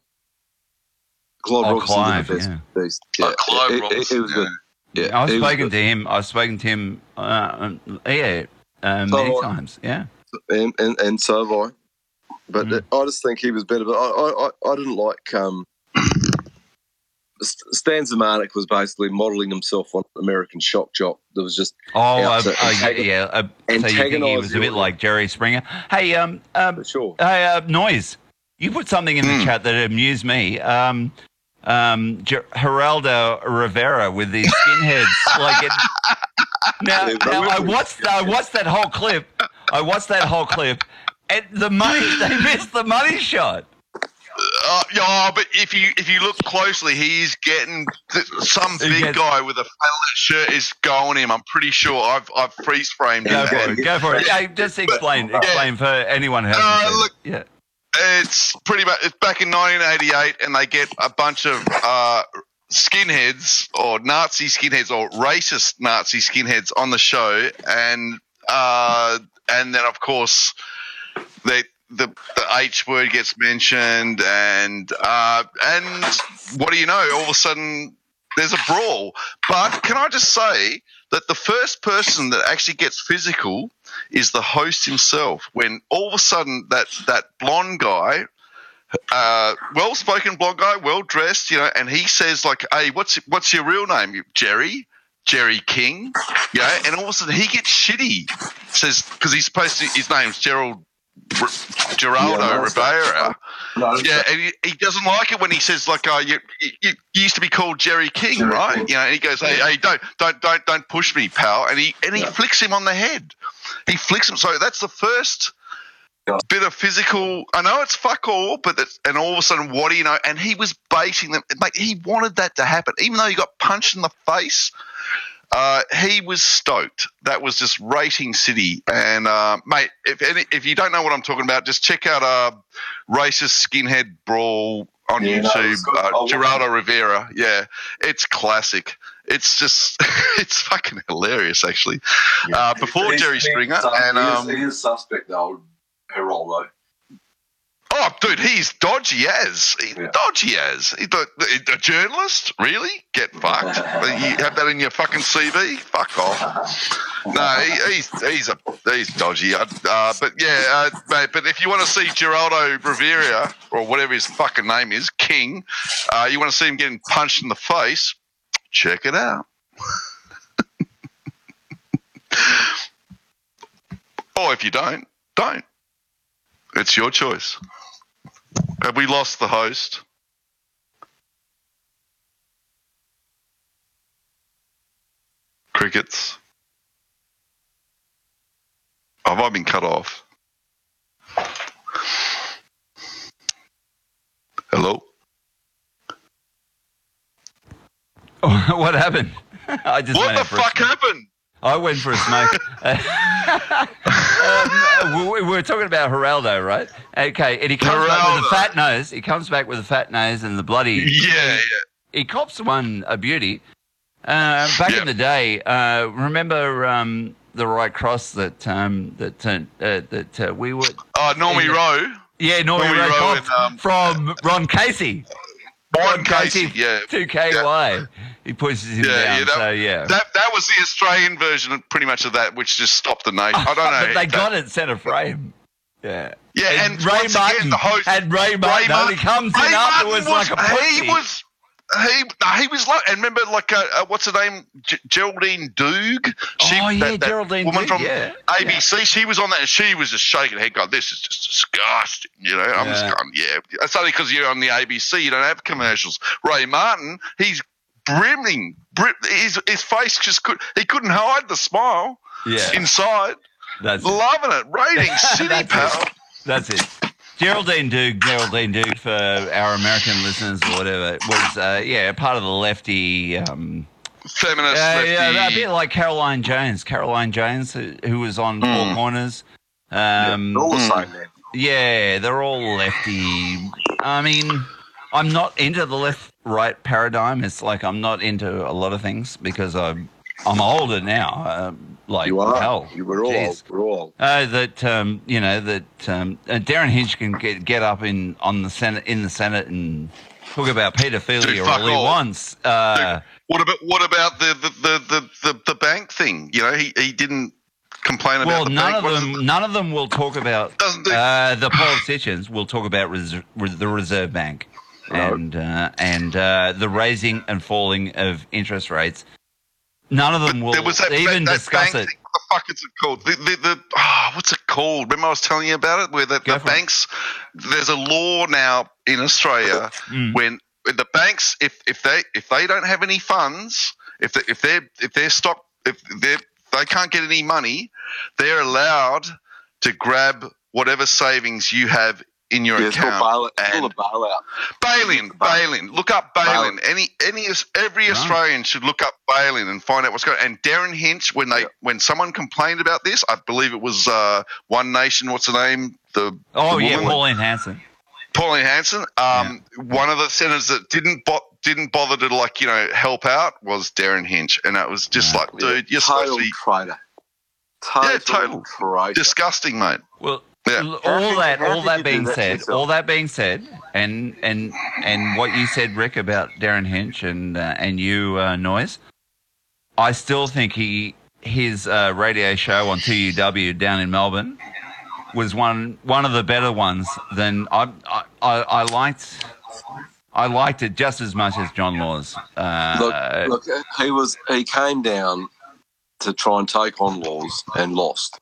Clive Oh, Robertson Clive, did the best. yeah. beast. Oh, Clive it- it- Robertson, It, was good. Yeah, I've was spoken good. to him. I've spoken to him. Uh, yeah, uh, So many I- times. Yeah. and, and, and so have I. But Mm. I just think he was better. But I, I, I- I didn't like. Um, St- Stan Zemanek was basically modelling himself on American Shock Jock. There was just Oh, uh, uh, yeah. Uh, so he was a bit like Jerry Springer? Hey, um, um, sure. Hey, uh, noise. You put something in the chat that amused me. Um, um, Ger- Geraldo Rivera with these skinheads. *laughs* like it, now, now I watched. I watched that whole clip. I watched that whole clip, and the money. *laughs* They missed the money shot. Uh, yeah, but if you if you look closely, he's getting th- some big gets- guy with a fella shirt is going him. I'm pretty sure. I've I've freeze framed him. Go for it. Go for it. Hey, just explain. Explain for anyone who hasn't Uh, look- Yeah. It's pretty much it's back in 1988, and they get a bunch of uh, skinheads or Nazi skinheads or racist Nazi skinheads on the show, and uh, and then of course they. The, the H word gets mentioned, and uh, and what do you know? All of a sudden, there's a brawl. But can I just say that the first person that actually gets physical is the host himself. When all of a sudden that that blonde guy, uh, well spoken blonde guy, well dressed, you know, and he says like, "Hey, what's what's your real name, Jerry?" Jerry King, you know, and all of a sudden he gets shitty. Says because he's supposed to, his name's Gerald Geraldo Yeah, uh, no, it's not- Rivera. No, Yeah, and he, he doesn't like it when he says like, "Oh, you, you, you used to be called Jerry King, Jerry right?" King. You know, and he goes, "Hey, hey, don't, don't, don't, don't push me, pal," and he and he Yeah. flicks him on the head. He flicks him. So that's the first bit of physical. I know it's fuck all, but that's, and all of a sudden, what do you know? And he was baiting them. Mate, he wanted that to happen, even though he got punched in the face. Uh, he was stoked. That was just rating city. And uh, mate, if any, if you don't know what I'm talking about, just check out uh, racist skinhead brawl on Yeah, YouTube. good. uh, watch Rivera. Yeah, it's classic. It's just *laughs* it's fucking hilarious, actually. Uh, before He's- Jerry Springer and um, he is suspect though, Geraldo. Oh, dude, he's dodgy as. Yeah. Dodgy as. He, the- a journalist? Really? Get fucked. *laughs* you have that in your fucking CV? Fuck off. No, he, he's he's a he's dodgy. Uh, uh, but yeah, uh, mate. But if you want to see Geraldo Rivera or whatever his fucking name is, King, uh, you want to see him getting punched in the face? Check it out. *laughs* or if you don't, don't. It's your choice. Have we lost the host? Crickets. Have I been cut off? Hello? *laughs* what happened? *laughs* I just What the out for a fuck happened? I went for a smoke. *laughs* *laughs* um, we we were talking about Geraldo, right? Okay, and he comes back with a fat nose. He comes back with a fat nose and the bloody. Yeah, yeah. He cops one a beauty. Uh, back Yeah. in the day, uh, remember um, the Right Cross that um, that uh, uh, that uh, we were. Oh, Normie Yeah. Rowe. Yeah, Normie Normie Rowe Rowe and, um, from Ron Casey. Ron Casey, yeah. Two KY. He pushes him Yeah, down. yeah, that, so yeah. That that was the Australian version, of pretty much of that, which just stopped the nation. I don't *laughs* know. but they that- got it centre frame. Yeah. Yeah, and, Ray once Martin again, the host and Ray Martin only comes in Ray afterwards was, like a pussy. He was. He, he was like, and remember, like, uh, uh, what's her name? G- Geraldine Doog. Oh, yeah, Geraldine woman Doog, from yeah. ABC. She was on that, and she was just shaking her head, going, "This is just disgusting." You know, I'm just going, "Yeah." It's only because you're on the ABC, you don't have commercials. Ray Martin, he's brimming. Brim, his his face just could he couldn't hide the smile Yeah. inside. That's it. Loving it. Rating *laughs* city pal. it. That's it. Geraldine Doog, Geraldine Doog for our American listeners or whatever, was uh, yeah part of the lefty. Um, Feminist. yeah, lefty. yeah, a bit like Caroline Jones. Caroline Jones, who, who was on Four Corners. Um, They're all the Mm. same man. Yeah, they're all lefty. I mean, I'm not into the left right paradigm. It's like I'm not into a lot of things because I'm I'm older now. Um, like You are. hell. You were all Jeez. We're all. Uh, that um, you know that um, uh, Derryn Hinch can get get up in on the senate in the Senate and talk about pedophilia all he all. wants. Uh, What about what about the the, the, the, the, bank thing? You know, he, he didn't complain well, about the none bank. of them none of them will talk about do- uh, the politicians. will talk about res- res- the Reserve Bank and uh, and uh, the raising and falling of interest rates. None of them will there was that, even that, that discuss bank it. Thing. What the fuck is it called? The, the, the, oh, what's it called? Remember I was telling you about it? Where the, the for it. banks, there's a law now in Australia Mm. when the banks, if, if they if they don't have any funds, if they, if they're if they're stock if they they can't get any money, they're allowed to grab whatever savings you have in your Yeah, it's called account bailout. It's and called a bailout. Bailin, Bailin. Look up Bailin. Any any every Australian should look up Bailin and find out what's going on. And Derryn Hinch, when they when someone complained about this, I believe it was uh, One Nation. What's the name? The Oh the yeah, woman? Pauline Hanson. Pauline Hanson. Um, one of the senators that didn't bo- didn't bother to like you know help out was Darren Hinch, and it was just like, dude, you're supposed Total to be traitor. Total yeah, total. crater. Disgusting, mate. Well, Yeah. l- How all that, all that being that said, yourself? all that being said, and and and what you said, Rick, about Derryn Hinch and uh, and you, uh, Noise, I still think he his uh, radio show on 3AW down in Melbourne was one one of the better ones. Than I I, I, I liked. I liked it just as much as John Laws. Uh, Look, look, he was he came down to try and take on laws and lost.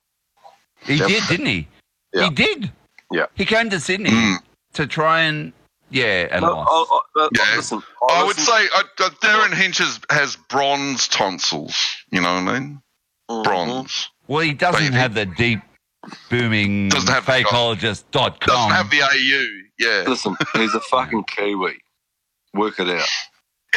he did, didn't he? Yeah. He did. Yeah. He came to Sydney Mm. to try and yeah, and No, lost. I, I, I- Yeah. listen, I would say uh, uh, Derryn Hinch has, has bronze tonsils. You know what I mean? Mhm. Bronze. Well, he doesn't Baby. have the deep booming Doesn't have the- fakeologist.com. Doesn't have the AU. Yeah. Listen, he's a fucking Kiwi. Work it out.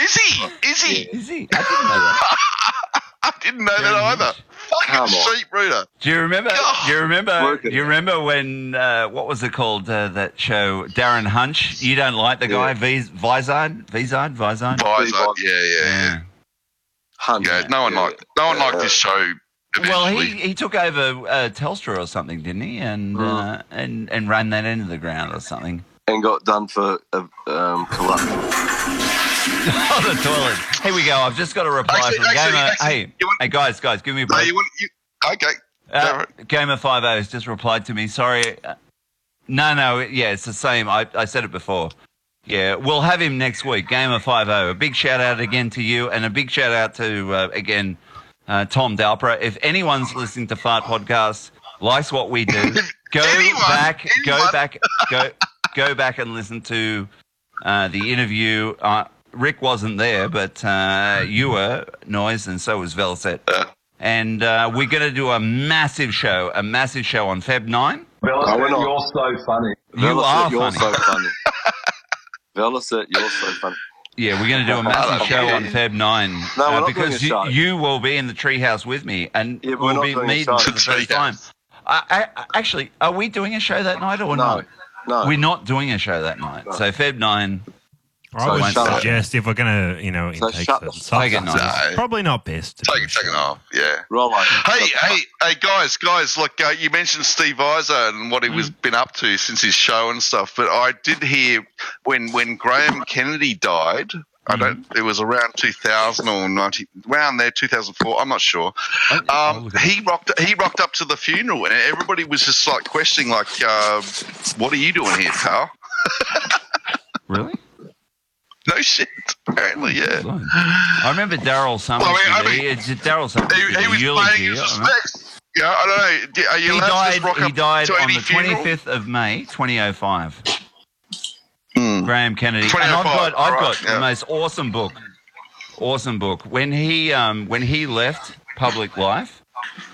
Is he? Is he? Is he? I didn't know that. *laughs* I didn't know that either. Hinch. Fucking Come on. sheep rooter. Do you remember? God. Do you remember? Do you remember when? Uh, what was it called? Uh, that show, Derryn Hunch. You don't like the guy, Yeah. Viz, Vizard, Vizard, Vizard. Visor. Visor. Yeah, yeah, yeah. Hunt. Yeah, no one liked no one liked this show. Well, he, he took over uh, Telstra or something, didn't he? And Mm. uh, and and ran that into the ground or something. and got done for uh, um, corruption. *laughs* oh, the toilet. Here we go. I've just got a reply Actually- from actually- Gamer. actually, hey, want- hey, guys, guys, give me a No, break. you want you, okay. Uh, Gamer Five O has just replied to me. Sorry. Uh, No, no, yeah, it's the same. I, I said it before. Yeah, we'll have him next week. Gamer Five O. A big shout out again to you, and a big shout out to uh, again uh, Tom Dalpra. If anyone's listening to Fart Podcast, likes what we do, *laughs* go Anyone, back, go back, go go back and listen to uh, the interview. Uh, Rick wasn't there, but uh, you were noise, and so was Velocet. Uh, And uh, we're going to do a massive show, a massive show on Feb 9. Oh, we're. You're so funny. You Velocet, are you're funny. so funny. *laughs* Velocet, you're so funny. Yeah, we're going to do a massive *laughs* show on Feb 9. No, we're uh, not doing because a you, show. you will be in the treehouse with me and Yeah, but we're we'll not be doing a meeting show. for the first time. *laughs* I, I, actually, are we doing a show that night or No, not? no. We're not doing a show that night. No. So Feb 9. I So would shut up. suggest if we're going to, you know, So intake shut the certain fuck Take it up. nice. No. probably not best. to Take do it, take it off. Yeah. Rollo. Hey, hey, hey, guys, guys! Look, uh, you mentioned Steve Vizard and what he Mm. was been up to since his show and stuff. But I did hear when when Graham Kennedy died. I Mm-hmm. don't. It was around 2000 or 90, around there, 2004. I'm not sure. Oh, Um, he rocked. He rocked up to the funeral, and everybody was just like questioning, like, uh, "What are you doing here, pal?" *laughs* Really? No shit. Apparently, yeah. I remember Daryl Somers. I mean, I it's Daryl Somers. He, he was eulogy, paying his respects. Yeah, I don't know. Are you He died, he died on the funeral? 25th of May, 2005. Hmm. Graham Kennedy. And I've got, I've right, got yeah. the most awesome book. Awesome book. When he, um, when he left public life,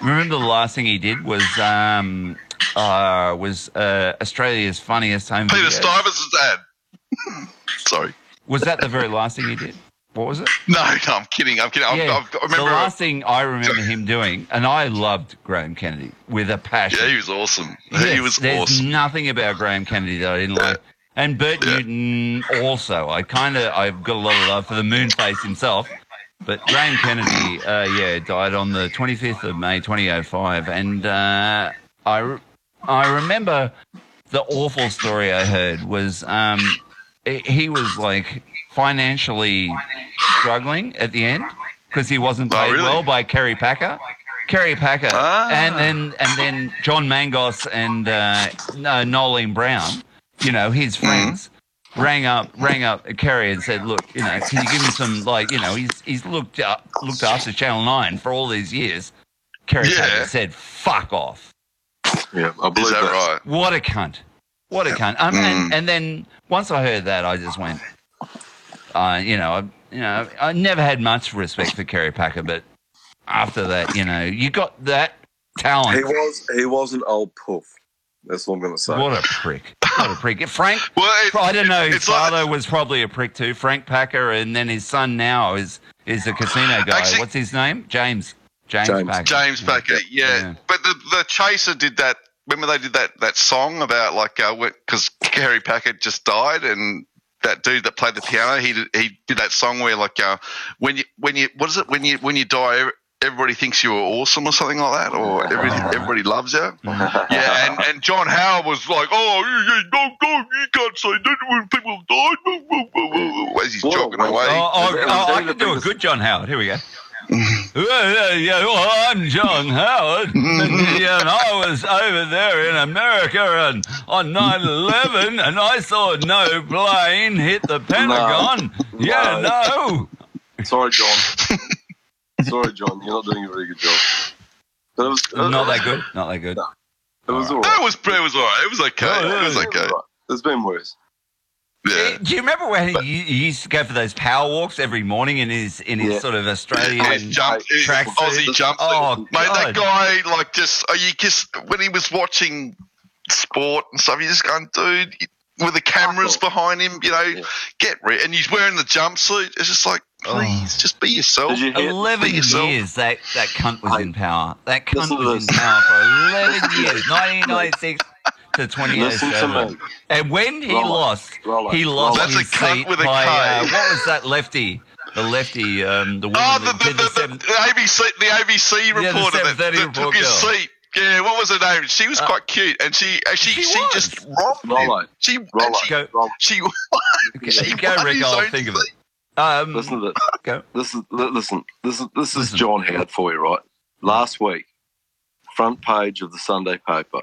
remember the last thing he did was, um, uh, was uh, Australia's funniest home Peter video. Stuyvesant's dad. *laughs* Sorry. Was that the very last thing he did? What was it? *laughs* No, no, I'm kidding. I'm kidding. I've, Yeah, I've, I remember. the last thing I remember him doing, and I loved Graham Kennedy with a passion. yeah, he was awesome. he Yes, was there's awesome. nothing about Graham Kennedy that I didn't like. And Bert Newton also. I kind of I've got a lot of love for the Moonface himself, but Graham Kennedy, uh, yeah, died on the 25th of May 2005, and uh, I I remember the awful story I heard was um, he- was like financially struggling at the end because he wasn't Oh, paid really? well by Kerry Packer. Kerry Packer, Ah. and then and then John Mangos and uh, no, Noeline Brown, you know his Mm-hmm. friends, rang up rang up Kerry and said, look, you know, can you give me some like you know he's he's looked up looked after Channel Nine for all these years. Kerry Yeah. Packer said, fuck off. Yeah, I Is believe that that. right? What a cunt. What a cunt. Um, Mm. and, and then once I heard that, I just went, uh, you know, I, you know, I never had much respect for Kerry Packer, but after that, you know, you got that talent. He was he was an old poof. That's what I'm going to say. What a prick. What a prick. Frank, *laughs* Well, it, I don't know, his it's like- father was probably a prick too. Frank Packer, and then his son now is, is a casino guy. Actually- What's his name? James. James, James. Packer. James Packer, yeah. Yeah. But the the Chaser did that. Remember they did that that song about like because Kerry Packer just died and. That dude that played the piano, he did, he did that song where like uh, when you when you what is it when you when you die everybody thinks you were awesome or something like that, or everybody, *laughs* everybody loves you. *laughs* Yeah, and, and John Howard was like, "Oh, you, you, don't, don't, you can't say that when people die *laughs* As he's jogging away. Oh, oh, oh, I can do a good John Howard. Here we go. Well, yeah, yeah, well, I'm John Howard, and, *laughs* yeah, and I was over there in America and on 9/11, and I saw no plane hit the Pentagon. Yeah, no. Sorry, John. Sorry, John. You're not doing a very good job. But it was, uh, Not that good. Not that good. It was all That right. was, it was all right. It was okay. Oh, It was okay. There's been worse. Yeah. Eh, do you remember when he, he used to go for those power walks every morning in his in his Yeah. sort of Australian Oh, his jump, track Aussie jump. Oh, Mate, that guy, like, just, are you just, when he was watching sport and stuff, you just going, dude, with the cameras behind him, you know, get re And he's wearing the jumpsuit. It's just like, oh. please, just be yourself. You? Eleven Be yourself. years that that cunt was in power. That cunt was in power for eleven years, *laughs* nineteen ninety six to twenty oh Listen to And when he Roll lost, Roll he lost Roll his That's a seat with a by uh, what was that lefty? The lefty, um, the woman Oh, the, that the, did the, the, seven. the, ABC, the ABC the reporter that, 7:30 that report took his girl. seat. Yeah, what was her name? She was Uh, quite cute, and she uh, she she she, just robbed him. She and Rollo. she Go, Roll. she, *laughs* okay, she go, Rick. I'll think of seat. it. Um, Listen to this. go. This is listen. This is this is Listen. John Howard for you, right? Last week, front page of the Sunday paper.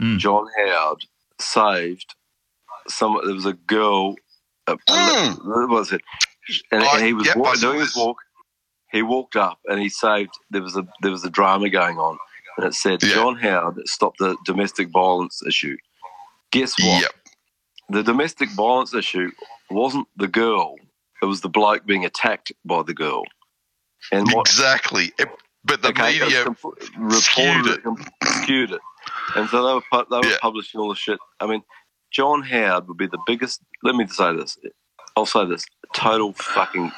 Mm. John Howard saved some. There was a girl. Uh, Mm. What was it? And, Oh, and he was yep, wa- I saw doing his this. walk. He walked up and he saved. There was a there was a drama going on, and it said Yeah. John Howard stopped the domestic violence issue. Guess what? Yep. the domestic violence issue wasn't the girl; it was the bloke being attacked by the girl. And what Exactly. It- but the okay, it was media com- skewed reported it. it, com- skewed it, and so they were pu- they were Yeah. publishing all the shit. I mean, John Howard would be the biggest. Let me say this. I'll say this: total fucking,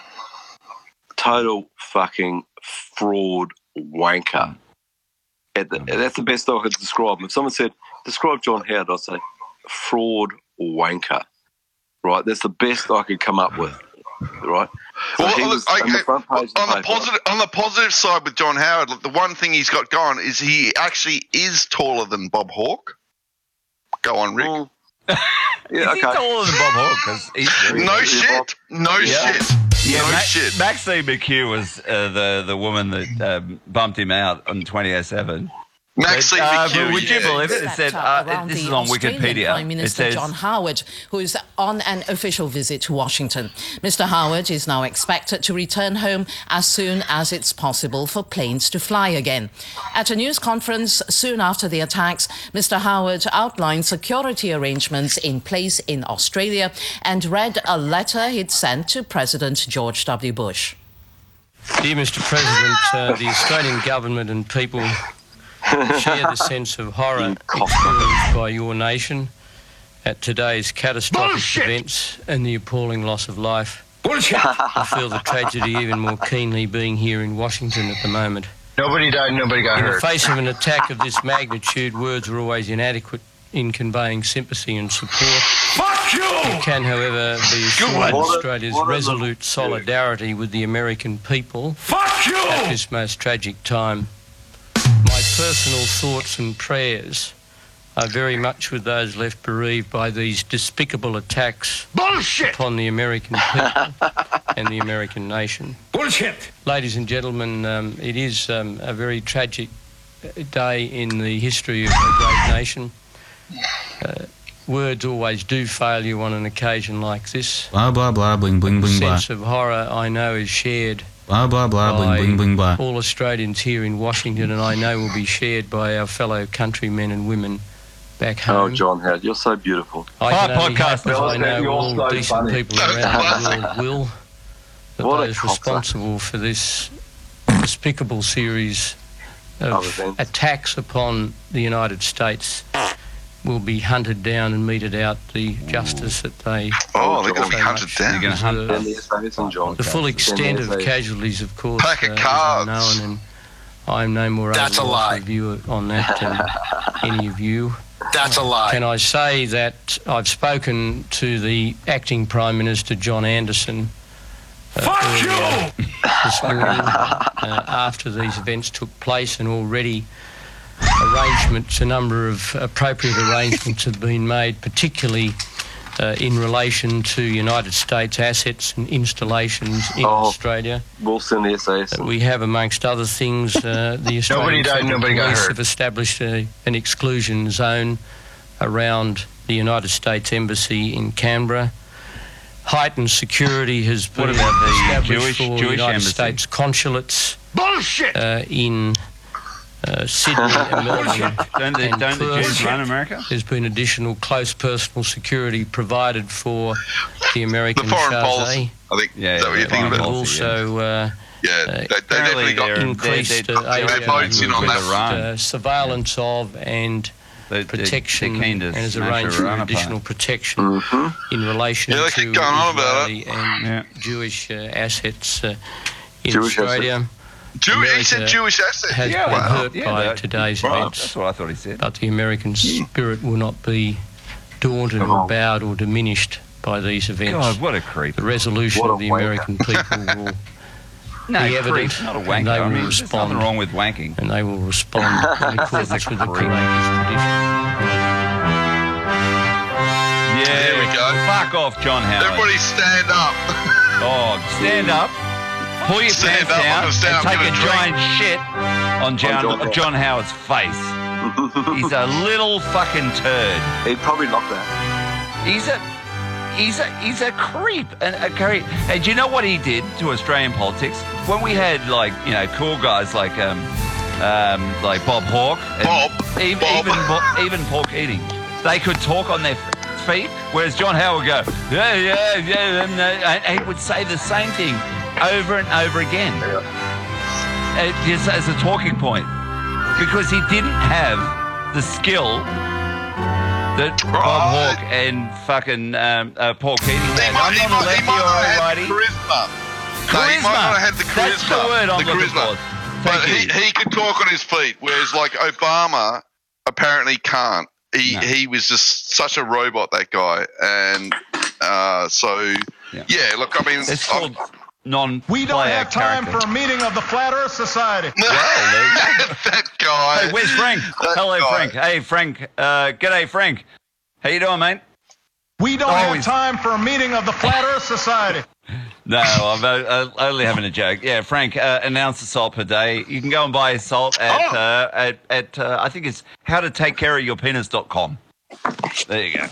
total fucking fraud wanker. At the, mm. that's the best I could describe him. If someone said, describe John Howard, I'd say fraud wanker. Right? That's the best I could come up with. Right? So Well, he look, was on the okay, front page of the on the positive on the positive side with John Howard, look, the one thing he's got going is he actually is taller than Bob Hawke. Go on, Rick. Mm. *laughs* Is Yeah, he okay. taller than Bob Hawke? 'Cause he's No Yeah, shit. No Yeah. shit. Yeah, no Ma- shit. Maxine McKew was uh, the the woman that um, bumped him out on 2007. Maxine But, uh, but would you yeah. believe it? It said uh, this is on Australian Wikipedia. Prime It Minister says John Howard, who is on an official visit to Washington. Mr. Howard is now expected to return home as soon as it's possible for planes to fly again. At a news conference soon after the attacks, Mr. Howard outlined security arrangements in place in Australia and read a letter he'd sent to President George W. Bush. Dear Mr. President, uh, the Australian government and people share the sense of horror *laughs* experienced by your nation at today's catastrophic events and the appalling loss of life. I feel the tragedy even more keenly being here in Washington at the moment. Nobody died, nobody got In the face of an attack of this magnitude, words are always inadequate in conveying sympathy and support. Fuck you! It can, however, be assured one. of What Australia's what resolute solidarity with the American people Fuck you! at this most tragic time. My personal thoughts and prayers are very much with those left bereaved by these despicable attacks Bullshit! upon the American *laughs* people and the American nation. Bullshit! Ladies and gentlemen, um, it is um, a very tragic uh, day in the history of a great nation. Uh, words always do fail you on an occasion like this. Blah blah blah bling bling bling blah. sense of horror I know is shared Blah blah blah bling bling bling blah. all Australians here in Washington, and I know will be shared by our fellow countrymen and women back home. Oh, home. John Howard, you're so beautiful. I Hi, podcast fellas, I know you're all so decent funny. people around the world will, that What those cocksucker. responsible for this despicable series Of of attacks upon the United States will be hunted down and meted out the justice that they Oh, they're going to be hunted down. You're gonna hunt deserve. The essays and John. The full extent of essays. casualties, of course, Pack of uh, is unknown, and I'm no more That's able a lie. to review on that than *laughs* any of you. That's a lie. Can I say that I've spoken to the acting Prime Minister John Anderson uh, Fuck earlier you! this morning uh, after these events took place, and already arrangements, a number of appropriate arrangements have been made, particularly uh, in relation to United States assets and installations in Oh. Australia. We'll send the SAS. Uh, we have, amongst other things, uh, the *laughs* Australian Nobody died, nobody Police have established a, an exclusion zone around the United States Embassy in Canberra. Heightened security has been What about the established Jewish- for Jewish United embassy? States consulates Bullshit! Uh, in uh, Sydney *laughs* and Melbourne. Don't the- don't the Jews run America? There's been additional close personal security provided for the American The foreign Chazé. policy. I think is that what you're thinking We've about? also uh, Yeah, they, they definitely got increased they, uh, they, area votes in on that. uh, surveillance of and protection they're keen to and has smash arranged for Iran apart. additional protection Mm-hmm. in relation Yeah, to going on about Israeli and Jewish uh, assets uh, in Jewish Australia. Jew- he said Jewish assets. Has Yeah, been wow. hurt Yeah, by that- today's right. events. That's what I thought he said. But the American hmm. spirit will not be daunted or bowed or diminished by these events. God, what a creep. The resolution What a of the wanker. American people will *laughs* No, be creep, evident. not a and wanker. they I will mean, there's respond. nothing wrong with wanking. And they will respond *laughs* in That's accordance a with the creep. Tradition. Yeah, There we go. Fuck off, John Howard. Everybody stand up. *laughs* Oh, stand up. Pull your Stand pants up, I'm down stand and up, take give a a drink. giant shit on John, John John, Howard. Howard's face. *laughs* He's a little fucking turd. He'd probably knock that. He's a he's a he's a creep and a creep. And do you know what he did to Australian politics when we had like you know cool guys like um um like Bob Hawke, and Bob, even Bob. even Bo- *laughs* even Paul Keating, they could talk on their f- feet, whereas John Howard would go yeah yeah yeah, and, uh, and he would say the same thing over and over again, uh, just as a talking point, because he didn't have the skill that Bob Hawke and fucking um, uh, Paul Keating had. I'm he not a might- lefty or not a have righty. charisma. No, Charisma. not the charisma. That's the word I'm the looking charisma. for. But he, he could talk on his feet, whereas like Obama apparently can't. He No. he was just such a robot, that guy, and uh, so yeah. Look, I mean, It's I'm- called non. We don't have time for a meeting of the Flat Earth Society. *laughs* *laughs* that guy. Hey, where's Frank? That Hello, guy. Frank. Hey, Frank. Uh, g'day, Frank. How you doing, mate? We don't Oh, have he's- time for a meeting of the Flat Earth Society. *laughs* No, I'm uh, uh, only having a joke. Yeah, Frank, uh, announce the salt per day. You can go and buy salt at, uh, at, at uh, I think it's howtotakecareofyourpenis.com. There you go.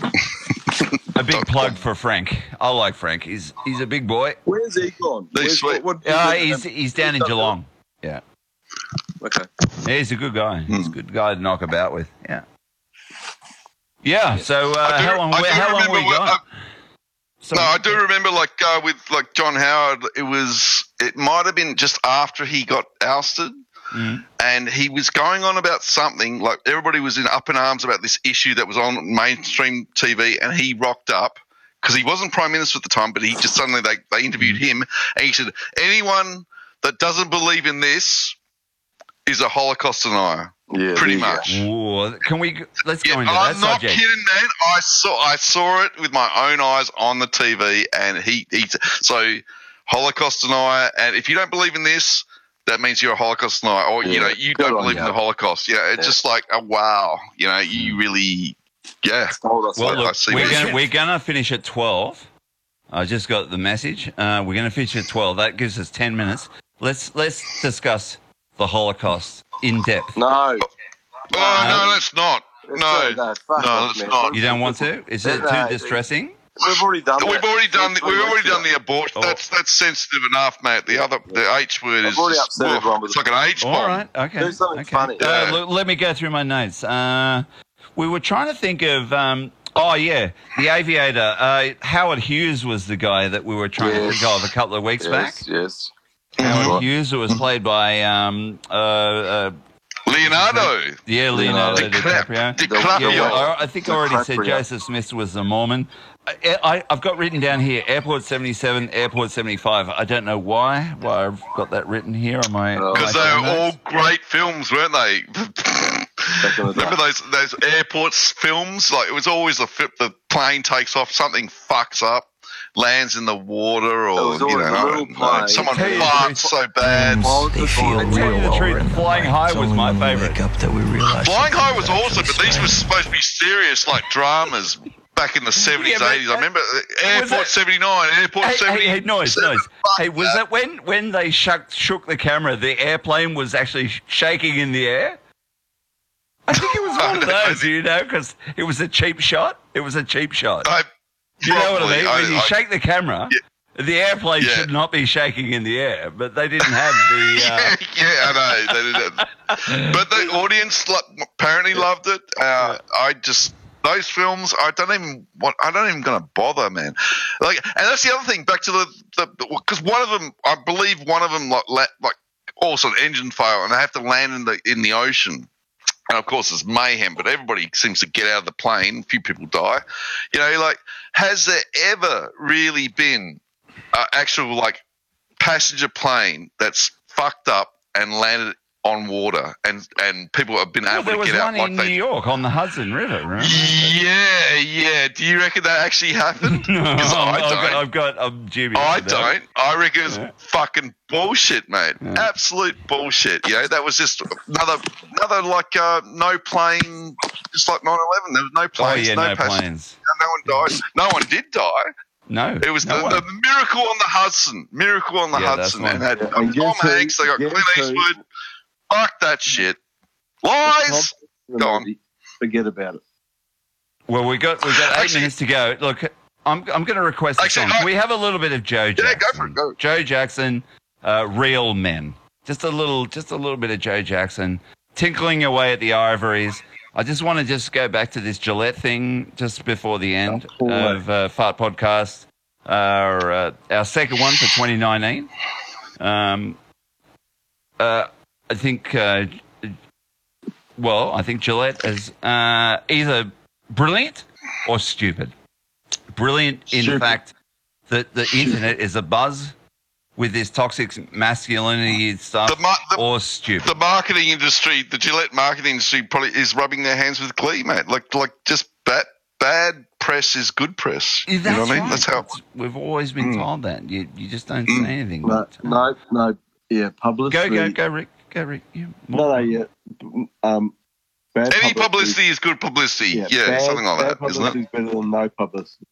A big plug for Frank. I like Frank. He's he's a big boy. Where's he gone? Where's, what, what, Uh, he's he's down in Geelong. Yeah. Okay. Yeah, he's a good guy. He's a good guy to knock about with. Yeah. Yeah. So uh, do- how long? I how long remember we when- got? no, I do remember like uh, with like John Howard. It was it might have been just after he got ousted. Mm. And he was going on about something like everybody was in up in arms about this issue that was on mainstream TV, and he rocked up because he wasn't prime minister at the time, but he just suddenly they, they interviewed him, and he said, "Anyone that doesn't believe in this is a Holocaust denier." Yeah, pretty much. Ooh, can we? Let's go Yeah, into that I'm not subject. kidding, man. I saw I saw it with my own eyes on the TV, and he he so Holocaust denier. And if you don't believe in this, that means you're a Holocaust denier, or you know you good don't on believe in the Holocaust. Yeah, it's Yeah. just like oh, wow, you know, you really, yeah. Well, that. I look, see we're gonna we're gonna finish at twelve. I just got the message. Uh, we're gonna finish at twelve. That gives us ten minutes. Let's let's discuss the Holocaust in depth. No. Oh no, let's not. Let's No, that. No, off, let's not. You don't want to? Is it too distressing? We've already done We've that. already done. The, we've already done the abortion. Oh. That's that's sensitive enough, mate. The other, the H word is I've already just, upset woof, everyone with it's like an H bomb. All right. Okay. Do something okay. funny. Uh, Yeah. look, let me go through my notes. Uh, we were trying to think of. Um, oh yeah, the aviator. Uh, Howard Hughes was the guy that we were trying to think of a couple of weeks back. Yes, yes. Howard Right. Hughes, who was played by um, uh, uh, Leonardo. Yeah, Leonardo DiCaprio. DiCaprio. DiCaprio. Yeah, I, I think I already said Joseph Smith was the Mormon. I, I, I've got written down here Airport 77, Airport 75. I don't know why, why I've got that written here on my. Because they were all great films, weren't they? Back in the day. Remember those those airports films? Like it was always the fi- the plane takes off, something fucks up. lands in the water, or you know, a I little don't know, plane. someone Tell farts so bad. They feel To tell you the truth, Flying High was my favourite. Flying High was awesome, but these were supposed to be serious, like dramas back in the seventies, Yeah, eighties. I remember uh, Airport seventy nine, Airport Hey, seventy. hey, hey, noise, noise. Hey, was that when when they shook shook the camera? The airplane was actually shaking in the air. I think it was *laughs* one of those, you know, because it was a cheap shot. It was a cheap shot. I, you know what I mean? I- when you I- shake the camera, the airplane Yeah. should not be shaking in the air, but they didn't have the. *laughs* Uh, yeah, I know. They did it. *laughs* But the audience apparently loved it. Uh, I just those films. I don't even want. I don't even gonna bother, man. Like, and that's the other thing. Back to the because one of them, I believe, one of them like like also an engine fail, and they have to land in the in the ocean. And of course, it's mayhem, but everybody seems to get out of the plane. A few people die. You know, like, has there ever really been an actual, like, passenger plane that's fucked up and landed on water and, and people have been well, able there to get out There was one like in they New York on the Hudson River, remember? Yeah, yeah. Do you reckon that actually happened? *laughs* No, 'Cause I I've, don't. got, I've got. I'm dubious. I of don't. I reckon it's fucking bullshit, mate. Absolute bullshit. You know, that was just another, another like uh, no plane, just like 9/11. There was no Oh planes, yeah, no, no passengers. planes. No one died. No one did die. No, It was no the, the miracle on the Hudson. Miracle on the Yeah, that's Hudson. one. And had Yeah, Tom and guess who- Hanks. They got guess Clint Eastwood. Fuck that shit. Lies. Go on. Forget about it. Well, we got we got eight Actually- minutes to go. Look, I'm I'm going to request a Actually, song. I- we have a little bit of Joe Jackson. Yeah, go for it. Go. Joe Jackson, uh, real men. Just a little, just a little bit of Joe Jackson tinkling away at the ivories. I just want to just go back to this Gillette thing just before the end Oh, of uh, Fart Podcast, our uh, our second one for 2019. Um, uh, I think, uh, well, I think Gillette is uh, either brilliant or stupid. Brilliant in Stupid. fact that the internet is a buzz with this toxic masculinity stuff, The, mar- the, or stupid. the marketing industry, the Gillette marketing industry, probably is rubbing their hands with glee, mate. Like, like just bad, bad press is good press. Yeah, you know what I mean? That's how. We've always been Mm. told that. You you just don't Mm. say anything. No, but- no, no. Yeah, Go publicity. go go Go Rick. You, No, no, yeah. Um, bad Any publicity is good publicity. Yeah, bad- something like bad that, isn't publicity it? is better than no publicity.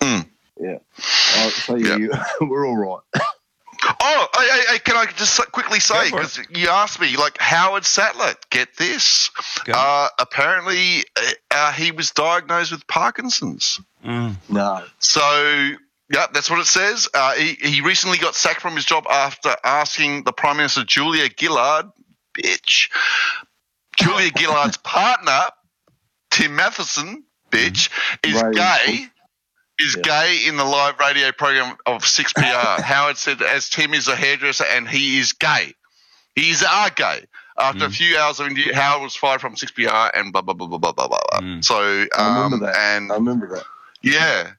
Mm. Yeah. Uh, so yeah, you, *laughs* we're all right. Oh, hey, hey, hey, can I just quickly say because you asked me, like Howard Sattler, get this? Uh, apparently, uh, uh, he was diagnosed with Parkinson's. Mm. No. So, yeah, that's what it says. Uh, he, he recently got sacked from his job after asking the Prime Minister Julia Gillard, bitch, Julia Gillard's *laughs* partner, Tim Mathieson, bitch, is Right. gay. Is gay in the live radio program of 6PR. *laughs* Howard said, as Tim is a hairdresser and he is gay. He is are gay. After a few hours of interview, Howard was fired from 6PR and blah, blah, blah, blah, blah, blah, blah. Mm. So, I um, remember that. and I remember that. yeah.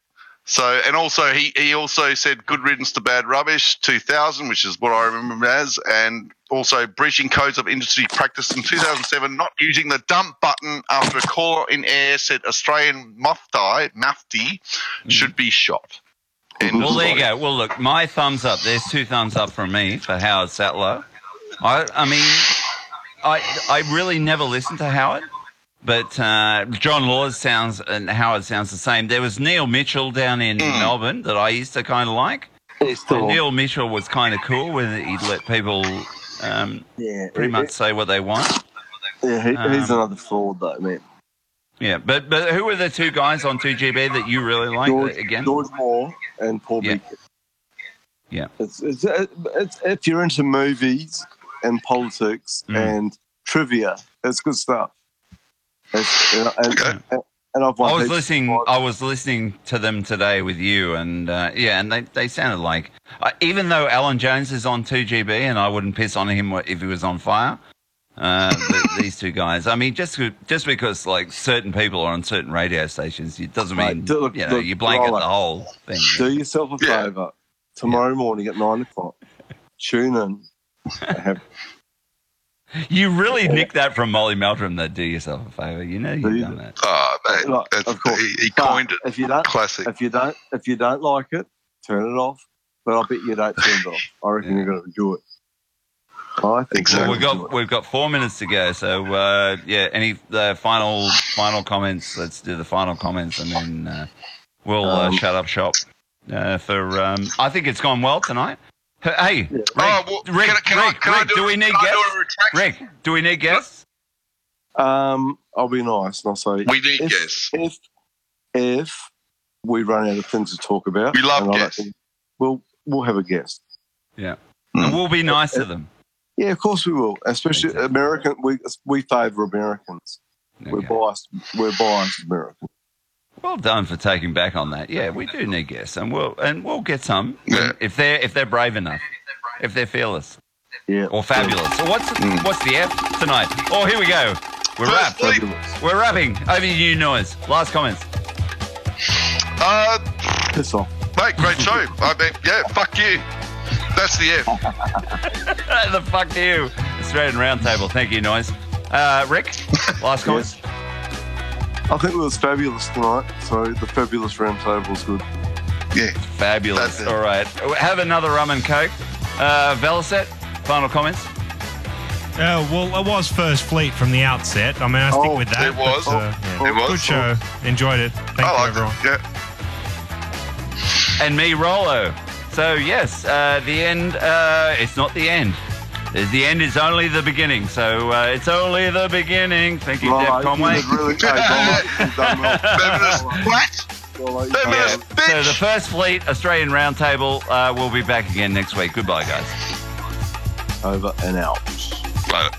So, and also he, he also said good riddance to bad rubbish 2000, which is what I remember as, and also breaching codes of industry practice in 2007, not using the dump button after a caller in air said Australian mufti, mufti mm. should be shot. End Well, there you go. Well, look, my thumbs up. There's two thumbs up from me for Howard Sattler. I, I mean, I, I really never listened to Howard, but uh, John Laws sounds and Howard sounds the same. There was Neil Mitchell down in Hmm. Melbourne that I used to kind of like. Neil Mitchell was kind of cool when he'd let people um, yeah, pretty much say what they want. Yeah, he, he's um, another fraud though, man. Yeah, but but who were the two guys on 2GB that you really liked George, again? George Moore and Paul Yeah. Beacon. Yeah. It's, it's, it's, if you're into movies and politics Mm. and trivia, it's good stuff. It's, you know, and, Okay. and, and I've won I was listening. prizes. I was listening to them today with you, and uh, yeah, and they, they sounded like uh, even though Alan Jones is on two GB, and I wouldn't piss on him if he was on fire. Uh, th- *laughs* these two guys. I mean, just just because like certain people are on certain radio stations, it doesn't Mate, mean do- look- you know look, you blanket Rollo, the whole thing. Do yourself a Yeah. favour. Tomorrow morning at nine o'clock, tune in. I *laughs* have You really nicked that from Molly Meldrum. That do yourself a favor. You know you've done that. Oh, man. mate. Like, It's- of course. He, he But coined it. If you don't, Classic. If you don't, if you don't like it, turn it off. But I bet you don't turn it off. I reckon you're going to enjoy it. I think Well, we've got we've got four minutes to go. So uh, yeah, any uh, final final comments? Let's do the final comments, and then uh, we'll uh, Um, shut up shop. Uh, for um, I think it's gone well tonight. Hey, Rick, Oh, well, Rick, can I- can I- Rick, I do do we need can I do guests? Rick, do we need guests? Um, I'll be nice and I'll say We need if, guests. If if we run out of things to talk about, We love and I don't guests. think- We'll we'll have a guest. Yeah, and we'll be nice to them. Yeah, of course we will. Especially American. We we favour Americans. We're biased. We're biased Americans. Well done for taking back on that. Yeah, we do need guests, and we'll and we'll get some if they're if they're brave enough, if they're fearless, yeah, or fabulous. So what's what's the F tonight? Oh, here we go. We're wrapped. We're wrapping. Over to you, noise. Last comments. Uh, Piss off. mate, great *laughs* show. I mean, yeah, fuck you. That's the F. *laughs* the fuck you, Australian Roundtable. Thank you, noise. Uh, Rick, last comments. I think it was fabulous tonight. So the fabulous round table was good. Yeah, fabulous. All right, have another rum and coke. Uh, Velocet, final comments. Uh, well, it was First Fleet from the outset. I mean, I stick Oh, with that. it was. but, uh, yeah. It was. Good show. Enjoyed it. Thank I you, liked everyone. it. Yeah. and me, Rollo. So yes, uh, the end. Uh, it's not the end. The end is only the beginning. So uh, it's only the beginning. Thank you, Right, Deb Conway. really- hey, Bob, *laughs* you've done well. What? Yeah. So the first fleet Australian Roundtable uh, will be back again next week. Goodbye, guys. Over and out. Later.